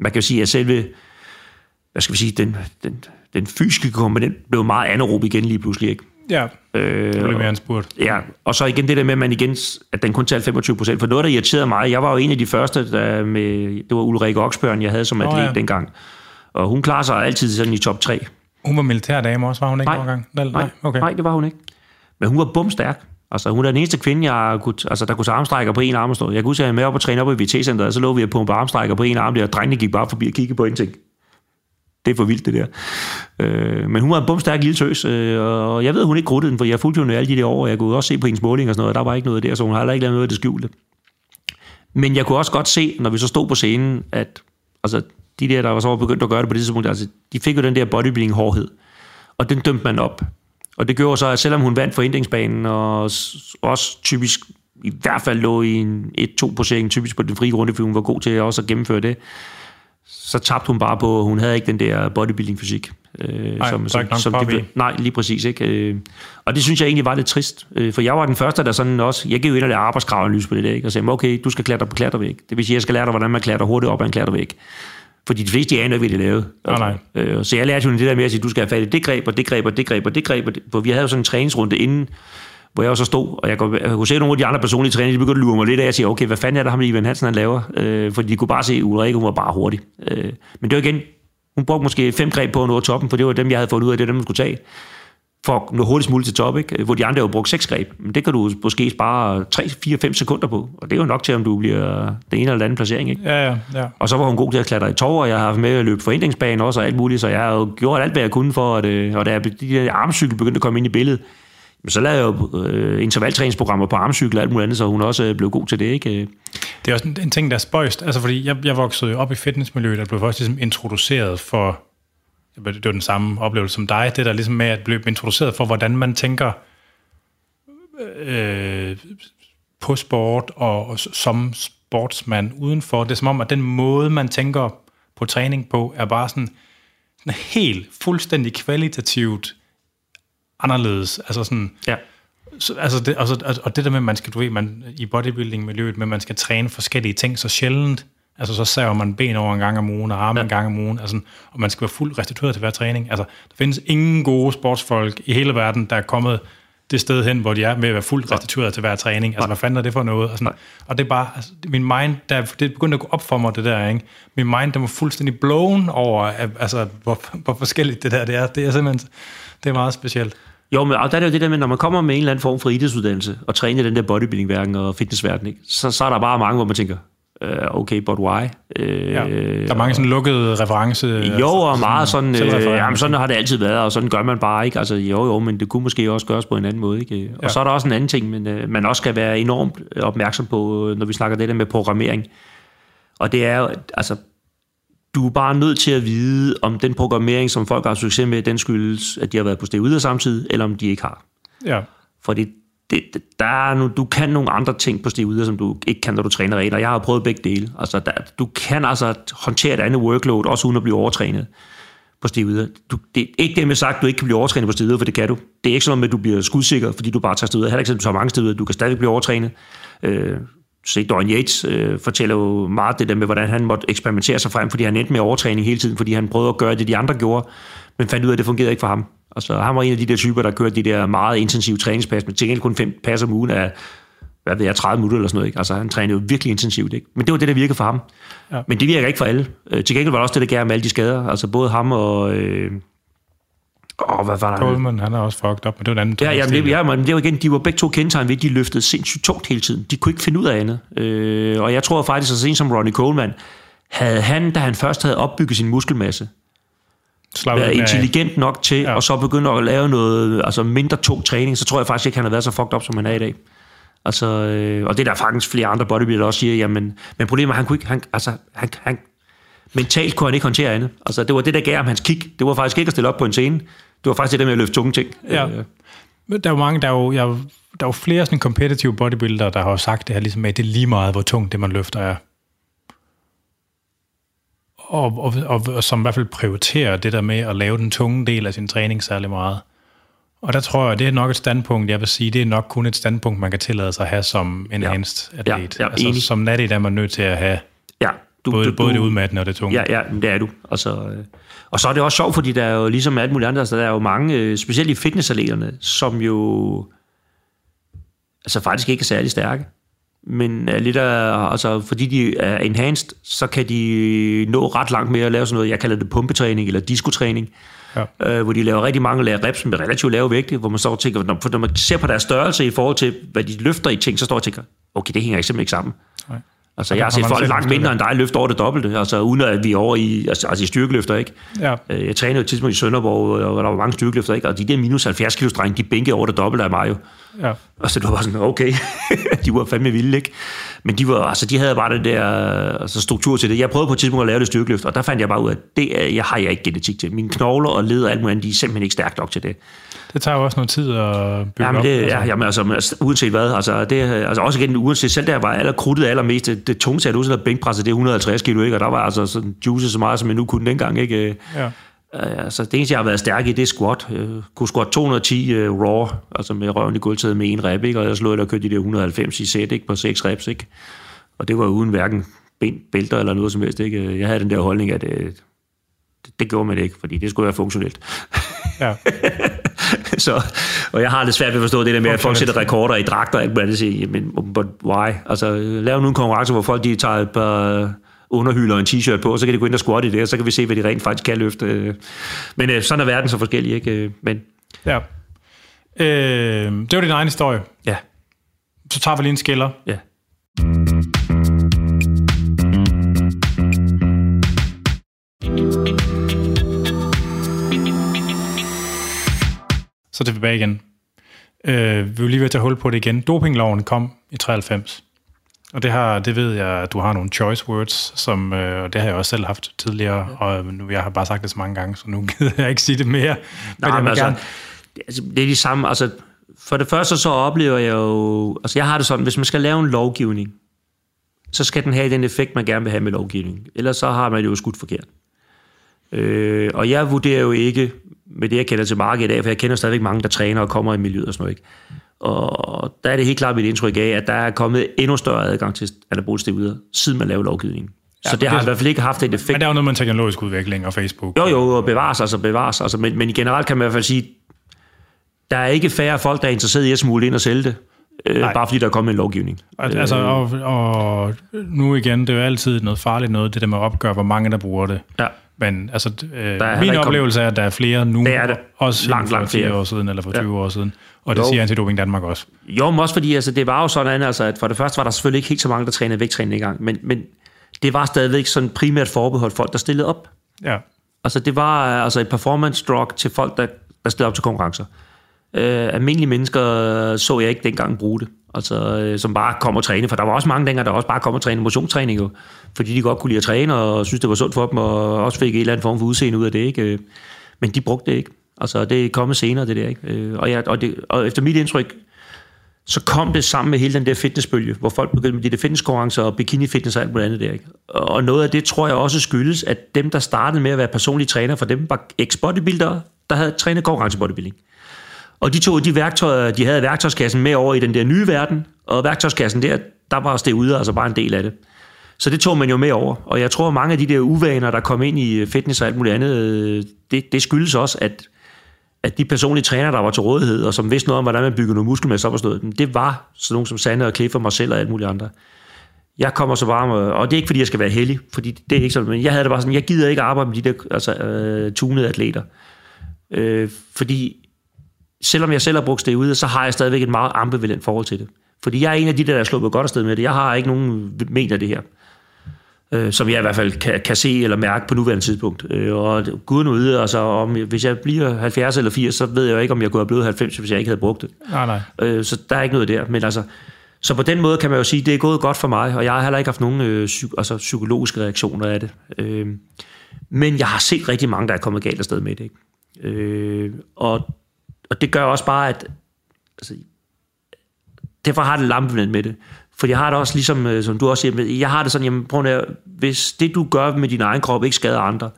man kan jo sige, at selve, hvad skal vi sige, den, den, den fysiske komponent blev meget anaerob igen lige pludselig, ikke? Ja, Øh, det blev mere end spurgt. Ja, og så igen det der med, at man igen, at den kun talte 25 procent. For noget, der irriterede mig, jeg var jo en af de første, der med, det var Ulrike Oksbjørn, jeg havde som atlet ja. ja. dengang. Og hun klarer sig altid sådan i top 3. Hun var militærdame også, var hun ikke Nej. gang? Nej, Nej, okay. nej, det var hun ikke. Men hun var bumstærk. Altså, hun er den eneste kvinde, jeg kunne, altså, der kunne tage armstrækker på en arm og stå. Jeg kunne huske, at jeg med op og træne op i VT-centeret, og så lå vi at pumpe armstrækker på en arm der, og drengene gik bare forbi og kiggede på en ting. Det er for vildt, det der. Øh, men hun var en bumstærk lille tøs, øh, og jeg ved, hun ikke gruttede den, for jeg fulgte hende alle de der år, og jeg kunne også se på hendes måling og sådan noget, og der var ikke noget der, så hun har heller ikke lavet noget af det skjulte. Men jeg kunne også godt se, når vi så stod på scenen, at altså, de der, der var så begyndt at gøre det på det tidspunkt, altså, de fik jo den der bodybuilding-hårdhed, og den dømte man op. Og det gjorde så, at selvom hun vandt forhindringsbanen, og også typisk i hvert fald lå i en 1-2 posering, typisk på den frie runde, fordi hun var god til også at gennemføre det, så tabte hun bare på, hun havde ikke den der bodybuilding-fysik. Øh, Nej, der er ikke nok pop de, i. Nej, lige præcis. Ikke? Øh, og det synes jeg egentlig var lidt trist, øh, for jeg var den første, der sådan også, jeg gik jo ind og lavede arbejdskraveanalyse på det der, ikke? og sagde, okay, du skal klatre på klatrevæg. Det vil sige, jeg skal lære dig, hvordan man klatrer hurtigt op ad en klatrevæg. Fordi de fleste, aner hvad de lavede. Nej, nej. Øh, så jeg lærte jo det der med at sige, du skal have fat i det greb, og det greb, og det greb, og det greb. Og det, for vi havde jo sådan en træningsrunde inden, hvor jeg jo så stod, og jeg kunne, jeg kunne se nogle af de andre personlige trænere, de begyndte at lure mig lidt af, og sige, okay, hvad fanden er det, ham Ivan Hansen han laver? Øh, fordi de kunne bare se, at Ulrike, hun var bare hurtig. Øh, men det var igen, hun brugte måske fem greb på at nå toppen, for det var dem, jeg havde fundet ud af, det var dem, man skulle tage for at nå hurtigst muligt til top, ikke? hvor de andre jo brugt seks greb. Men det kan du måske spare 3, 4, 5 sekunder på, og det er jo nok til, om du bliver den ene eller anden placering. Ikke? Ja, ja, ja. Og så var hun god til at klatre i tår, og jeg har haft med at løbe forhindringsbanen også og alt muligt, så jeg har jo gjort alt, hvad jeg kunne for, at, øh, og da de der armcykel begyndte at komme ind i billedet, men så lavede jeg jo øh, intervaltræningsprogrammer på armcykler og alt muligt andet, så hun også øh, blev god til det. Ikke? Det er også en, en ting, der er spøjst. Altså, fordi jeg, jeg voksede jo op i fitnessmiljøet, og blev først ligesom introduceret for... Det var den samme oplevelse som dig, det der ligesom med at blive introduceret for, hvordan man tænker øh, på sport og, og som sportsmand udenfor. Det er som om, at den måde, man tænker på træning på, er bare sådan, sådan helt fuldstændig kvalitativt anderledes. Altså sådan, Ja. så, altså det, altså, og- og det der med, at man skal, du ved, man, i bodybuilding-miljøet, med at man skal træne forskellige ting så sjældent, altså så saver man ben over en gang om ugen, og arme ja. en gang om ugen, altså, og man skal være fuldt restitueret til hver træning. Altså, der findes ingen gode sportsfolk i hele verden, der er kommet det sted hen, hvor de er med at være fuldt restitueret til hver træning. Altså, hvad fanden er det for noget? Og, sådan, og det er bare, altså, min mind, der, det begyndte at gå op for mig, det der, ikke? Min mind, den var fuldstændig blown over, altså, hvor, hvor forskelligt det der det er. Det er simpelthen, det er meget specielt. Jo, men og der er det jo det der med, når man kommer med en eller anden form for idrætsuddannelse, og træner den der bodybuilding-verden og fitnessverden, ikke? Så, så er der bare mange, hvor man tænker, uh, okay, but why? Uh, Ja. Der er mange sådan lukkede reference... Jo, og meget sådan, øh, selvrefererende. jamen, sådan har det altid været, og sådan gør man bare ikke. Altså, jo, jo, men det kunne måske også gøres på en anden måde. Ikke? Og Ja. så er der også en anden ting, men øh, man også skal være enormt opmærksom på, øh, når vi snakker det der med programmering. Og det er jo, altså, du er bare nødt til at vide, om den programmering, som folk har succes med, den skyldes, at de har været på stedet samtidig, eller om de ikke har. Ja. Fordi det, der er nu, du kan nogle andre ting på stedet som du ikke kan, når du træner og jeg har prøvet begge dele. Altså, der, du kan altså håndtere et andet workload, også uden at blive overtrænet på stedet. Du, det er ikke det med sagt, at du ikke kan blive overtrænet på stedet, for det kan du. Det er ikke sådan, at du bliver skudsikker, fordi du bare tager stedet. Heller ikke sådan, at du tager mange steder. Du kan stadig blive overtrænet. Øh, se, Dorian Yates øh, fortæller jo meget det der med, hvordan han måtte eksperimentere sig frem, fordi han endte med overtræning hele tiden, fordi han prøvede at gøre det, de andre gjorde, men fandt ud af, at det fungerede ikke for ham. Altså, han var en af de der typer, der kørte de der meget intensive træningspas, med til gengæld kun fem pas om ugen af, hvad ved jeg, 30 minutter eller sådan noget. Ikke? Altså, han trænede jo virkelig intensivt. Ikke? Men det var det, der virkede for ham. Ja. Men det virker ikke for alle. Øh, til gengæld var det også det, der gav med alle de skader. Altså, både ham og... Øh, åh, hvad var der? Coleman, han er også fucked up, men det var en anden Ja, jamen, det, ja, men det var igen, de var begge to kendetegn ved, at de løftede sindssygt tungt hele tiden. De kunne ikke finde ud af andet. Øh, og jeg tror faktisk, så sent som Ronnie Coleman, havde han, da han først havde opbygget sin muskelmasse, Slap været mere af. intelligent nok til, Ja. og så begynde at lave noget altså mindre tung træning, så tror jeg faktisk ikke, han har været så fucked up, som han er i dag. Altså, øh, og det er der faktisk flere andre bodybuildere, der også siger, jamen, men problemet er, han kunne ikke, han, altså, han, han, mentalt kunne han ikke håndtere andet. Altså, det var det, der gav ham hans kick. Det var faktisk ikke at stille op på en scene. Det var faktisk det der med at løfte tunge ting. Ja. Øh, Der er jo mange, der er jo, jeg, der er jo flere sådan competitive bodybuildere, der har sagt det her ligesom med, at det er lige meget, hvor tungt det, man løfter er. Og, og, og, og som i hvert fald prioriterer det der med at lave den tunge del af sin træning særlig meget. Og der tror jeg, det er nok et standpunkt, jeg vil sige, det er nok kun et standpunkt, man kan tillade sig at have som enhanced ja. atlet. ja, altså, enig. som natty, der er man nødt til at have ja, du, både, du, både det du, udmattende og det tunge. Ja, ja, det er du. Altså, øh, og så er det også sjovt, fordi der er jo ligesom alt muligt andet, altså, der er jo mange, øh, specielt i fitnessatleterne, som jo altså faktisk ikke er særlig stærke. Men er lidt af, altså, fordi de er enhanced, så kan de nå ret langt med at lave sådan noget, jeg kalder det pumpetræning eller diskotræning, Ja. øh, hvor de laver rigtig mange laver reps med relativt lave vægte, hvor man står og tænker, når, man ser på deres størrelse i forhold til, hvad de løfter i ting, så står og tænker, okay, det hænger ikke simpelthen ikke sammen. Nej. Altså, jeg har set folk langt mindre end dig løfte over det dobbelte, altså uden at vi er over i, altså, altså i styrkeløfter, ikke? Ja. Øh, Jeg trænede jo et tidspunkt i Sønderborg, og der var mange styrkeløfter, ikke? Og de der minus 70 kilo drenge, de bænkede over det dobbelte af mig jo. Ja. Og så det var bare sådan, okay, de var fandme vilde, ikke? Men de, var, altså, de havde bare den der altså, struktur til det. Jeg prøvede på et tidspunkt at lave det styrkeløft, og der fandt jeg bare ud af, at det er, jeg har jeg ikke genetik til. Mine knogler og led og alt muligt andet, de er simpelthen ikke stærkt nok til det. Det tager jo også noget tid at bygge Jamen, op. det, altså. ja, jamen, altså, altså, uanset hvad, altså, det, altså også igen, uanset selv der var aller krudtet allermest, det, det nogensinde havde bænkpresset, det er 150 kilo, ikke? og der var altså sådan juice så meget, som jeg nu kunne dengang, ikke? Ja. Altså, det eneste, jeg har været stærk i, det er squat. Jeg kunne squat 210 uh, raw, altså med røven i gulvtaget med en rep, ikke? og jeg slog der kørte de der 190 i sæt ikke? på 6 reps. Ikke? Og det var uden hverken ben, bælter eller noget som helst. Ikke? Jeg havde den der holdning, at uh, det, det gjorde man ikke, fordi det skulle være funktionelt. ja. så, og jeg har det svært ved at forstå det der med, at folk sætter rekorder i dragter og alt muligt. Siger, men but why? Altså, lav nu en konkurrence, hvor folk de tager et par underhylder og en t-shirt på, og så kan de gå ind og squatte i det, og så kan vi se, hvad de rent faktisk kan løfte. Men øh, sådan er verden så forskellig, ikke? Men ja. Øh, det var din egen historie. ja, Så tager vi lige en skiller. ja. Så er det tilbage igen. Øh, vi vil lige ved at tage hul på det igen. Dopingloven kom i 93. Og det, har, det ved jeg, at du har nogle choice words, som, øh, og det har jeg også selv haft tidligere, og nu jeg har bare sagt det så mange gange, så nu gider jeg ikke sige det mere. Men Nej, men vil altså, gerne, det, altså, det er de samme, altså, for det første så oplever jeg jo, altså jeg har det sådan, hvis man skal lave en lovgivning, så skal den have den effekt, man gerne vil have med lovgivningen. Ellers så har man det jo skudt forkert. Øh, og jeg vurderer jo ikke, med det jeg kender til markedet i dag, for jeg kender stadigvæk mange, der træner og kommer i miljøet og sådan noget, ikke? Og der er det helt klart mit indtryk af, at der er kommet endnu større adgang til anabole steroider, siden man lavede lovgivningen. Ja, så det, det- har i hvert fald ikke haft en effekt. men der er jo noget med teknologisk udvikling og Facebook. Jo, jo, og bevares, altså bevares. Altså, men, men i generelt kan man i hvert fald sige, der er ikke færre folk, der er interesseret i at smule ind og sælge det, øh, Nej. bare fordi der er kommet en lovgivning. Altså, og, og nu igen, det er jo altid noget farligt noget, det der med at opgøre, hvor mange der bruger det. Ja. Men altså, øh, min oplevelse er, at der er flere nu, Det er der. også Langt, for langt 10 flere. år siden, eller for 20 Ja. år siden. Og det Jo. siger Antidoping Danmark også. Jo, men også fordi altså, det var jo sådan, altså, at for det første var der selvfølgelig ikke helt så mange, der trænede vægttræning i gang, men, men det var stadigvæk sådan primært forbeholdt folk, der stillede op. Ja. Altså det var øh, altså et performance drug til folk, der, der stillede op til konkurrencer. Øh, almindelige mennesker så jeg ikke dengang bruge det. Altså, øh, som bare kom og træne. For der var også mange dengang, der også bare kom og træne motionstræning, jo, fordi de godt kunne lide at træne, og synes, det var sundt for dem, og også fik en eller anden form for udseende ud af det. Ikke? Øh, Men de brugte det ikke. Altså, det er kommet senere, det der. Ikke? Øh, Og, jeg, og, det, og efter mit indtryk, så kom det sammen med hele den der fitnessbølge, hvor folk begyndte med de der fitnesskonkurrencer og bikini-fitness og alt muligt andet der. Ikke? Og noget af det tror jeg også skyldes, at dem, der startede med at være personlige træner, for dem var ex-bodybuildere, der havde trænet konkurrencebodybuilding. Og de tog de værktøjer, de havde værktøjskassen med over i den der nye verden, og værktøjskassen der, der var det ude, altså bare en del af det. Så det tog man jo med over. Og jeg tror, at mange af de der uvaner, der kom ind i fitness og alt muligt andet, øh, det, det skyldes også, at, at de personlige trænere, der var til rådighed, og som vidste noget om, hvordan man bygger noget muskelmasse op og sådan noget, det var sådan nogen som Sande og Cliff og mig selv og alt muligt andre. Jeg kommer så bare med, og det er ikke, fordi jeg skal være heldig, fordi det er ikke sådan, men jeg havde det bare sådan, jeg gider ikke arbejde med de der altså, øh, tunede atleter. Øh, fordi selvom jeg selv har brugt det ude, så har jeg stadigvæk et meget ambivalent forhold til det. Fordi jeg er en af de der, der er sluppet godt afsted med det. Jeg har ikke nogen mener det her. Øh, som jeg i hvert fald kan, kan se eller mærke på nuværende tidspunkt. Øh, og guden ude, altså om, hvis jeg bliver 70 eller 80, så ved jeg jo ikke, om jeg kunne have blevet 90, hvis jeg ikke havde brugt det. Nej, nej. Øh, så der er ikke noget der. Men altså, så på den måde kan man jo sige, at det er gået godt for mig, og jeg har heller ikke haft nogen øh, psy- altså, psykologiske reaktioner af det. Øh, men jeg har set rigtig mange, der er kommet galt afsted med det. Ikke? Øh, og, og det gør også bare, at altså, derfor har det lampevendt med det. For jeg har det også ligesom, øh, som du også siger, jeg har det sådan, jamen, prøv at, hvis det du gør med din egen krop ikke skader andre,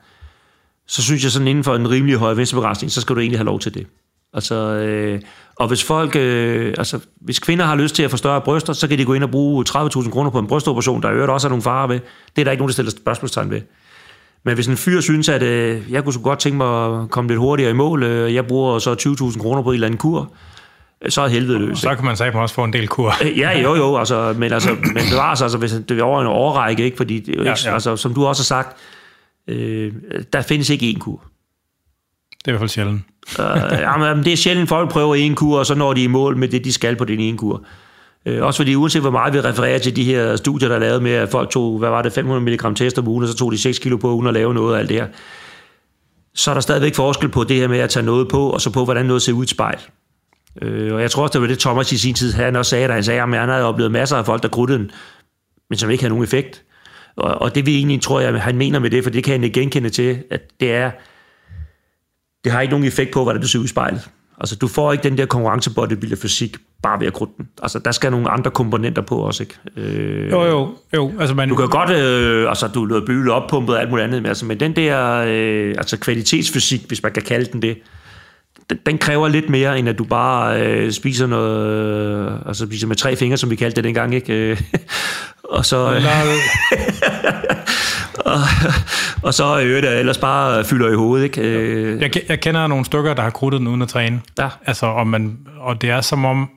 så synes jeg sådan inden for en rimelig høj venstrebegrænsning, så skal du egentlig have lov til det. Altså, øh, og hvis folk, øh, altså, hvis kvinder har lyst til at få større bryster, så kan de gå ind og bruge 30.000 kroner på en brystoperation, der i øvrigt også er nogle farer ved. Det er der ikke nogen, der stiller spørgsmålstegn ved. Men hvis en fyr synes, at øh, jeg kunne så godt tænke mig at komme lidt hurtigere i mål, øh, jeg bruger så 20.000 kroner på en eller anden kur, så er helvede løs. Så kan man sige, også få en del kur. Øh, Ja, jo, jo, altså, men, altså, men var altså, hvis det er over en overrække, ikke? fordi det, jo Ja, ikke, ja. Altså, som du også har sagt, øh, der findes ikke én kur. Det er i hvert fald sjældent. Øh, jamen, det er sjældent, folk prøver en kur, og så når de i mål med det, de skal på den ene kur. Øh, også fordi uanset hvor meget vi refererer til de her studier, der er lavet med, at folk tog, hvad var det, 500 mg test om ugen, og så tog de 6 kilo på uden at lave noget af alt det her. Så er der stadigvæk forskel på det her med at tage noget på, og så på, hvordan noget ser ud i spejl. Øh, og jeg tror også, det var det, Thomas i sin tid, han også sagde, da han sagde, at han havde oplevet masser af folk, der kruttede den, men som ikke havde nogen effekt. Og, og det vi egentlig tror jeg, han mener med det, for det kan han ikke genkende til, at det er, det har ikke nogen effekt på, hvordan du ser ud i spejlet. Altså, du får ikke den der konkurrencebodybuilder fysik bare ved at krudte den. Altså, der skal nogle andre komponenter på også, ikke? Øh, Jo, jo, jo. Altså, man, du kan godt, øh, altså du er bygget oppumpet og alt muligt andet, men, altså, men den der øh, altså kvalitetsfysik, hvis man kan kalde den det, den, den kræver lidt mere, end at du bare øh, spiser noget, øh, altså spiser med tre fingre, som vi kaldte det dengang, ikke? Øh, og så... Øh, og, og så øh, det ellers bare fylder i hovedet, ikke? Øh, Jeg, jeg kender nogle stykker, der har krudtet den uden at træne. Ja. Altså, og, man, og det er som om,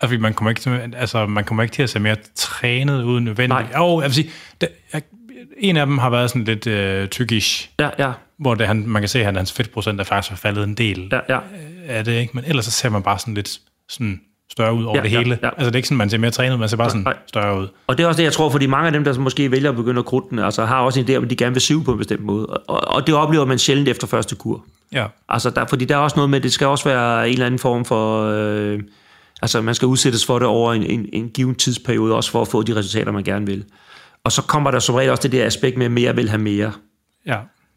altså, man kommer ikke til, altså, man kommer ikke til at se mere trænet uden nødvendigt. Nej. Jo, jeg vil sige, det, jeg, en af dem har været sådan lidt øh, tykkish, ja, ja, hvor det, han, man kan se, at hans fedtprocent er faktisk faldet en del ja, ja. af det, ikke? Men ellers så ser man bare sådan lidt sådan større ud over Ja, det ja, hele. ja. Altså, det er ikke sådan, man ser mere trænet, man ser bare sådan nej. større ud. Og det er også det, jeg tror, fordi mange af dem, der måske vælger at begynde at krudte den, altså har også en idé om, at de gerne vil sive på en bestemt måde. Og, og det oplever man sjældent efter første kur. Ja. Altså, der, fordi der er også noget med, det skal også være en eller anden form for... Øh, altså, man skal udsættes for det over en, en, en given tidsperiode, også for at få de resultater, man gerne vil. Og så kommer der som regel også det der aspekt med, at mere vil have mere. Ja.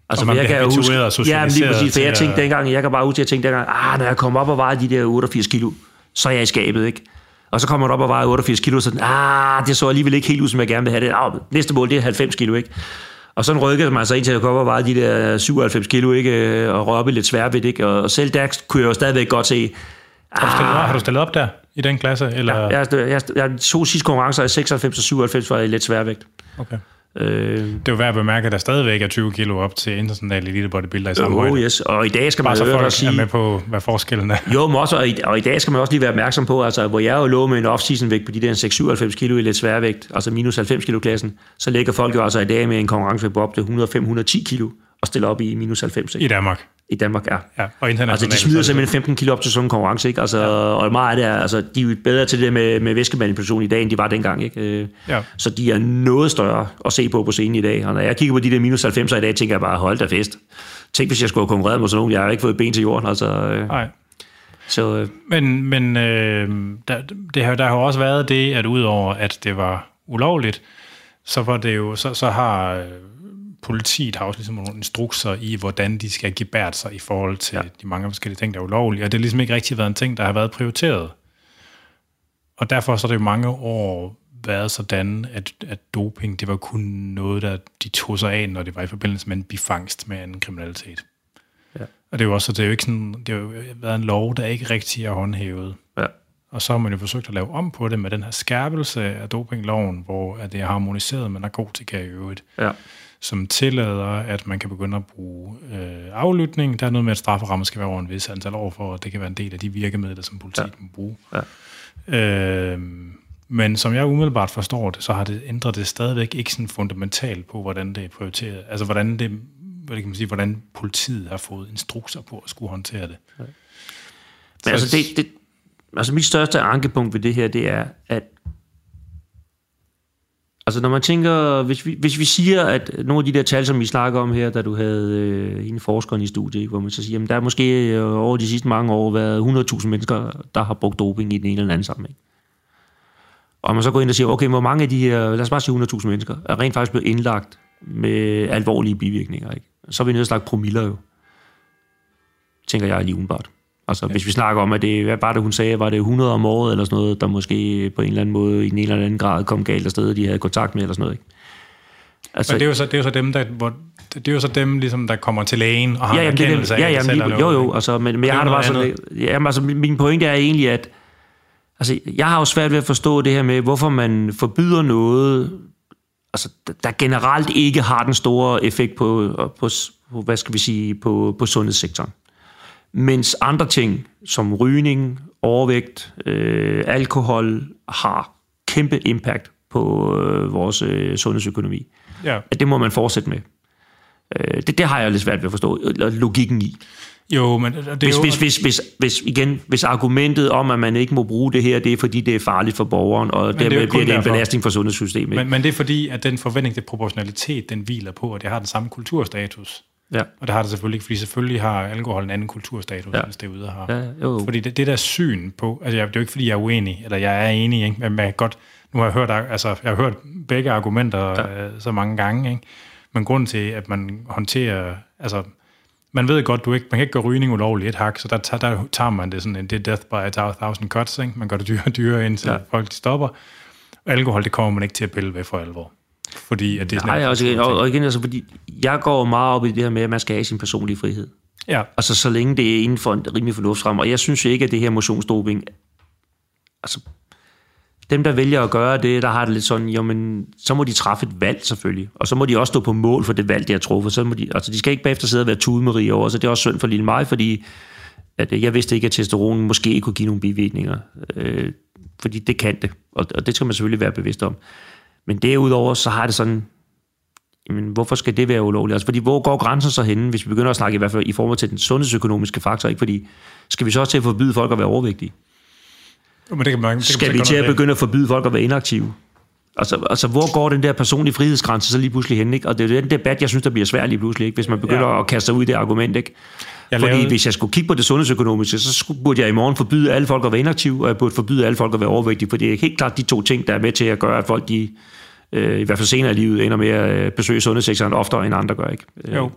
Altså, og man jeg kan og huske, ja, men lige præcis, for til jeg tænkte dengang, jeg kan bare at jeg tænkte dengang, ah, når jeg kommer op og vejer de der 88 kilo, så er jeg i skabet, ikke? Og så kommer man op og vejer 88 kilo, så sådan, ah, det så alligevel ikke helt ud, som jeg gerne vil have det. Ah, næste mål, det er 90 kilo, ikke? Og sådan rykkede man sig ind til at komme op og veje de der 97 kilo, ikke? Og røre op i lidt sværvægt, ikke? Og selv der kunne jeg jo stadigvæk godt se, Har du, stillet, har du stillet op der i den klasse? Eller? jeg, jeg, jeg, jeg to sidste konkurrencer i 96 og 97 var i lidt sværvægt. Okay. Øh, Det er jo værd at bemærke, at der stadigvæk er 20 kilo op til international elite bodybuilder i samme oh højde. yes, og i dag skal man Bare så folk dig sige... er med på, hvad forskellen er. Jo, men også, og, i, og i dag skal man også lige være opmærksom på, altså, hvor jeg jo lå med en off-season vægt på de der 6-97 kilo i lidt sværvægt, altså minus 90 kilo klassen, så ligger folk jo altså i dag med en konkurrencevægt på op til 105-110 kilo. At stille op i minus 90. Ikke? I Danmark. I Danmark, ja. Ja, og. Altså, de smider simpelthen 15 kilo op til sådan en konkurrence, ikke? Altså, ja. og meget af det er, altså, de er jo bedre til det med, med væskemanipulation i dag, end de var dengang, ikke? Øh, Ja. Så de er noget større at se på på scenen i dag. Og når jeg kigger på de der minus 90'er i dag, tænker jeg bare, hold da fest. Tænk, hvis jeg skulle have konkurreret med sådan nogen. Jeg har ikke fået ben til jorden, altså. Øh, Nej. så øh, Men, men øh, der, det har, der har også været det, at udover at det var ulovligt, så var det jo, så, så har politiet har også ligesom nogle instrukser i, hvordan de skal gebære sig i forhold til ja. de mange forskellige ting, der er ulovlige. Og det har ligesom ikke rigtig været en ting, der har været prioriteret. Og derfor så har det jo mange år været sådan, at, at doping, det var kun noget, der de tog sig af, når det var i forbindelse med en bifangst med anden kriminalitet. Ja. Og det er jo også, det er jo ikke sådan, det har jo været en lov, der ikke rigtig er håndhævet. ja. Og så har man jo forsøgt at lave om på det med den her skærpelse af dopingloven, hvor at det er harmoniseret med narkotika i øvrigt, ja. Som tillader, at man kan begynde at bruge øh, aflytning. Der er noget med, at strafferammen skal være over en vis antal år, for at det kan være en del af de virkemidler, som politiet ja. må bruge. Ja. Øh, men som jeg umiddelbart forstår det, så har det ændret det stadigvæk ikke sådan fundamentalt på, hvordan det er prioriteret. Altså hvordan det hvad kan man sige, hvordan politiet har fået instrukser på at skulle håndtere det. Men altså, det, det, altså mit største ankepunkt ved det her, det er, at altså når man tænker, hvis vi, hvis vi siger, at nogle af de der tal, som vi snakker om her, da du havde øh, en forsker i studiet, ikke, hvor man så siger, at der er måske øh, over de sidste mange år været 100.000 mennesker, der har brugt doping i den ene eller anden sammenhæng. Og man så går ind og siger, okay, hvor mange af de her, lad os bare sige 100.000 mennesker, er rent faktisk blevet indlagt med alvorlige bivirkninger, ikke? Så er vi nødt til at promiller jo, tænker jeg lige umiddelbart. Altså, ja. hvis vi snakker om, at det, hvad var det, hun sagde, var det 100 om året, eller sådan noget, der måske på en eller anden måde, i en eller anden grad kom galt afsted, de havde kontakt med, eller sådan noget, ikke? Altså, Men det er, jo så, det er jo så dem, der, hvor, det er jo så dem, ligesom, der kommer til lægen og har ja, en jamen, er erkendelse af, ja, jamen, de lige, selv jo, jo, altså, men, men jeg har det bare sådan, jamen, altså, min pointe er egentlig, at altså, jeg har jo svært ved at forstå det her med, hvorfor man forbyder noget, altså, der- der generelt ikke har den store effekt på, på, på hvad skal vi sige, på, på sundhedssektoren. Mens andre ting, som rygning, overvægt, øh, alkohol, har kæmpe impact på øh, vores øh, sundhedsøkonomi. Ja. At det må man fortsætte med. Øh, det, det har jeg lidt svært ved at forstå øh, logikken i. Jo, men det er Hvis, jo, hvis, hvis, hvis, hvis, igen, hvis argumentet om, at man ikke må bruge det her, det er fordi, det er farligt for borgeren, og det jo dermed kun bliver det en belastning for sundhedssystemet. men, men det er fordi, at den forventning til proportionalitet, den hviler på, at det har den samme kulturstatus. Ja. Og det har det selvfølgelig ikke, fordi selvfølgelig har alkohol en anden kulturstatus, Ja. hvis det er ude har. Ja, jo. Fordi det, det der syn på, altså jeg, det er jo ikke, fordi jeg er uenig, eller jeg er enig, ikke? men jeg, godt, nu har jeg hørt, altså, jeg har hørt begge argumenter ja. øh, så mange gange, ikke? men grunden til, at man håndterer, altså man ved godt, du ikke, man kan ikke gøre rygning ulovligt et hak, så der, tager- der tager man det sådan, en, det er death by a thousand cuts, ikke? man gør det dyrere og dyrere, indtil Ja. ja. folk de stopper. Og alkohol, det kommer man ikke til at pille ved for alvor. Fordi at det er sådan Nej, en også, kulturting. og, og igen, altså, fordi jeg går meget op i det her med, at man skal have sin personlige frihed. Ja, Altså, så længe det er inden for en rimelig fornuftsramme. Og jeg synes jo ikke, at det her motionsdoping... Altså, dem, der vælger at gøre det, der har det lidt sådan, jo, men så må de træffe et valg selvfølgelig. Og så må de også stå på mål for det valg, de har truffet. Så må de, altså, de skal ikke bagefter sidde og være tudemarie over, så det er også synd for lille mig, fordi at øh, jeg vidste ikke, at testosteron måske kunne give nogle bivirkninger. Øh, fordi det kan det, og, og det skal man selvfølgelig være bevidst om. Men derudover, så har det sådan, jamen, hvorfor skal det være ulovligt? Altså, fordi hvor går grænsen så henne, hvis vi begynder at snakke i hvert fald i forhold til den sundhedsøkonomiske faktor, ikke? Fordi skal vi så også til at forbyde folk at være overvægtige? men det kan man, det kan Skal man vi til at begynde at forbyde folk at være inaktive? Altså, altså, hvor går den der personlige frihedsgrænse så lige pludselig hen? Ikke? Og det er den debat, jeg synes, der bliver svær lige pludselig, ikke? hvis man begynder ja. At kaste sig ud i det argument. Ikke? Jeg Fordi lavede- hvis jeg skulle kigge på det sundhedsøkonomiske, så skulle, burde jeg i morgen forbyde alle folk at være inaktive, og jeg burde forbyde alle folk at være overvægtige, for det er helt klart de to ting, der er med til at gøre, at folk de, øh, i hvert fald senere i livet ender med at øh, besøge sundhedssektoren oftere end andre gør. Ikke? Øh, Jo.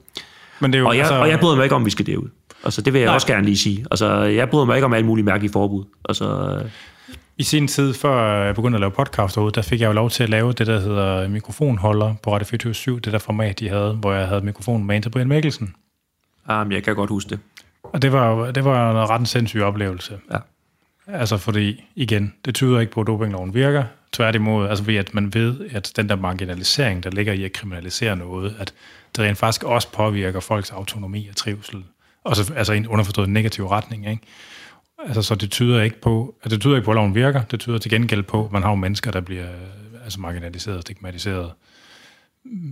Men det er jo, Og jeg, altså, og jeg bryder mig ikke om, vi skal derud. Altså, det vil jeg Nej. også gerne lige sige. Altså, jeg bryder mig ikke om alle mulige mærkelige forbud. Altså, I sin tid, før jeg begyndte at lave podcast derude, der fik jeg jo lov til at lave det, der hedder mikrofonholder på Radio 24 det der format, de havde, hvor jeg havde mikrofonen med ind til Brian Mikkelsen. jamen, jeg kan godt huske det. Og det var, det var en ret sindssyg oplevelse. Ja. Altså fordi, igen, det tyder ikke på, at dopingloven virker. Tværtimod, altså ved at man ved, at den der marginalisering, der ligger i at kriminalisere noget, at det rent faktisk også påvirker folks autonomi og trivsel. Og så, altså i en underforstået negativ retning, ikke? Altså, så det tyder ikke på, at det tyder ikke på, at loven virker. Det tyder til gengæld på, at man har jo mennesker, der bliver altså marginaliseret og stigmatiseret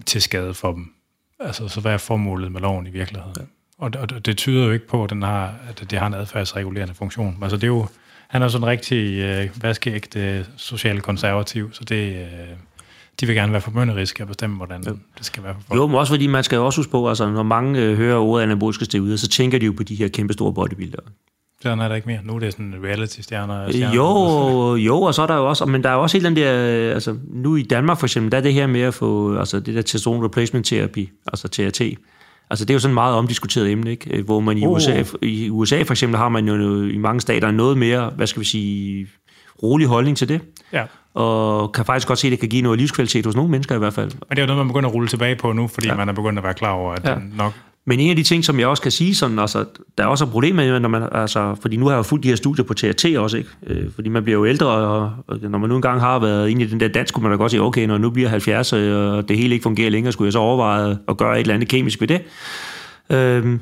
til skade for dem. Altså, så hvad er formålet med loven i virkeligheden? Ja. Og, og det- det tyder jo ikke på, at, den har, at det har en adfærdsregulerende funktion. Altså, det er jo, han er sådan en rigtig øh, vaskeægte social konservativ, så det, øh, de vil gerne være formynderiske og bestemme, hvordan ja. det skal være for folk. Jo, men også fordi man skal jo også huske på, altså når mange øh, hører ordet anaboliske steroider, så tænker de jo på de her kæmpe store bodybuildere. Sådan er der ikke mere. Nu er det sådan reality-stjerner. stjerner. Jo, jo, og så er der jo også, men der er jo også helt den der, altså nu i Danmark for eksempel, der er det her med at få, altså det der testosteron replacement therapy, altså TRT, altså det er jo sådan et meget omdiskuteret emne, ikke? Øh, Hvor man i, Uh. USA, i USA for eksempel har man jo i mange stater noget mere, hvad skal vi sige, rolig holdning til det, Ja. og kan faktisk godt se, at det kan give noget livskvalitet hos nogle mennesker i hvert fald. Men det er jo noget, man begynder at rulle tilbage på nu, fordi ja. man er begyndt at være klar over, at ja. Nok... Men en af de ting, som jeg også kan sige, sådan, altså, der er også et problem med, når man, altså, fordi nu har jeg jo fulgt de her studier på TRT også, ikke? Øh, fordi man bliver jo ældre, og, og når man nu engang har været inde i den der dans, kunne man da godt sige, okay, når nu bliver 70, øh, og det hele ikke fungerer længere, skulle jeg så overveje at gøre et eller andet kemisk ved det. Øh,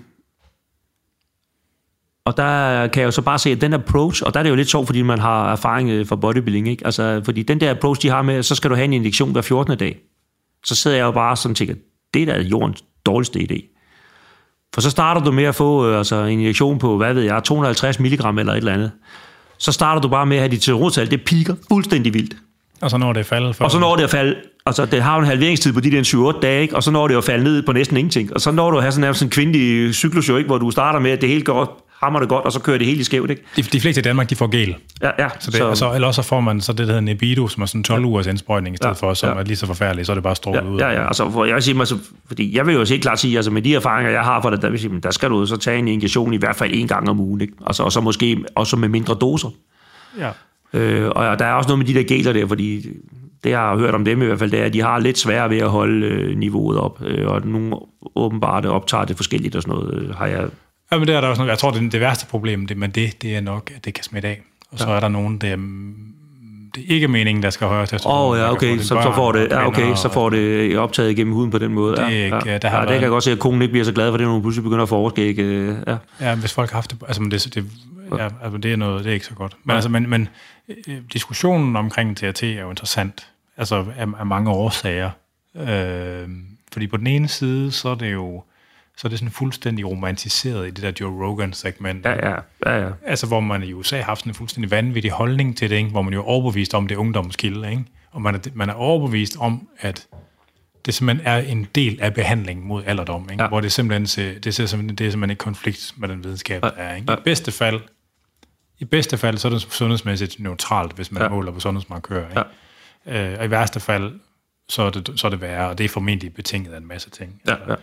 og der kan jeg jo så bare se, at den approach, og der er det jo lidt sjovt, fordi man har erfaring øh, fra bodybuilding, ikke? Altså, fordi den der approach, de har med, så skal du have en injektion hver 14. dag. Så sidder jeg jo bare sådan og tænker, det er da jordens dårligste idé. For så starter du med at få øh, altså, en injektion på, hvad ved jeg, 250 mg eller et eller andet. Så starter du bare med at have dit testosterontal, det piker fuldstændig vildt. Og så når det er faldet for... Og så når det at falde, altså det har jo en halveringstid på de der 7-8 dage, ikke? og så når det at falde ned på næsten ingenting. Og så når du at have sådan nærmest en kvindelig cyklus, jo, ikke? hvor du starter med, at det hele går hammer det godt, og så kører det helt i skævt. Ikke? De, de fleste i Danmark, de får gel. Ja, ja. Så det, så, altså, eller også så får man så det, der hedder Nebido, som er sådan 12 ugers indsprøjtning i stedet Ja, for, som ja. er lige så forfærdeligt, så er det bare strålet ud. Ja, ja, altså, for jeg vil sige, altså, fordi jeg vil jo helt klart sige, altså med de erfaringer, jeg har fra det, der, vil sige, men der skal du så tage en injektion i hvert fald en gang om ugen, ikke? Altså, og så måske også med mindre doser. ja. Øh, og der er også noget med de der geler der, fordi det jeg har hørt om dem i hvert fald, det er, at de har lidt svært ved at holde øh, niveauet op, øh, og nogle åbenbart optager det forskelligt og sådan noget, øh, har jeg... Ja, men det er der også noget. Jeg tror, det, det værste problem, det, men det, det er nok, at det kan smitte af. Og så er der nogen, der, det er ikke meningen, der skal højere testosteron. Åh oh, ja, okay, så, børn så får det, ja, okay, så får det optaget igennem huden på den måde. Det er ja, ikke- ja, der har ja, det kan jeg godt se, at konen ikke bliver så glad for det, når hun pludselig begynder at få overskæg. øh, Ja. Ja, hvis folk har haft det, altså, men det, det, ja, altså, det er noget, det er ikke så godt. Men, altså, men, men øh, diskussionen omkring TRT er jo interessant, altså af, af mange årsager. Øh, fordi på den ene side, så er det jo så er det sådan fuldstændig romantiseret i det der Joe Rogan-segment. Ja, ja, ja, ja. Altså, hvor man i USA har haft sådan en fuldstændig vanvittig holdning til det, ikke? hvor man jo er overbevist om, det er ungdommens kilde, ikke? Og man er, man er overbevist om, at det simpelthen er en del af behandlingen mod alderdom, ikke? Ja. Ja. hvor det simpelthen se- det, ser simpelthen, det er simpelthen ikke konflikt med den videnskab, der er. Ikke? I bedste fald, i bedste fald, så er det sundhedsmæssigt neutralt, hvis man Ja. ja. måler på sundhedsmarkører. Ikke? Ja. Øh, og i værste fald, så er, det, så er det værre, og det er formentlig betinget af en masse ting. ja, ja.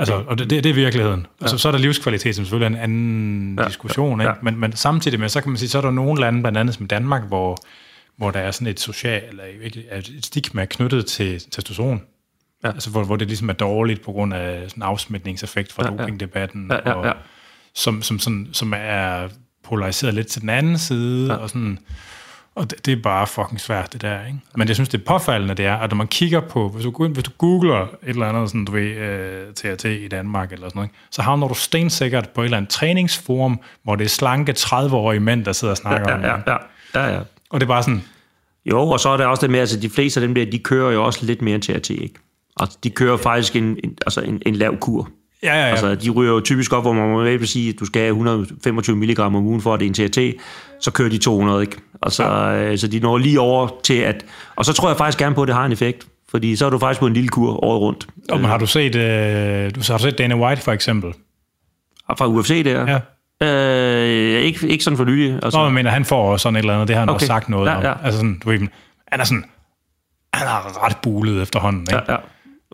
Altså, og det, det, det er virkeligheden. Og så, så er der livskvalitet, som selvfølgelig er en anden Ja, ja, diskussion. ja, Ikke? ja. Men, men samtidig med, så kan man sige, så er der nogle lande, blandt andet som Danmark, hvor, hvor der er sådan et social, eller et stigma knyttet til testosteron. Ja. Altså, hvor, hvor det ligesom er dårligt på grund af sådan en afsmitningseffekt fra Ja, ja, ja. dopingdebatten, Ja, ja, ja. Og, som, som, sådan, som er polariseret lidt til den anden side, ja. og sådan... Og det, det er bare fucking svært, det der, ikke? Men jeg synes, det påfaldende, det er, at når man kigger på, hvis du, hvis du googler et eller andet, sådan, du ved, uh, TRT i Danmark eller sådan noget, ikke? så havner du stensikkert på et eller andet træningsforum, hvor det er slanke 30-årige mænd, der sidder og snakker Ja, om det. ja, ikke? ja, ja, ja. Og det er bare sådan, Jo, og så er der også det med, altså de fleste af dem der, de kører jo også lidt mere end TRT, ikke? Altså, de kører faktisk en, en, altså en, en lav kur. Ja, ja, ja. Altså, de ryger jo typisk op, hvor man må vel sige, at du skal have 125 mg om ugen for, at det er en TRT, så kører de 200, ikke? Altså, ja. så de når lige over til at... Og så tror jeg faktisk gerne på, at det har en effekt, fordi så er du faktisk på en lille kur året rundt. Og, men har du set, øh, du, har du set Dana White for eksempel? Og fra UFC der? Ja. Øh, ikke, ikke sådan for nylig. Altså, Nå, men mener, han får sådan et eller andet, det har han Okay. også sagt noget Ja, om. ja. Altså sådan, du ved, han er sådan, han er ret bulet efterhånden, ikke? ja, ja.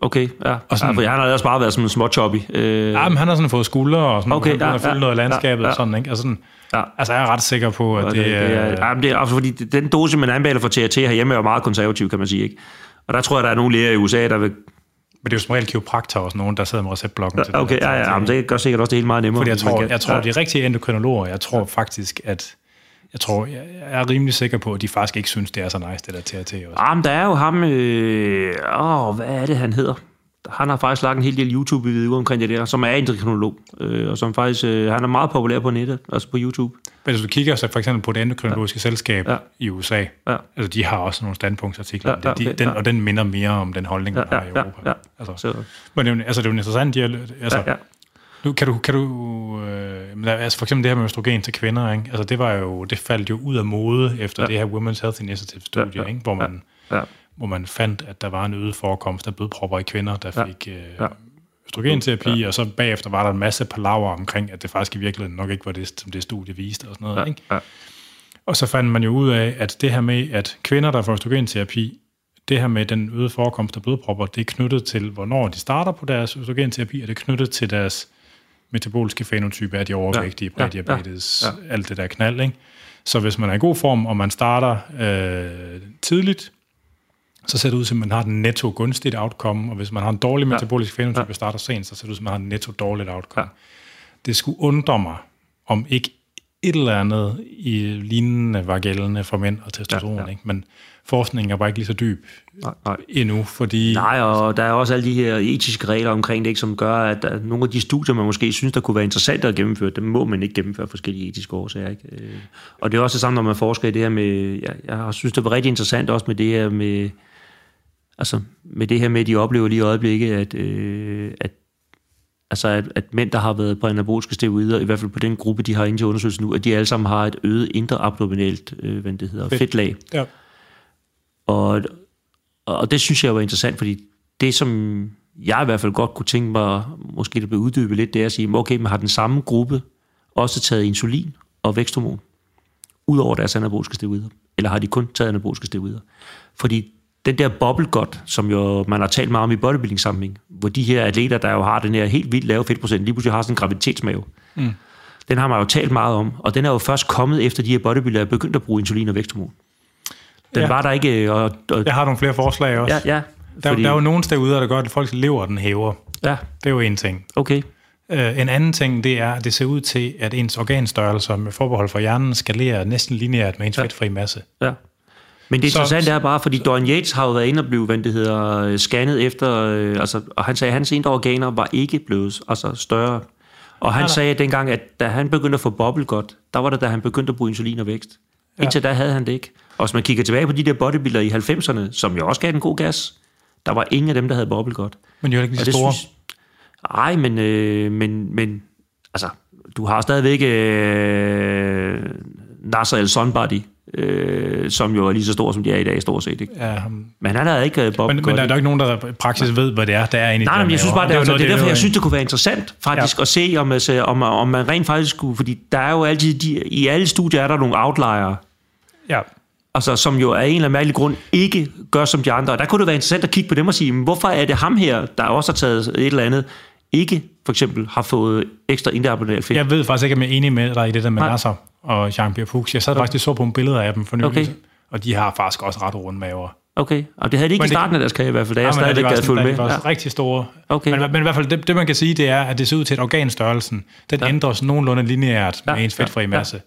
Okay, ja. Og sådan- ja, for han har ellers bare været sådan en små choppy. Øh, Ja, men han har sådan fået skuldre og sådan, Okay, ja, har fyldt ja, noget af landskabet ja, og ja. sådan, ikke? Altså, sådan, Ja. altså, jeg er ret sikker på, at Og det, det, det er, ja, men det er, altså, fordi den dose, man anbefaler for TRT herhjemme, er jo meget konservativ, kan man sige. Ikke? Og der tror jeg, der er nogle læger i USA, der vil... Men det er jo som regel kiropraktor og sådan nogen, der sidder med receptblokken til Okay, det. ja, ja, men det gør sikkert også det hele meget nemmere. Fordi jeg tror, kan- jeg tror ja. de rigtige endokrinologer, jeg tror faktisk, at jeg tror, jeg er rimelig sikker på, at de faktisk ikke synes, det er så nice, det der TRT også. Ah, men der er jo ham... Øh, åh, hvad er det, han hedder? han har faktisk lagt en hel del YouTube-videoer omkring det der, som er endokrinolog, øh, og som faktisk, øh, han er meget populær på nettet, altså på YouTube. Men hvis du kigger så for eksempel på det endokrinologiske ja. selskab ja. i USA, Ja. altså de har også nogle standpunktsartikler, Ja, ja, ja, de, okay, den, ja. og den minder mere om den holdning, man Ja, har i ja, Europa. ja. Altså, Så, men det er, jo- altså, det er jo en interessant dialog. Altså, ja, ja. Nu kan du, kan du øh, altså for eksempel det her med østrogen til kvinder, ikke? Altså det var jo, det faldt jo ud af mode efter Ja. det her Women's Health Initiative studie, Ja, ja, ikke? Hvor, man, ja. hvor man fandt, at der var en øget forekomst af blodpropper i kvinder, der Ja. fik øh, Ja. østrogenterapi, og så bagefter var der en masse palaver omkring, at det faktisk i virkeligheden nok ikke var det, som det studie viste og sådan noget, Ja, ikke? ja. Og så fandt man jo ud af, at det her med, at kvinder, der får østrogenterapi, det her med den øgede forekomst af blodpropper, det er knyttet til, hvornår de starter på deres østrogenterapi, og det er knyttet til deres metaboliske fenotype, er de overvægtige, Ja, prædiabetes, ja, ja, alt det der knald, ikke? Så hvis man er i god form, og man starter øh, tidligt, så ser det ud til, at man har den netto gunstigt outcome, og hvis man har en dårlig metabolisk fenotype og starter sent, så ser det ud til, at man har en netto dårligt outcome. Ja. Det skulle undre mig, om ikke et eller andet i lignende var gældende for mænd og testosteron, Ja, ja. Ikke? men forskningen er bare ikke lige så dyb Nej, nej. endnu, fordi... Nej, og der er også alle de her etiske regler omkring det, ikke, som gør, at der, nogle af de studier, man måske synes, der kunne være interessante at gennemføre, dem må man ikke gennemføre af forskellige etiske årsager. Ikke? Øh, Og det er også det samme, når man forsker i det her med... Jeg, jeg synes, det var rigtig interessant også med det her med... Altså, med det her med, at de oplever lige i øjeblikket, at, øh, at Altså at, at mænd, der har været på anaboliske steroider, i hvert fald på den gruppe, de har inde til undersøgelsen nu, at de alle sammen har et øget indre abdominalt, øh, hvad det hedder, Fedt. fedtlag. Ja. Og, og det synes jeg var interessant, fordi det, som jeg i hvert fald godt kunne tænke mig, måske det blev uddybet lidt, det er at sige, okay, man har den samme gruppe også taget insulin og væksthormon, ud over deres anaboliske steroider? Eller har de kun taget anaboliske steroider? Fordi den der bubble gut, som jo man har talt meget om i bodybuilding sammenhæng, hvor de her atleter, der jo har den her helt vildt lave fedtprocent, lige pludselig har sådan en graviditetsmave. Mm. Den har man jo talt meget om, og den er jo først kommet efter de her bodybuildere er begyndt at bruge insulin og væksthormon. Den Ja. var der ikke, og, og Jeg har nogle flere forslag også. ja, ja, der, der er jo nogle derude, der gør, at folks lever den hæver. ja, Det er jo en ting. okay. Uh, en anden ting, det er, at det ser ud til, at ens organstørrelse med forbehold for hjernen skalerer næsten lineært med ens ja. fedtfri masse. Ja. Men det Så- interessante er bare, fordi Dorian Yates har jo været inde og blive, hvad det hedder, øh, scannet efter, øh, altså, og han sagde, at hans indre organer var ikke blevet altså, større. Og han Nej, nej. sagde dengang, at da han begyndte at få boblegut, der var det, da han begyndte at bruge insulin og vækst. Ja. Indtil da havde han det ikke. Og hvis man kigger tilbage på de der bodybuildere i 90'erne, som jo også gav den god gas, der var ingen af dem, der havde boblegut. Men de jo ikke det store. synes... Ej, men, øh, men, men altså, du har stadigvæk øh, Nasser El Sonbody, øh, som jo er lige så stor, som de er i dag, stort set. Ikke? Ja, Men han havde ikke øh, Bob men, men der er jo ikke nogen, der i praksis ved, hvad det er, der er inde i Nej, men jeg synes bare, det, er, altså, noget, det er derfor, jeg synes, det kunne være interessant faktisk Ja. at se, om, altså, om, om man rent faktisk kunne, fordi der er jo altid, de, i alle studier er der nogle outliere, Ja, altså, som jo af en eller anden mærkelig grund ikke gør som de andre. Og der kunne det være interessant at kigge på dem og sige, hvorfor er det ham her, der også har taget et eller andet, ikke for eksempel har fået ekstra indaboneret fedt? jeg ved faktisk ikke, om jeg er enig med dig i det der med. Nasser og Jean-Pierre Fuchs. Jeg sad faktisk og så på nogle billeder af dem for nylig, Okay. og de har faktisk også ret runde maver. Okay, og det havde de ikke Men i det- starten af deres karriere i hvert fald, da jeg Ja, men stadigvæk de var gad sådan- følge de med. var Ja. rigtig store. Okay. Men, men i hvert fald, det, det man kan sige, det er, at det ser ud til, at organstørrelsen, den ja. ændres nogenlunde lineært Ja, med ens ja, fedtfri ja. masse.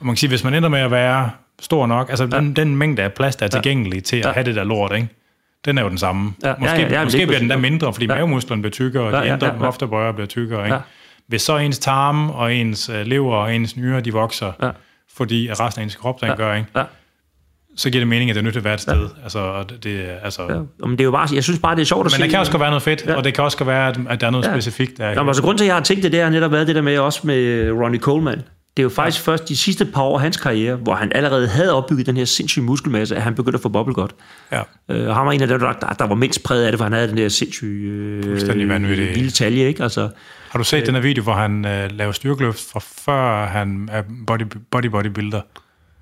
Og man kan sige, hvis man ender med at være stor nok, altså den, den mængde af plads, der er tilgængelig til at Ja. have det der lort, ikke? den er jo den samme. Ja, ja, Måske, ja, ja, måske lige bliver den der mindre, fordi Ja. mavemusklerne bliver tykkere, og Ja, de ja, indre ja, ja. hoftebøjer bliver tykkere. Ikke? Ja. Hvis så ens tarme og ens øh, lever og ens nyrer, de vokser, Ja. fordi resten af ens krop, den Ja. gør, ikke? Ja. så giver det mening, at det er nødt til at være et sted. Altså, og det, altså, Ja. Men det er jo bare, jeg synes bare, det er sjovt at men se. der kan også godt være noget fedt, Ja. og det kan også godt være, at, der er noget Ja. specifikt. Der, Nå, men altså, grunden til, at jeg har tænkt det, det har netop været det der med, også med Ronnie Coleman. Det er jo faktisk ja. først de sidste par år af hans karriere, hvor han allerede havde opbygget den her sindssyge muskelmasse, at han begyndte at få boblegut. ja. Øh, og han var en af dem, der, der, var mindst præget af det, for han havde den der sindssyge øh, lille talje, ikke? Altså, Har du set den her video, hvor han øh, laver styrkeløft fra før han er body, body bodybuilder?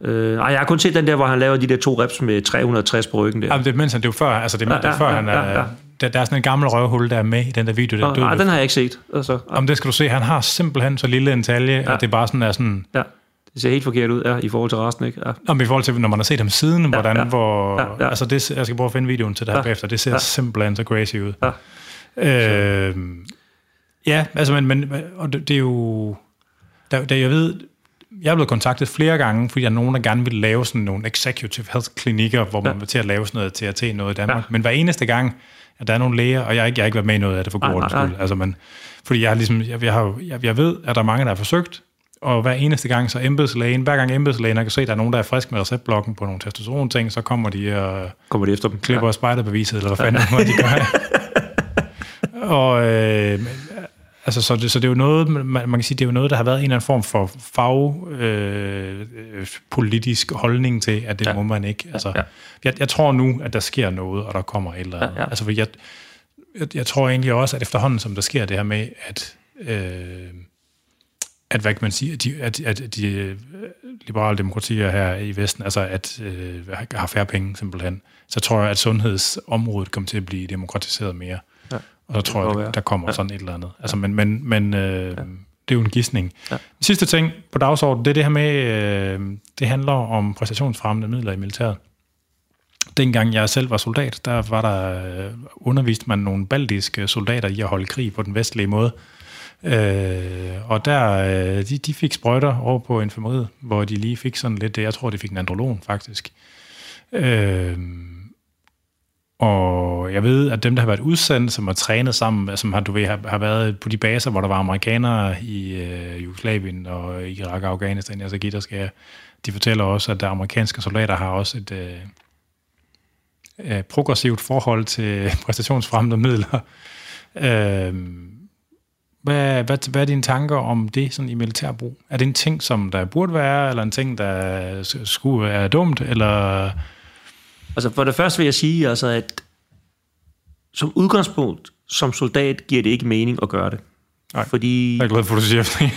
øh, ej, jeg har kun set den der, hvor han laver de der to reps med 360 på ryggen der. Ja, det, mens han, det er jo før, altså det, er, Ja, det er ja, før ja, han er, ja, ja. Der, der er sådan en gammel røvhul, der er med i den der video, der Nå, nej, den har jeg ikke set. Altså, Om det skal du se, han har simpelthen så lille en talje, ja. at det bare sådan er sådan, ja, det ser helt forkert ud ja, i forhold til resten, ikke? Ja. om i forhold til, når man har set ham siden, ja, hvordan, ja. hvor, Ja, ja. altså det, jeg skal prøve at finde videoen til det her Ja. bagefter, det ser Ja. simpelthen så crazy ud. Ja. Øh, ja, altså, men, men og det, det er jo, der, der, jeg ved, jeg er blevet kontaktet flere gange, fordi der er nogen, der gerne vil lave sådan nogle executive health klinikker, hvor man Ja. vil til at lave sådan noget TRT noget i Danmark. Ja. Men hver eneste gang, at der er nogle læger, og jeg har ikke, jeg har ikke været med i noget af det for god skyld. Altså, men, fordi jeg, ligesom, jeg, jeg, har, jeg, jeg ved, at der er mange, der har forsøgt, og hver eneste gang, så embedslægen, hver gang embedslægen kan se, at der er nogen, der er frisk med receptblokken på nogle testosteron-ting, så kommer de og Kommer det efter dem? klipper ja. spejderbeviset, eller hvad fanden ja. de gør. og øh, altså, så, det, så det er jo noget, man, man kan sige, det er jo noget, der har været en eller anden form for fag øh, øh, holdning til, at det ja. Må man ikke. Altså, ja. Ja. jeg, jeg tror nu, at der sker noget, og der kommer et eller andet. Ja, Ja. Altså, for jeg, jeg, jeg tror egentlig også, at efterhånden, som der sker det her med, at øh, at hvad kan man sige, at de, at, at de øh, liberale demokratier her i Vesten, altså at øh, har færre penge simpelthen, så tror jeg, at sundhedsområdet kommer til at blive demokratiseret mere. Og så tror kan jeg, der, være. der kommer ja. sådan et eller andet. Altså, men men, men øh, ja. det er jo en gidsning. Ja. Sidste ting på dagsordenen, det er det her med, øh, det handler om præstationsfremmende midler i militæret. Dengang jeg selv var soldat, der var der øh, undervist man nogle baltiske soldater i at holde krig på den vestlige måde. Øh, og der, øh, de, de fik sprøjter over på infirmeriet, hvor de lige fik sådan lidt, jeg tror, de fik en androlon faktisk. Øh, og jeg ved, at dem, der har været udsendt, som har trænet sammen, som har, du ved, har, har været på de baser, hvor der var amerikanere i øh, Jugoslavien og Irak og Afghanistan, altså der skal de fortæller også, at der amerikanske soldater har også et øh, øh, progressivt forhold til præstationsfremmende midler. Øh, hvad, hvad, hvad er dine tanker om det sådan i militærbrug? Er det en ting, som der burde være, eller en ting, der skulle være dumt, eller... Altså for det første vil jeg sige, altså, at som udgangspunkt, som soldat, giver det ikke mening at gøre det. Nej. Fordi, Jeg er glad for, at du siger det.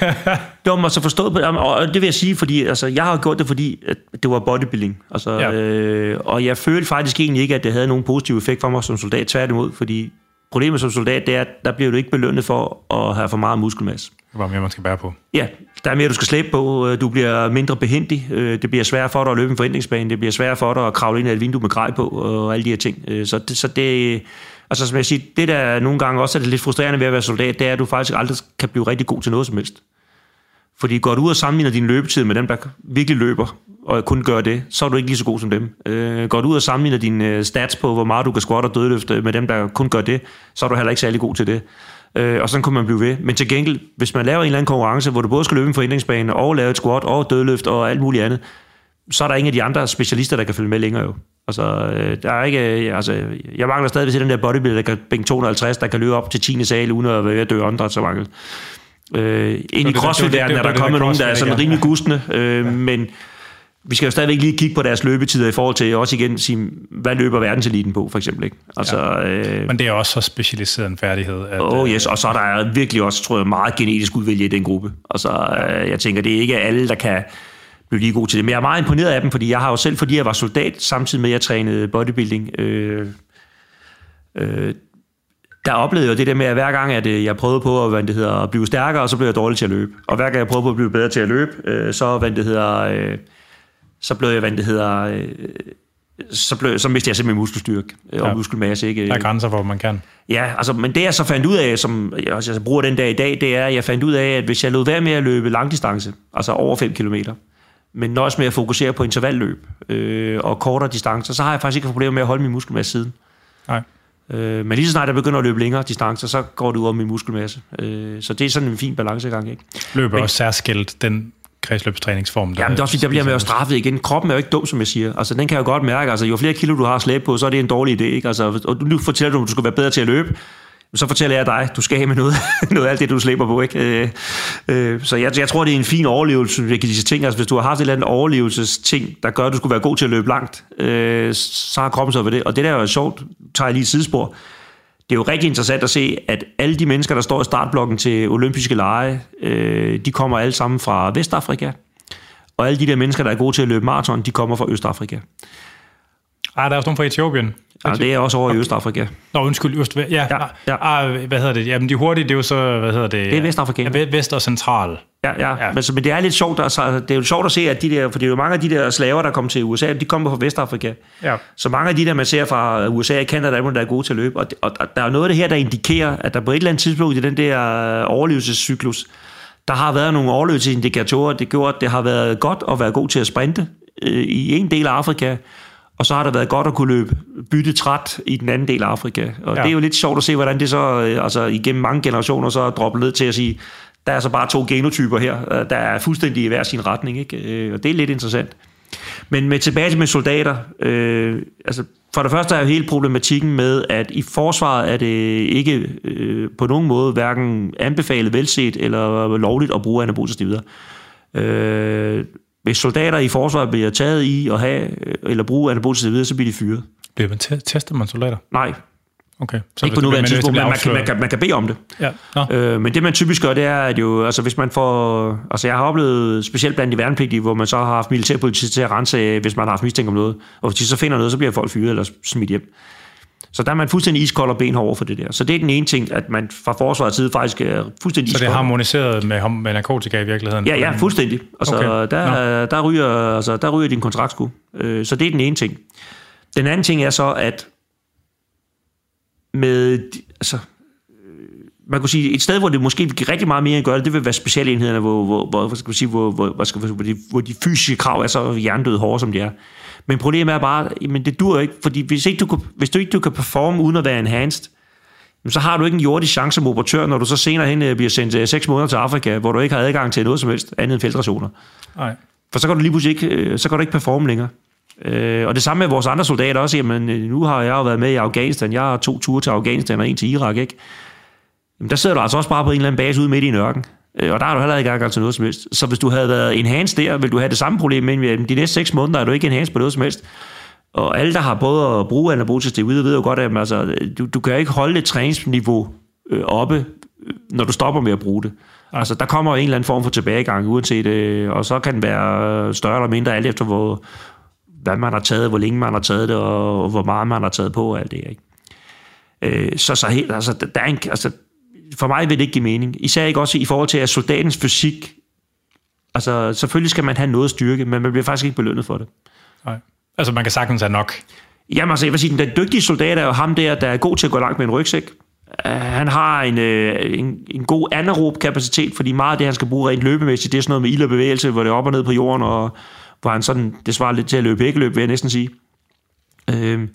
det var mig så forstået på, og det vil jeg sige, fordi altså, jeg har gjort det, fordi at det var bodybuilding. Altså, ja. øh, og jeg følte faktisk egentlig ikke, at det havde nogen positiv effekt for mig som soldat, tværtimod, fordi problemet som soldat, det er, at der bliver du ikke belønnet for at have for meget muskelmasse. Det var mere, man skal bære på. Ja, der er mere, du skal slæbe på. Øh, Du bliver mindre behendig. Øh, Det bliver sværere for dig at løbe en forhindringsbane. Det bliver sværere for dig at kravle ind ad et vindue med grej på, og alle de her ting. Øh, Så det, så det altså som jeg siger, det der nogle gange også er det lidt frustrerende ved at være soldat, det er, at du faktisk aldrig kan blive rigtig god til noget som helst. Fordi går du ud og sammenligner din løbetid med dem, der virkelig løber, og kun gør det, så er du ikke lige så god som dem. Øh, går du ud og sammenligner dine øh, stats på, hvor meget du kan squat og dødløfte med dem, der kun gør det, så er du heller ikke særlig god til det. Øh, og sådan kunne man blive ved. Men til gengæld, hvis man laver en eller anden konkurrence, hvor du både skal løbe en forhindringsbane, og lave et squat, og dødløft, og alt muligt andet, så er der ingen af de andre specialister, der kan følge med længere jo. Altså, øh, der er ikke, øh, altså, jeg mangler stadigvæk den der bodybuilder, der kan bænke 250, der kan løbe op til 10. sal, uden at være ved at dø åndedræt så mange. Øh, ind i crossfit-verdenen er der kommet nogen, der er sådan rimelig gustne, øh, men vi skal jo stadigvæk lige kigge på deres løbetider i forhold til også igen sige, hvad løber verdenseliten på, for eksempel. Ikke? Altså, øh, Men det er også så specialiseret en færdighed. At, Oh yes, og så er der virkelig også, tror jeg, meget genetisk udvælge i den gruppe. Altså, øh, jeg tænker, det er ikke alle, der kan blive lige gode til det. Men jeg er meget imponeret af dem, fordi jeg har jo selv, fordi jeg var soldat, samtidig med, at jeg trænede bodybuilding, øh, øh, der oplevede jeg det der med, at hver gang, at øh, jeg prøvede på at, hvad det hedder, at blive stærkere, så blev jeg dårlig til at løbe. Og hver gang jeg prøvede på at blive bedre til at løbe, øh, så, hvad det hedder, øh, så blev jeg, hvad det hedder, øh, så, blev, så mistede jeg simpelthen muskelstyrke øh, og Ja. muskelmasse. Ikke? der er grænser for, hvad man kan. Ja, altså, men det jeg så fandt ud af, som jeg også bruger den dag i dag, det er, at jeg fandt ud af, at hvis jeg lod være med at løbe langdistance, altså over 5 km, men nøjes med at fokusere på intervalløb øh, og kortere distancer, så har jeg faktisk ikke problemer med at holde min muskelmasse siden. Nej. Øh, men lige så snart jeg begynder at løbe længere distancer, så går det ud over min muskelmasse. Øh, så det er sådan en fin balancegang, ikke? Løber Men- også særskilt den kredsløbstræningsform. Der Jamen, det er også fordi, der bliver man jo straffet igen. Kroppen er jo ikke dum, som jeg siger. Altså, den kan jeg jo godt mærke. Altså, jo flere kilo du har slæbt på, så er det en dårlig idé. Ikke? Altså, og nu fortæller du, at du skal være bedre til at løbe. Så fortæller jeg dig, du skal have med noget, noget af alt det, du slipper på. Ikke? Øh, øh, så jeg, jeg tror, det er en fin overlevelse, jeg kan disse ting. Altså, hvis du har haft et eller andet overlevelsesting, der gør, at du skulle være god til at løbe langt, øh, så har kroppen så ved det. Og det der er jo sjovt, tager jeg lige et sidespor. Det er jo rigtig interessant at se, at alle de mennesker, der står i startblokken til olympiske lege, øh, de kommer alle sammen fra Vestafrika. Og alle de der mennesker, der er gode til at løbe maraton, de kommer fra Østafrika. Ah, der er også nogen fra Etiopien. Ja, det er også over i Østafrika. Nå, undskyld, Øst, ja, ja, Ja, ja. Ah, hvad hedder det? Jamen, de hurtige, det er jo så, hvad hedder det? Det er vestafrikanere. Ja, vest og central. Ja, ja. Ja. Men, så, men det er lidt sjovt, altså, det er jo sjovt at se, at de der, for det er jo mange af de der slaver, der kom til USA, de kommer fra Vestafrika. Ja. Så mange af de der, man ser fra USA og Canada, der er gode til at løbe. Og, og, og der er noget af det her, der indikerer, at der på et eller andet tidspunkt i den der øh, overlevelsescyklus, Der har været nogle overløbsindikatorer, det gjorde, at det har været godt at være god til at sprinte øh, i en del af Afrika, og så har der været godt at kunne løbe bytte træt i den anden del af Afrika. Og ja. det er jo lidt sjovt at se, hvordan det så øh, altså, igennem mange generationer så er droppet ned til at sige, der er så bare to genotyper her, øh, der er fuldstændig i hver sin retning. Ikke? Øh, og det er lidt interessant. Men med tilbage til med soldater, øh, altså for det første er jo hele problematikken med, at i forsvaret er det ikke øh, på nogen måde hverken anbefalet, velset eller lovligt at bruge anabolske Øh, hvis soldater i forsvaret bliver taget i at have eller bruge anabolske så bliver de fyret. Bliver man tester man soldater? Nej, Okay. Så ikke på nuværende tidspunkt, men man kan, man, kan, man kan bede om det. Ja. Øh, men det man typisk gør, det er, at jo, altså hvis man får... Altså jeg har oplevet, specielt blandt de værnepligtige, hvor man så har haft militærpolitik til at rense, hvis man har haft mistænkt om noget. Og hvis de så finder noget, så bliver folk fyret eller smidt hjem. Så der er man fuldstændig iskold og benhård over for det der. Så det er den ene ting, at man fra forsvarets side faktisk er fuldstændig Så det er harmoniseret med, med narkotika i virkeligheden? Ja, ja, fuldstændig. Altså, okay. der, der, ryger, altså, der ryger din kontraktsku. Øh, så det er den ene ting. Den anden ting er så, at med, altså, man kunne sige, et sted, hvor det måske vil give rigtig meget mere at gøre det, det vil være specialenhederne, hvor, hvor, hvor, skal man sige, hvor, hvor, hvor, skal, hvor, de, hvor de fysiske krav er så hjernedøde hårde, som de er. Men problemet er bare, men det dur ikke, fordi hvis, ikke du kan, hvis du ikke du kan performe uden at være enhanced, så har du ikke en jordisk chance som operatør, når du så senere hen øh, bliver sendt 6 øh, måneder til Afrika, hvor du ikke har adgang til noget som helst andet end feltrationer. Nej. For så kan du lige pludselig ikke, øh, så kan du ikke performe længere. Øh, og det samme med vores andre soldater også. Jamen, nu har jeg jo været med i Afghanistan. Jeg har to ture til Afghanistan og en til Irak, ikke? Jamen, der sidder du altså også bare på en eller anden base ude midt i en ørken. Øh, og der har du heller ikke adgang til noget som helst. Så hvis du havde været enhanced der, vil du have det samme problem, men de næste seks måneder er du ikke enhanced på noget som helst. Og alle, der har prøvet at bruge anabolisk steroider, ved jo godt, at altså, du, du kan ikke holde et træningsniveau øh, oppe, øh, når du stopper med at bruge det. Altså, der kommer en eller anden form for tilbagegang, uanset, øh, og så kan den være større eller mindre, alt efter hvor, hvad man har taget, hvor længe man har taget det, og hvor meget man har taget på, og alt det, ikke? Øh, så, så helt, altså, der er en, altså, for mig vil det ikke give mening. Især ikke også i forhold til, at soldatens fysik, altså selvfølgelig skal man have noget styrke, men man bliver faktisk ikke belønnet for det. Nej. Altså man kan sagtens have nok. Jamen altså, jeg vil sige, den dygtige soldat er jo ham der, der er god til at gå langt med en rygsæk. Uh, han har en, uh, en, en god anaerob kapacitet, fordi meget af det, han skal bruge rent løbemæssigt, det er sådan noget med ild og bevægelse, hvor det er op og ned på jorden, og hvor han sådan, det svarer lidt til at løbe løb, vil jeg næsten sige. Øh,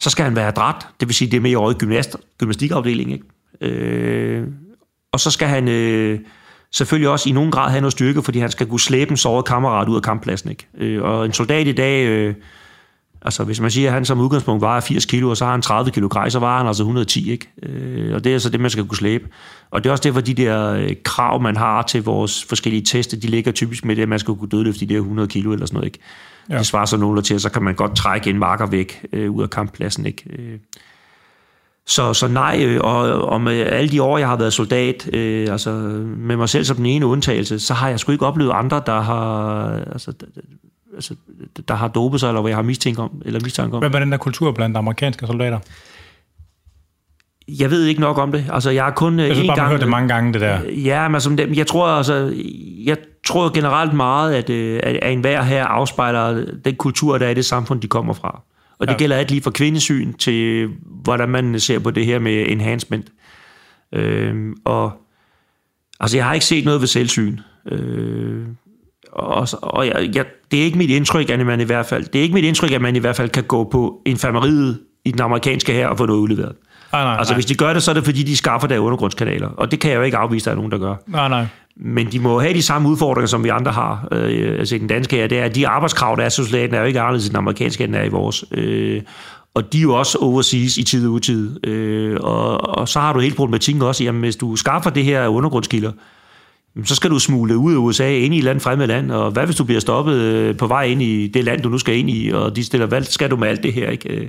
så skal han være adræt, det vil sige, det er mere over i gymnast, gymnastikafdelingen, ikke? Øh, og så skal han øh, selvfølgelig også i nogen grad have noget styrke, fordi han skal kunne slæbe en såret kammerat ud af kamppladsen, ikke? Øh, og en soldat i dag, øh, Altså, hvis man siger, at han som udgangspunkt vejer 80 kilo, og så har han 30 kilo grej, så vejer han altså 110, ikke? Øh, og det er så det, man skal kunne slæbe. Og det er også derfor, de der øh, krav, man har til vores forskellige teste, de ligger typisk med det, at man skal kunne dødløfte de der 100 kilo eller sådan noget, ikke? Ja. Det svarer så nogle til, så kan man godt trække en marker væk øh, ud af kamppladsen, ikke? Øh. Så, så nej, øh, og, og med alle de år, jeg har været soldat, øh, altså med mig selv som den ene undtagelse, så har jeg sgu ikke oplevet andre, der har... Altså, altså, der har dopet sig, eller hvad jeg har mistænkt om, eller mistanke om. Hvad var den der kultur blandt amerikanske soldater? Jeg ved ikke nok om det. Altså, jeg har kun jeg synes bare, gang... hørt det mange gange, det der. Ja, men altså, jeg tror, altså, jeg tror generelt meget, at, øh, at, at enhver her afspejler den kultur, der er i det samfund, de kommer fra. Og det ja. gælder alt lige fra kvindesyn til, hvordan man ser på det her med enhancement. Øhm, og altså, jeg har ikke set noget ved selvsyn. Øh, og, og jeg, jeg, det er ikke mit indtryk, at man i hvert fald, det er ikke mit indtryk, at man i hvert fald kan gå på infirmeriet i den amerikanske her og få noget udleveret. Nej, nej, altså, nej. hvis de gør det, så er det fordi, de skaffer der undergrundskanaler. Og det kan jeg jo ikke afvise, at der er nogen, der gør. Nej, nej. Men de må have de samme udfordringer, som vi andre har. Øh, altså den danske her, det er, at de arbejdskrav, der er så soldaten, er jo ikke anderledes end den amerikanske, end er i vores. Øh, og de er jo også overseas i tid og utid. Øh, og, og så har du hele problematikken også, jamen hvis du skaffer det her undergrundskilder, så skal du smule ud af USA ind i et land fremmed land, og hvad hvis du bliver stoppet øh, på vej ind i det land, du nu skal ind i, og de stiller, hvad skal du med alt det her, ikke? Øh,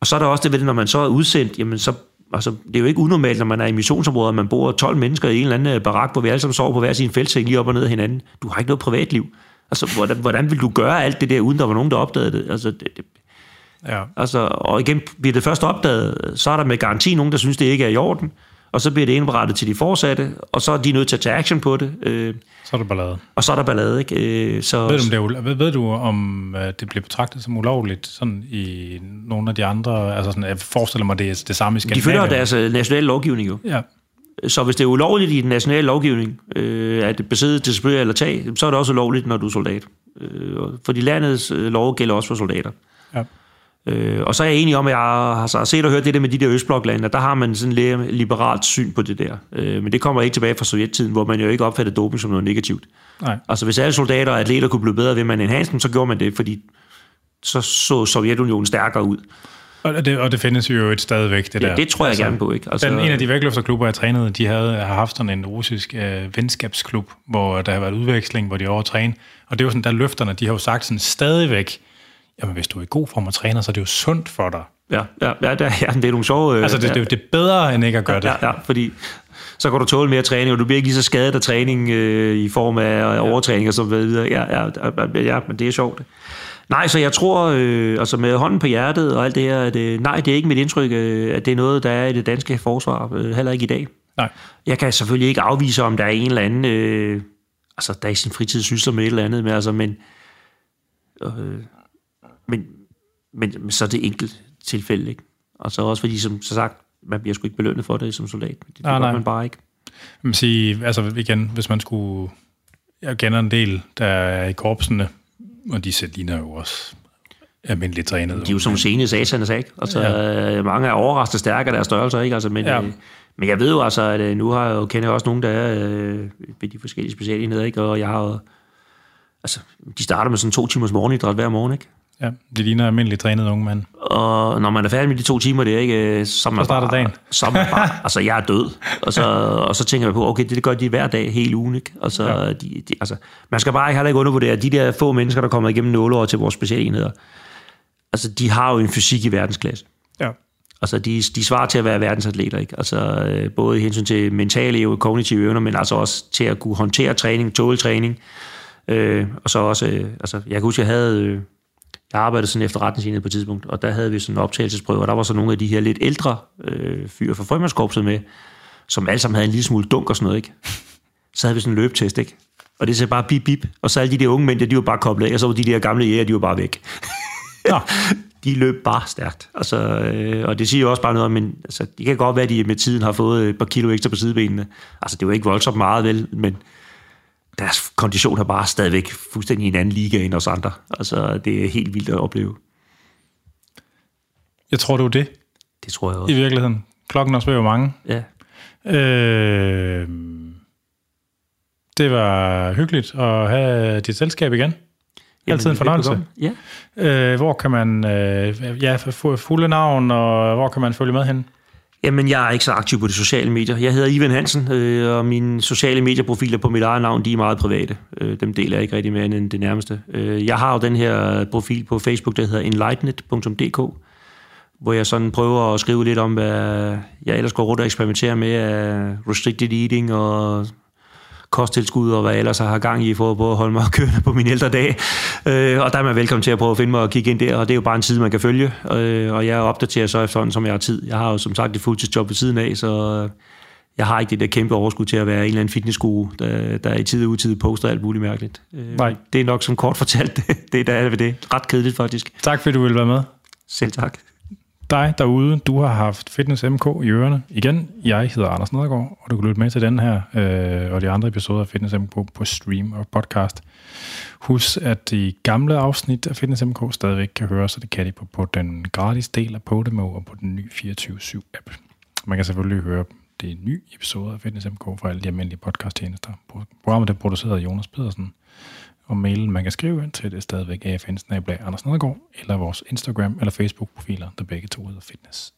og så er der også det ved, når man så er udsendt, jamen så, altså, det er jo ikke unormalt, når man er i missionsområder, man bor 12 mennesker i en eller anden øh, barak, hvor vi alle sammen sover på hver sin feltseng lige op og ned af hinanden. Du har ikke noget privatliv. Altså, hvordan, hvordan vil du gøre alt det der, uden der var nogen, der opdagede det? Altså, det, det ja. altså, og igen, bliver det først opdaget, så er der med garanti nogen, der synes, det ikke er i orden og så bliver det indberettet til de forsatte, og så er de nødt til at tage action på det. Øh, så er der ballade. Og så er der ballade, ikke? Øh, så, ved, du, om det er, ved, ved du, om øh, det bliver betragtet som ulovligt sådan i nogle af de andre, altså sådan, jeg forestiller mig, det er det samme i Skandinavien? De følger deres øh, nationale lovgivning jo. Ja. Så hvis det er ulovligt i den nationale lovgivning, øh, at besidde, distribuere eller tage, så er det også ulovligt, når du er soldat. Øh, fordi landets øh, lov gælder også for soldater. Ja. Øh, og så er jeg enig om, at jeg har, set og hørt det der med de der Østbloklande, der har man sådan lidt liberalt syn på det der. Øh, men det kommer ikke tilbage fra sovjettiden, hvor man jo ikke opfatter doping som noget negativt. Nej. Altså hvis alle soldater og atleter kunne blive bedre ved, man enhanced dem, så gjorde man det, fordi så så Sovjetunionen stærkere ud. Og det, og det findes jo et stadigvæk, det Ja, der. det tror jeg altså, gerne på, ikke? Altså, den, en af de vægtløfterklubber, jeg trænede, de havde har haft sådan en russisk øh, venskabsklub, hvor der har været udveksling, hvor de over træne. Og det er jo sådan, der løfterne, de har jo sagt sådan stadigvæk, jamen hvis du er i god form og træner, så er det jo sundt for dig. Ja, ja, ja, det, ja det er nogle sjove... Øh, Altså, det, ja, det, det er bedre, end ikke at gøre det. Ja, ja, fordi så kan du tåle mere træning, og du bliver ikke lige så skadet af træning øh, i form af overtræning og så videre. Ja, ja, ja, ja, men det er sjovt. Nej, så jeg tror, øh, altså med hånden på hjertet og alt det her, at, øh, nej, det er ikke mit indtryk, øh, at det er noget, der er i det danske forsvar, øh, heller ikke i dag. Nej. Jeg kan selvfølgelig ikke afvise, om der er en eller anden, øh, altså der i sin fritid sysler med et eller andet, men, altså, men, øh, men, men, så er det enkelt tilfælde, ikke? Og så også fordi, som så sagt, man bliver sgu ikke belønnet for det som soldat. Det, det Nej, nej. man bare ikke. Man sige, altså igen, hvis man skulle... Jeg kender en del, der er i korpsene, og de sæt ligner jo også almindeligt trænet. De er jo som sene satanes, ikke? Altså, ja. mange er overraskende stærke af deres størrelser, ikke? Altså, men, Ja. ja. øh, men jeg ved jo altså, at øh, nu har jeg jo, kender jeg også nogen, der er øh, ved de forskellige specialenheder, ikke? Og jeg har jo, altså, de starter med sådan to timers morgenidræt hver morgen, ikke? Ja, de ligner almindeligt trænet unge mand. Og når man er færdig med de to timer, det er ikke, så, man Så starter bare, dagen. Så man bare, altså jeg er død. Og så, og så tænker jeg på, okay, det, det gør de hver dag, hele ugen, ikke? Og så, Ja. de, de, altså, man skal bare ikke heller ikke undervurdere, de der få mennesker, der kommer igennem nåleår til vores specialenheder, altså de har jo en fysik i verdensklasse. Ja. Altså, de, de svarer til at være verdensatleter, ikke? Altså, øh, både i hensyn til mentale og kognitive evner, men altså også til at kunne håndtere træning, tåle træning. Øh, og så også, øh, altså, jeg kan huske, jeg havde, øh, jeg arbejdede sådan efter retningslinjen på et tidspunkt, og der havde vi sådan en optagelsesprøve, og der var så nogle af de her lidt ældre øh, fyre fra frømandskorpset med, som alle sammen havde en lille smule dunk og sådan noget, ikke? Så havde vi sådan en løbetest, ikke? Og det sagde bare bip, bip. Og så alle de der unge mænd, der, de var bare koblet af, og så var de der gamle jæger, de var bare væk. Nå, de løb bare stærkt. Altså, øh, og det siger jo også bare noget om, men altså, det kan godt være, at de med tiden har fået et par kilo ekstra på sidebenene. Altså, det jo ikke voldsomt meget, vel, men deres kondition er bare stadigvæk fuldstændig i en anden liga end os andre. Altså, det er helt vildt at opleve. jeg tror, det var det Det tror jeg i også. virkeligheden. Klokken også jo mange. Ja. Øh, det var hyggeligt at have dit selskab igen. Altid en fornøjelse. Ja. Øh, hvor kan man øh, ja, få fulde navn, og hvor kan man følge med hen? Jamen, jeg er ikke så aktiv på de sociale medier. Jeg hedder Ivan Hansen, øh, og mine sociale medieprofiler på mit eget navn, de er meget private. Øh, dem deler jeg ikke rigtig mere end det nærmeste. Øh, jeg har jo den her profil på Facebook, der hedder enlightened.dk, hvor jeg sådan prøver at skrive lidt om, hvad jeg ellers går rundt og eksperimenterer med af restricted eating og kosttilskud og hvad jeg ellers har gang i for at prøve at holde mig kørende på mine ældre dage. Øh, og der er man velkommen til at prøve at finde mig og kigge ind der, og det er jo bare en side, man kan følge. Øh, og jeg opdaterer så efterhånden, som jeg har tid. Jeg har jo som sagt et fuldtidsjob ved siden af, så jeg har ikke det der kæmpe overskud til at være en eller anden fitnessguru, der, der i tid og utid poster alt muligt mærkeligt. Øh, Nej. Det er nok som kort fortalt, det der er ved det. Ret kedeligt faktisk. Tak fordi du ville være med. Selv tak. Dig derude, du har haft Fitness MK i ørerne. Igen, jeg hedder Anders Nedergaard, og du kan lytte med til den her øh, og de andre episoder af Fitness MK på stream og podcast. Husk, at de gamle afsnit af Fitness MK stadigvæk kan høres, så det kan de på, på den gratis del af Podimo og på den nye 24-7-app. Man kan selvfølgelig høre de nye episoder af Fitness MK fra alle de almindelige podcasttjenester. Programmet er produceret af Jonas Pedersen, og mailen, man kan skrive ind til, det er stadigvæk afn Anders eller vores Instagram eller Facebook-profiler, der begge to hedder Fitness